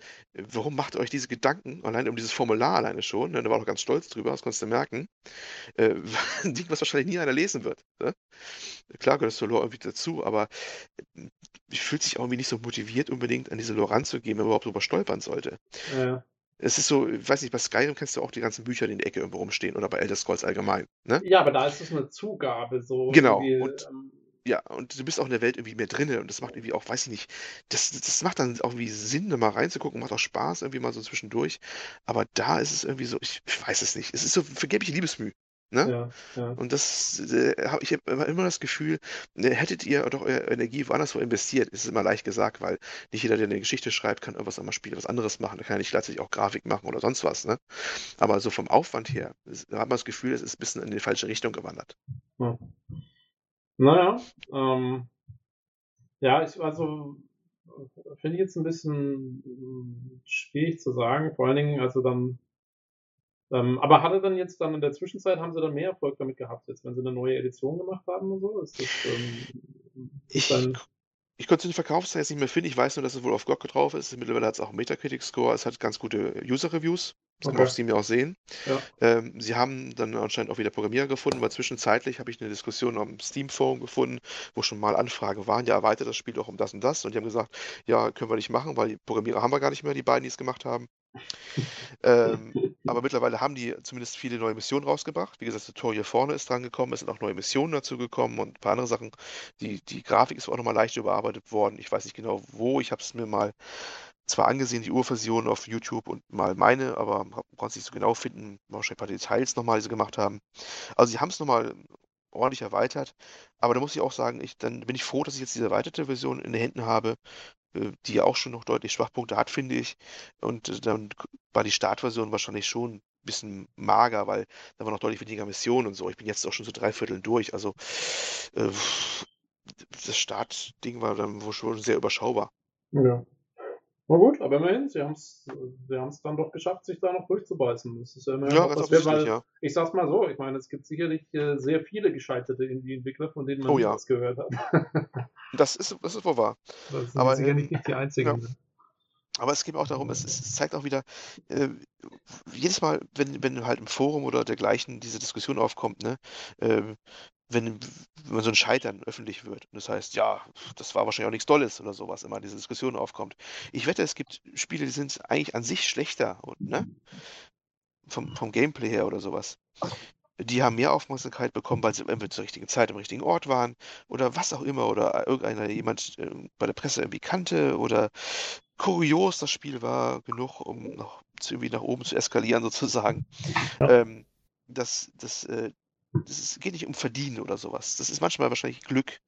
warum macht ihr euch diese Gedanken, allein um dieses Formular alleine schon, ne? Da war doch ganz stolz drüber, das konntest du merken. Äh, [LAUGHS] ein Ding, was wahrscheinlich nie einer lesen wird. Ne? Klar gehört das zur Lore irgendwie dazu, aber äh, ich fühlt sich auch irgendwie nicht so motiviert, unbedingt an diese Lore ranzugehen, wenn man überhaupt drüber stolpern sollte. ja. Es ist so, ich weiß nicht, bei Skyrim kennst du auch die ganzen Bücher, die in der Ecke irgendwo rumstehen oder bei Elder Scrolls allgemein. Ne? ja, aber da ist es eine Zugabe, so. Genau, irgendwie, und- ähm, Ja, und du bist auch in der Welt irgendwie mehr drinne und das macht irgendwie auch, weiß ich nicht, das, das macht dann auch irgendwie Sinn, da mal reinzugucken, macht auch Spaß irgendwie mal so zwischendurch. Aber da ist es irgendwie so, ich, ich weiß es nicht. Es ist so vergebliche Liebesmüh. Ne? ja, ja. Und das, äh, hab, ich habe immer, das Gefühl, äh, hättet ihr doch eure Energie woanders wo investiert, ist immer leicht gesagt, weil nicht jeder, der eine Geschichte schreibt, kann irgendwas am Spiel was anderes machen. Da kann ja nicht gleichzeitig auch Grafik machen oder sonst was. Ne? Aber so vom Aufwand her, hat man das Gefühl, es ist ein bisschen in die falsche Richtung gewandert. Ja. Naja, ähm, ja, ich, also, finde ich jetzt ein bisschen ähm, schwierig zu sagen, vor allen Dingen, also dann, ähm, aber hatte dann jetzt dann in der Zwischenzeit, haben sie dann mehr Erfolg damit gehabt, jetzt, wenn sie eine neue Edition gemacht haben und so? Ist das, ähm, Ich, dann, ich konnte den Verkaufsteil jetzt nicht mehr finden. Ich weiß nur, dass es wohl auf GOG drauf ist. Mittlerweile hat es auch einen Metacritic-Score. Es hat ganz gute User-Reviews. Das kann man Okay. auf Steam ja auch sehen. Ja. Ähm, sie haben dann anscheinend auch wieder Programmierer gefunden, weil zwischenzeitlich habe ich eine Diskussion am Steam-Forum gefunden, wo schon mal Anfragen waren, ja, erweitert das Spiel doch um das und das. Und die haben gesagt, ja, können wir nicht machen, weil die Programmierer haben wir gar nicht mehr, die beiden, die es gemacht haben. Ähm, aber mittlerweile haben die zumindest viele neue Missionen rausgebracht. Wie gesagt, das Tutorial vorne ist dran gekommen, es sind auch neue Missionen dazu gekommen und ein paar andere Sachen. Die, die Grafik ist auch nochmal leicht überarbeitet worden. Ich weiß nicht genau wo. Ich habe es mir mal zwar angesehen, die Urversion auf YouTube und mal meine, aber konnte es nicht so genau finden. Wahrscheinlich ein paar Details nochmal, die sie gemacht haben. Also sie haben es nochmal ordentlich erweitert. Aber da muss ich auch sagen, ich, dann bin ich froh, dass ich jetzt diese erweiterte Version in den Händen habe, die ja auch schon noch deutlich Schwachpunkte hat, finde ich. Und äh, dann war die Startversion wahrscheinlich schon ein bisschen mager, weil da waren noch deutlich weniger Missionen und so. Ich bin jetzt auch schon so drei Viertel durch. Also äh, das Startding war dann wohl schon sehr überschaubar. ja. Na gut, aber immerhin, sie haben es sie haben's dann doch geschafft, sich da noch durchzubeißen. Das ist ja immerhin Ja, was wert, weil ja. ich sag's mal so, ich meine, es gibt sicherlich äh, sehr viele gescheiterte Indie-Entwickler, von denen man Oh ja. gehört hat. [LAUGHS] Das ist, das ist wohl wahr. Das sind Aber, sicherlich ähm, nicht die einzigen. ja. ne? Aber es geht auch darum, es, es zeigt auch wieder, äh, jedes Mal, wenn, wenn halt im Forum oder dergleichen diese Diskussion aufkommt, ne, ähm, wenn, wenn so ein Scheitern öffentlich wird. Und das heißt, ja, das war wahrscheinlich auch nichts Dolles oder sowas, immer diese Diskussion aufkommt. Ich wette, es gibt Spiele, die sind eigentlich an sich schlechter, und, ne? Vom, vom Gameplay her oder sowas. Die haben mehr Aufmerksamkeit bekommen, weil sie entweder zur richtigen Zeit am richtigen Ort waren oder was auch immer oder irgendeiner jemand äh, bei der Presse irgendwie kannte oder kurios das Spiel war genug, um noch irgendwie nach oben zu eskalieren [LAUGHS] sozusagen. Ja. Ähm, das, das, äh, ist, geht nicht um Verdienen oder sowas. Das ist manchmal wahrscheinlich Glück,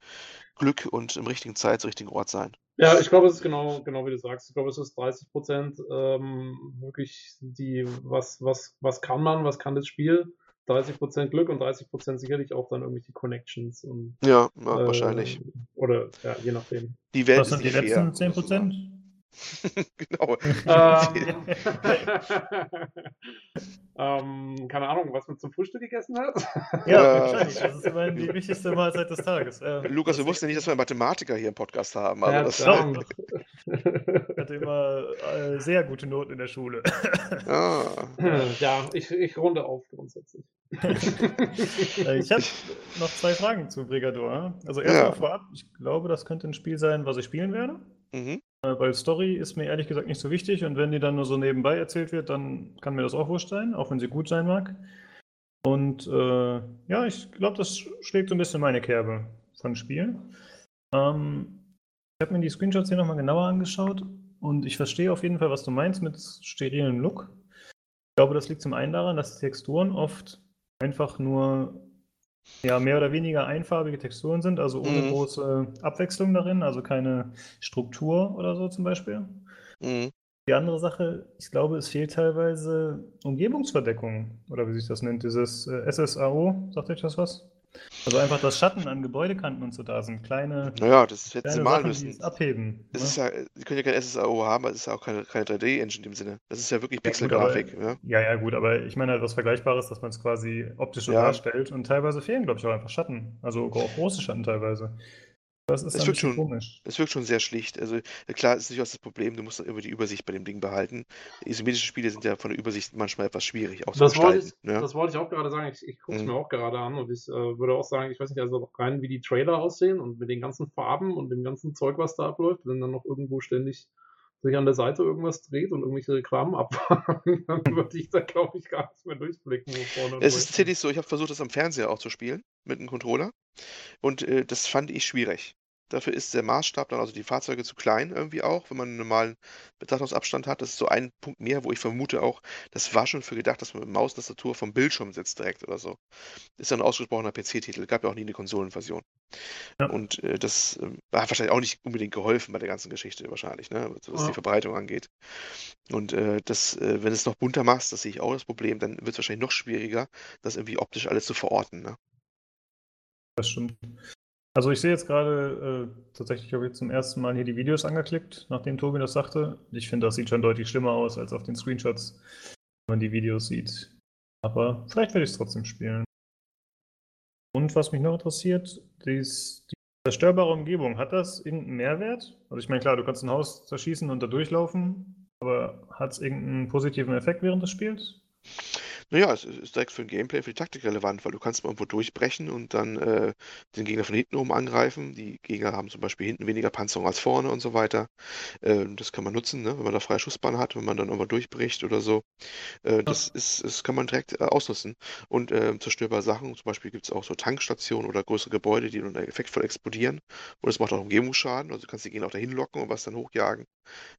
Glück und im richtigen Zeit, zum richtigen Ort sein. Ja, ich glaube, es ist genau, genau wie du sagst. Ich glaube, es ist 30 Prozent ähm, wirklich die, was, was, was kann man, was kann das Spiel? 30 Prozent Glück und 30 Prozent sicherlich auch dann irgendwelche Connections und Ja, ja äh, wahrscheinlich. Oder ja, je nachdem. Die Welt Was sind die letzten 10 Prozent? [LAUGHS] genau. Ähm, [LAUGHS] ähm, keine Ahnung, was man zum Frühstück gegessen hat. [LAUGHS] Ja, Ja. wahrscheinlich. Das ist immerhin die wichtigste Mahlzeit des Tages. Ja. Lukas, wir wussten ja nicht, dass wir einen Mathematiker hier im Podcast haben. Also Ja, das. Ich hatte immer äh, sehr gute Noten in der Schule. ah, ja, ich, ich runde auf grundsätzlich. Äh, ich habe noch zwei Fragen zu Brigador. Also erstmal Ja. vorab, ich glaube, das könnte ein Spiel sein, was ich spielen werde. mhm. Äh, weil Story ist mir ehrlich gesagt nicht so wichtig und wenn die dann nur so nebenbei erzählt wird, dann kann mir das auch wurscht sein, auch wenn sie gut sein mag. Und äh, ja, ich glaube, das schlägt so ein bisschen meine Kerbe von Spiel. Ähm, ich habe mir die Screenshots hier nochmal genauer angeschaut und ich verstehe auf jeden Fall, was du meinst mit sterilem Look. Ich glaube, das liegt zum einen daran, dass die Texturen oft einfach nur ja, mehr oder weniger einfarbige Texturen sind, also ohne Mhm. große Abwechslung darin, also keine Struktur oder so zum Beispiel. Mhm. Die andere Sache, ich glaube, es fehlt teilweise Umgebungsverdeckung, oder wie sich das nennt, dieses äh, SSAO, sagt euch das was? Also einfach, dass Schatten an Gebäudekanten und so da sind, kleine, Naja, das hätten sie malen Sachen, die müssen. es abheben. Es ne? ist ja, sie können ja kein SSAO haben, aber es ist ja auch keine, keine 3D-Engine in dem Sinne. Das ist ja wirklich Ja, Pixelgrafik. Ja, Ja, ja, gut, aber ich meine halt was Vergleichbares, dass man es quasi optisch Ja. darstellt und teilweise fehlen, glaube ich, auch einfach Schatten. Also auch große Schatten teilweise. Das ist Es bisschen schon- komisch. Es wirkt schon sehr schlicht. Also äh, klar, ist durchaus das Problem, du musst immer die Übersicht bei dem Ding behalten. Isometrische Spiele sind ja von der Übersicht manchmal etwas schwierig auch zu Das wollte, ich, ne? das wollte ich auch gerade sagen. Ich, ich gucke es Mhm. mir auch gerade an und ich äh, würde auch sagen, ich weiß nicht, also rein wie die Trailer aussehen und mit den ganzen Farben und dem ganzen Zeug, was da abläuft, wenn dann noch irgendwo ständig sich an der Seite irgendwas dreht und irgendwelche Reklamen abfahren, [LAUGHS] dann würde ich da, glaube ich, gar nicht mehr durchblicken, wo vorne und Es ist tatsächlich so, ich habe versucht, das am Fernseher auch zu spielen, mit einem Controller. Und äh, das fand ich schwierig. Dafür ist der Maßstab dann, also die Fahrzeuge zu klein irgendwie auch, wenn man einen normalen Betrachtungsabstand hat. Das ist so ein Punkt mehr, wo ich vermute auch, das war schon für gedacht, dass man mit Maustastatur vom Bildschirm sitzt direkt oder so. Ist ja ein ausgesprochener PC-Titel, gab ja auch nie eine Konsolenversion. Ja. Und äh, das äh, hat wahrscheinlich auch nicht unbedingt geholfen bei der ganzen Geschichte wahrscheinlich, ne? was was Ja. die Verbreitung angeht. Und äh, das, äh, wenn du es noch bunter machst, das sehe ich auch das Problem, dann wird es wahrscheinlich noch schwieriger, das irgendwie optisch alles zu verorten. Ne? Das stimmt. Also ich sehe jetzt gerade, äh, tatsächlich habe ich zum ersten Mal hier die Videos angeklickt, nachdem Tobi das sagte. Ich finde, das sieht schon deutlich schlimmer aus als auf den Screenshots, wenn man die Videos sieht. Aber vielleicht werde ich es trotzdem spielen. Und was mich noch interessiert, dies, die zerstörbare Umgebung, hat das irgendeinen Mehrwert? Also ich meine, klar, du kannst ein Haus zerschießen und da durchlaufen, aber hat es irgendeinen positiven Effekt während des Spiels? Naja, es ist direkt für ein Gameplay, für die Taktik relevant, weil du kannst mal irgendwo durchbrechen und dann äh, den Gegner von hinten oben angreifen. Die Gegner haben zum Beispiel hinten weniger Panzerung als vorne und so weiter. Ähm, das kann man nutzen, ne? wenn man da freie Schussbahn hat, wenn man dann irgendwo durchbricht oder so. Äh, das ist, das kann man direkt äh, ausnutzen. Und äh, zerstörbare Sachen, zum Beispiel gibt es auch so Tankstationen oder größere Gebäude, die dann effektvoll explodieren. Und das macht auch Umgebungsschaden, also du kannst die Gegner auch dahin locken und was dann hochjagen.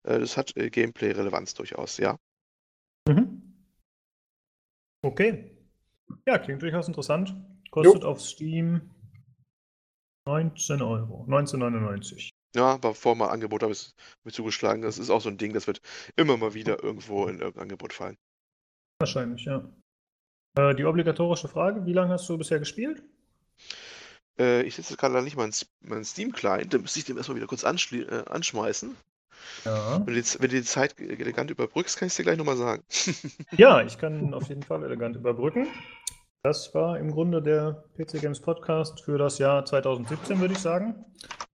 Äh, das hat äh, Gameplay-Relevanz durchaus, ja. Mhm. Okay. Ja, klingt durchaus interessant. Kostet auf Steam 19 Euro. 19,99. Ja, war vor mal Angebot, habe ich mir zugeschlagen. Das ist auch so ein Ding, das wird immer mal wieder irgendwo in irgendein Angebot fallen. Wahrscheinlich, ja. Äh, die obligatorische Frage: Wie lange hast du bisher gespielt? Äh, ich sitze gerade nicht meinen mein Steam-Client, da müsste ich dem erstmal wieder kurz äh, anschmeißen. Ja. Wenn du, die, wenn du die Zeit elegant überbrückst, kann ich es dir gleich nochmal sagen. [LAUGHS] Ja, ich kann auf jeden Fall elegant überbrücken. Das war im Grunde der PC Games Podcast für das Jahr 2017, würde ich sagen.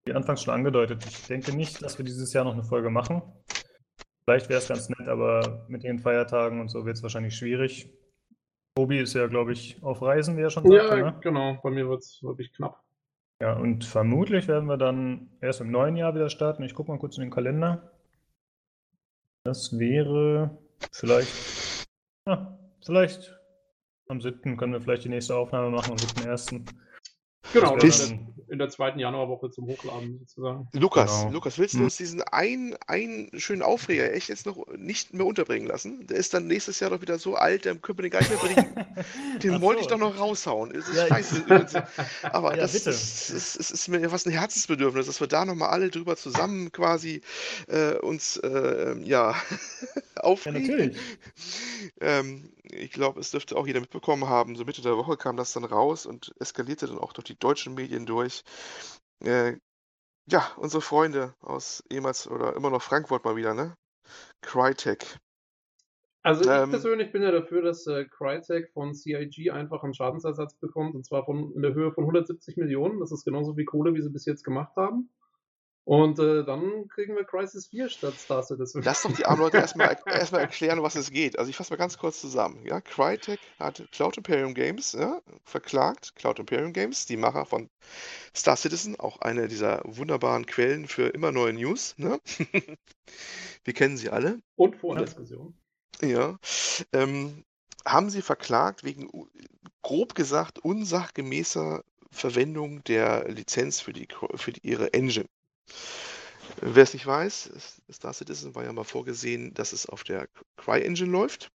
Wie anfangs schon angedeutet, ich denke nicht, dass wir dieses Jahr noch eine Folge machen. Vielleicht wäre es ganz nett, aber mit den Feiertagen und so wird es wahrscheinlich schwierig. Tobi ist ja, glaube ich, auf Reisen, wie er schon sagte. Ja, ne? genau. Bei mir wird es wirklich knapp. Ja, und vermutlich werden wir dann erst im neuen Jahr wieder starten. Ich gucke mal kurz in den Kalender. Das wäre vielleicht, ja, vielleicht am 7. können wir vielleicht die nächste Aufnahme machen, am 7.1. Genau, Das dann- in der zweiten Januarwoche zum Hochladen sozusagen. Lukas, Genau. Lukas, willst du Hm. uns diesen einen, einen schönen Aufreger echt jetzt noch nicht mehr unterbringen lassen? Der ist dann nächstes Jahr doch wieder so alt, können wir den gar nicht mehr bringen. [LAUGHS] Den Ach wollte so. ich doch noch raushauen. Das ist Ja, ich- scheiße. übrigens. Aber Ja, das, bitte. ist, ist, ist, ist mir fast ein Herzensbedürfnis, dass wir da nochmal alle drüber zusammen quasi äh, uns äh, ja, [LAUGHS] Ja, aufregen. natürlich. Ähm, ich glaube, es dürfte auch jeder mitbekommen haben. So Mitte der Woche kam das dann raus und eskalierte dann auch durch die deutschen Medien durch. Äh, ja, unsere Freunde aus ehemals oder immer noch Frankfurt mal wieder, ne? Crytek. Also ich Ähm, persönlich bin ja dafür, dass äh, Crytek von CIG einfach einen Schadensersatz bekommt und zwar von in der Höhe von 170 Millionen. Das ist genauso viel Kohle, wie sie bis jetzt gemacht haben. Und äh, dann kriegen wir Crisis 4 statt Star Citizen. Lass doch die armen Leute erstmal erst erklären, was es geht. Also ich fasse mal ganz kurz zusammen. Ja, Crytek hat Cloud Imperium Games ja, verklagt. Cloud Imperium Games, die Macher von Star Citizen, auch eine dieser wunderbaren Quellen für immer neue News. Ne? [LAUGHS] Wir kennen sie alle. Und Vordiskussion. Ja. Ähm, haben sie verklagt wegen, grob gesagt, unsachgemäßer Verwendung der Lizenz für, die, für die, ihre Engine. Wer es nicht weiß, Star Citizen war ja mal vorgesehen, dass es auf der Cry-Engine läuft.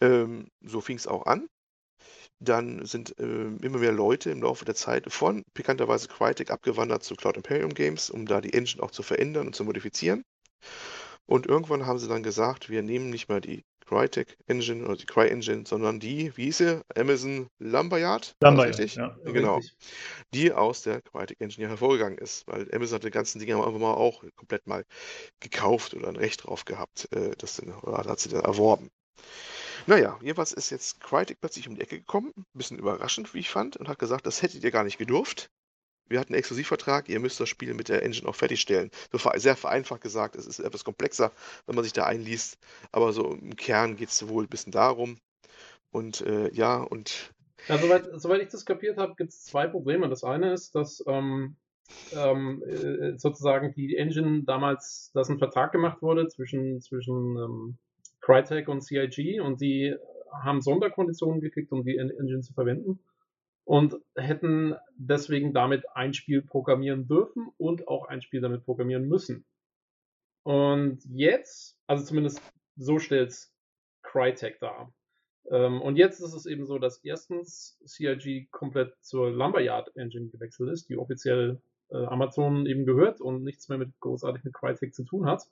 Ähm, so fing es auch an. Dann sind äh, immer mehr Leute im Laufe der Zeit von pikanterweise Crytek abgewandert zu Cloud Imperium Games, um da die Engine auch zu verändern und zu modifizieren. Und irgendwann haben sie dann gesagt, wir nehmen nicht mehr die Crytek Engine oder die Cry Engine, sondern die, wie hieß sie? Amazon Lumberyard? Lumberyard, ja. Genau. Richtig. Die aus der Crytek Engine hervorgegangen ist, weil Amazon hat die ganzen Dinge einfach mal auch komplett mal gekauft oder ein Recht drauf gehabt. Äh, das, oder hat sie dann erworben. Naja, jedenfalls ist jetzt Crytek plötzlich um die Ecke gekommen, ein bisschen überraschend, wie ich fand, und hat gesagt, das hättet ihr gar nicht gedurft wir hatten einen Exklusivvertrag, ihr müsst das Spiel mit der Engine auch fertigstellen. So sehr vereinfacht gesagt, es ist etwas komplexer, wenn man sich da einliest, aber so im Kern geht es wohl ein bisschen darum. Und äh, ja, und. Ja, soweit, soweit ich das kapiert habe, gibt es zwei Probleme. Das eine ist, dass ähm, ähm, äh, sozusagen die Engine damals, dass ein Vertrag gemacht wurde zwischen, zwischen ähm, Crytek und CIG und die haben Sonderkonditionen gekriegt, um die Engine zu verwenden und hätten deswegen damit ein Spiel programmieren dürfen und auch ein Spiel damit programmieren müssen. Und jetzt, also zumindest so stellt es Crytek dar. Ähm, und jetzt ist es eben so, dass erstens CIG komplett zur Lumberyard Engine gewechselt ist, die offiziell äh, Amazon eben gehört und nichts mehr mit großartig mit Crytek zu tun hat.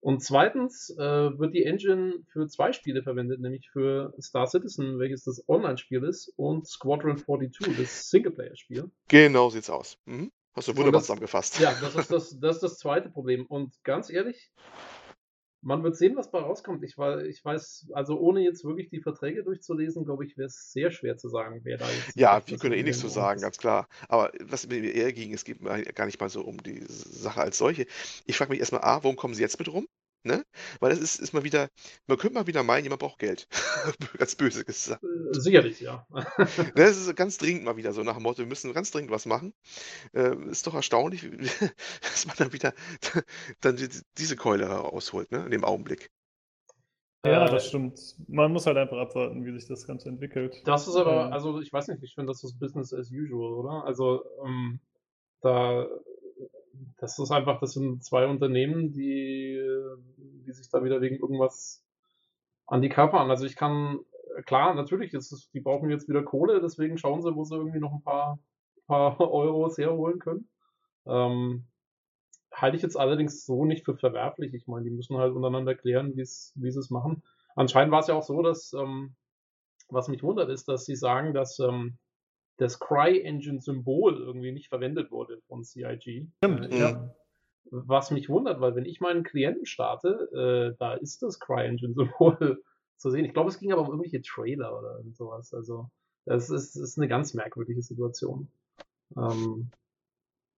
Und zweitens äh, wird die Engine für zwei Spiele verwendet, nämlich für Star Citizen, welches das Online-Spiel ist, und Squadron 42, das Singleplayer-Spiel. Genau sieht's aus. Mhm. Hast du wunderbar das, zusammengefasst. Ja, das ist das, das ist das zweite Problem. Und ganz ehrlich, man wird sehen, was bei rauskommt. Ich, ich weiß, also ohne jetzt wirklich die Verträge durchzulesen, glaube ich, wäre es sehr schwer zu sagen, wer da jetzt. Ja, wir können eh nichts zu sagen, ganz klar. Aber was mir eher ging, es geht gar nicht mal so um die Sache als solche. Ich frage mich erstmal, A, warum kommen sie jetzt mit rum? Ne? Weil das ist, ist mal wieder, man könnte mal wieder meinen, jemand braucht Geld. [LAUGHS] ganz böse gesagt. Äh, sicherlich, ja. [LAUGHS] ne, das ist ganz dringend mal wieder so nach dem Motto, wir müssen ganz dringend was machen. Äh, ist doch erstaunlich, [LAUGHS] dass man dann wieder dann die, diese Keule herausholt, ne, in dem Augenblick. Ja, das stimmt. Man muss halt einfach abwarten, wie sich das Ganze entwickelt. Das ist aber, ähm. also ich weiß nicht, ich finde, das ist Business as usual, oder? Also, ähm, da das ist einfach, das sind zwei Unternehmen, die, die sich da wieder wegen irgendwas an die an. Also ich kann, klar, natürlich, ist die brauchen jetzt wieder Kohle, deswegen schauen sie, wo sie irgendwie noch ein paar, paar [LAUGHS] Euros herholen können. Ähm, halte ich jetzt allerdings so nicht für verwerflich. Ich meine, die müssen halt untereinander klären, wie sie es machen. Anscheinend war es ja auch so, dass, ähm, was mich wundert, ist, dass sie sagen, dass ähm, das CryEngine-Symbol irgendwie nicht verwendet wurde von CIG. Stimmt, äh, ja. Was mich wundert, weil wenn ich meinen Klienten starte, äh, da ist das CryEngine-Symbol [LAUGHS] zu sehen. Ich glaube, es ging aber um irgendwelche Trailer oder sowas. Also, das ist, ist eine ganz merkwürdige Situation. Ähm,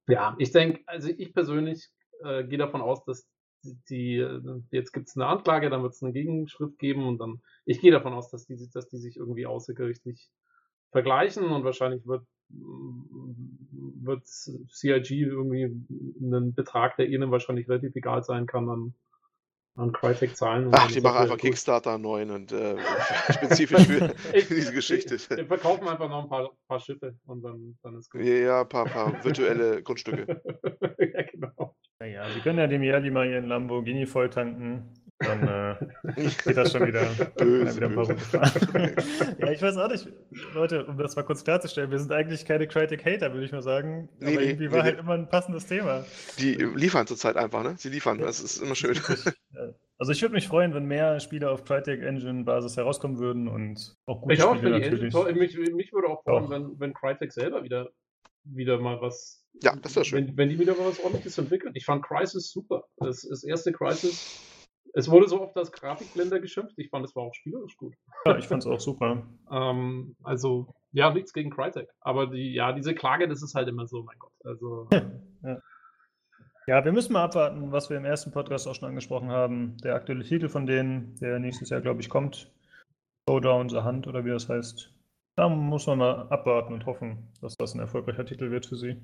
ja, ich denke, also ich persönlich äh, gehe davon aus, dass die, äh, jetzt gibt es eine Anklage, dann wird es eine Gegenschrift geben und dann, ich gehe davon aus, dass die, dass die sich irgendwie außergerichtlich vergleichen und wahrscheinlich wird, wird CIG irgendwie einen Betrag, der ihnen wahrscheinlich relativ egal sein kann, an, an Crytek zahlen. Ach, die machen einfach gut. Kickstarter neuen und äh, [LAUGHS] spezifisch für [LAUGHS] ich, diese Geschichte. Wir verkaufen einfach noch ein paar, paar Schiffe und dann, dann ist gut. Ja, ein paar, paar virtuelle [LAUGHS] Grundstücke. ja, genau. Naja, Sie können ja dem Jali mal Ihren Lamborghini volltanken dann äh, [LAUGHS] geht das schon wieder, böse, wieder ein paar Runden [LAUGHS] Ja, ich weiß auch nicht, Leute, um das mal kurz klarzustellen, wir sind eigentlich keine Crytek-Hater, würde ich mal sagen. Nee, aber irgendwie nee, war nee. halt immer ein passendes Thema. Die liefern zurzeit einfach, ne? Sie liefern, ja, das ist immer schön. Also ich würde mich freuen, wenn mehr Spiele auf Crytek Engine Basis herauskommen würden und auch gute ich auch Spiele natürlich. Engine, mich, mich, würde auch freuen, wenn, wenn Crytek selber wieder, wieder mal was ja, das wäre schön. Wenn, wenn, die wieder mal was ordentliches entwickeln. Ich fand Crisis super. Das, das erste Crisis es wurde so oft als Grafikblender geschimpft. Ich fand, es war auch spielerisch gut. Ja, ich fand es auch super. [LAUGHS] ähm, also, ja, nichts gegen Crytek. Aber die, ja, diese Klage, das ist halt immer so, mein Gott. Also, [LAUGHS] ja. Ja, wir müssen mal abwarten, was wir im ersten Podcast auch schon angesprochen haben. Der aktuelle Titel von denen, der nächstes Jahr, glaube ich, kommt. Showdown the Hand oder wie das heißt. Da muss man mal abwarten und hoffen, dass das ein erfolgreicher Titel wird für sie.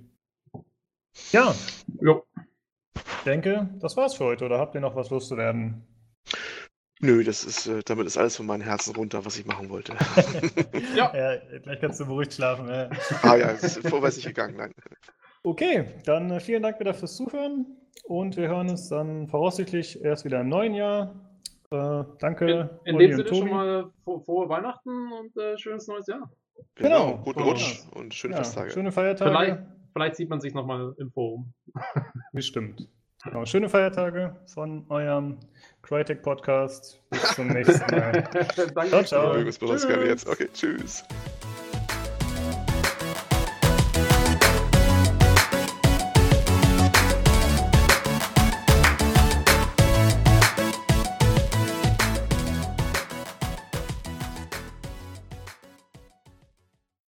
Ja. Jo. Ich denke, das war's für heute. Oder habt ihr noch was loszuwerden? Nö, das ist, äh, damit ist alles von meinem Herzen runter, was ich machen wollte. [LAUGHS] Ja. [LAUGHS] ja. Gleich kannst du beruhigt schlafen. Ja. ah ja, es ist vorwärts nicht gegangen, nein. Okay, dann äh, vielen Dank wieder fürs Zuhören und wir hören uns dann voraussichtlich erst wieder im neuen Jahr. Äh, danke. In, in dem Sinne schon mal frohe, Weihnachten und äh, schönes neues Jahr. Genau, Genau. guten. Rutsch und schöne Ja, Festtage. schöne Feiertage. Vielleicht, vielleicht sieht man sich nochmal im Forum. Bestimmt. Genau, schöne Feiertage von eurem Crytek Podcast. Bis zum nächsten Mal. Danke. [LAUGHS] Ciao, ciao. Tschüss. jetzt. Okay, tschüss.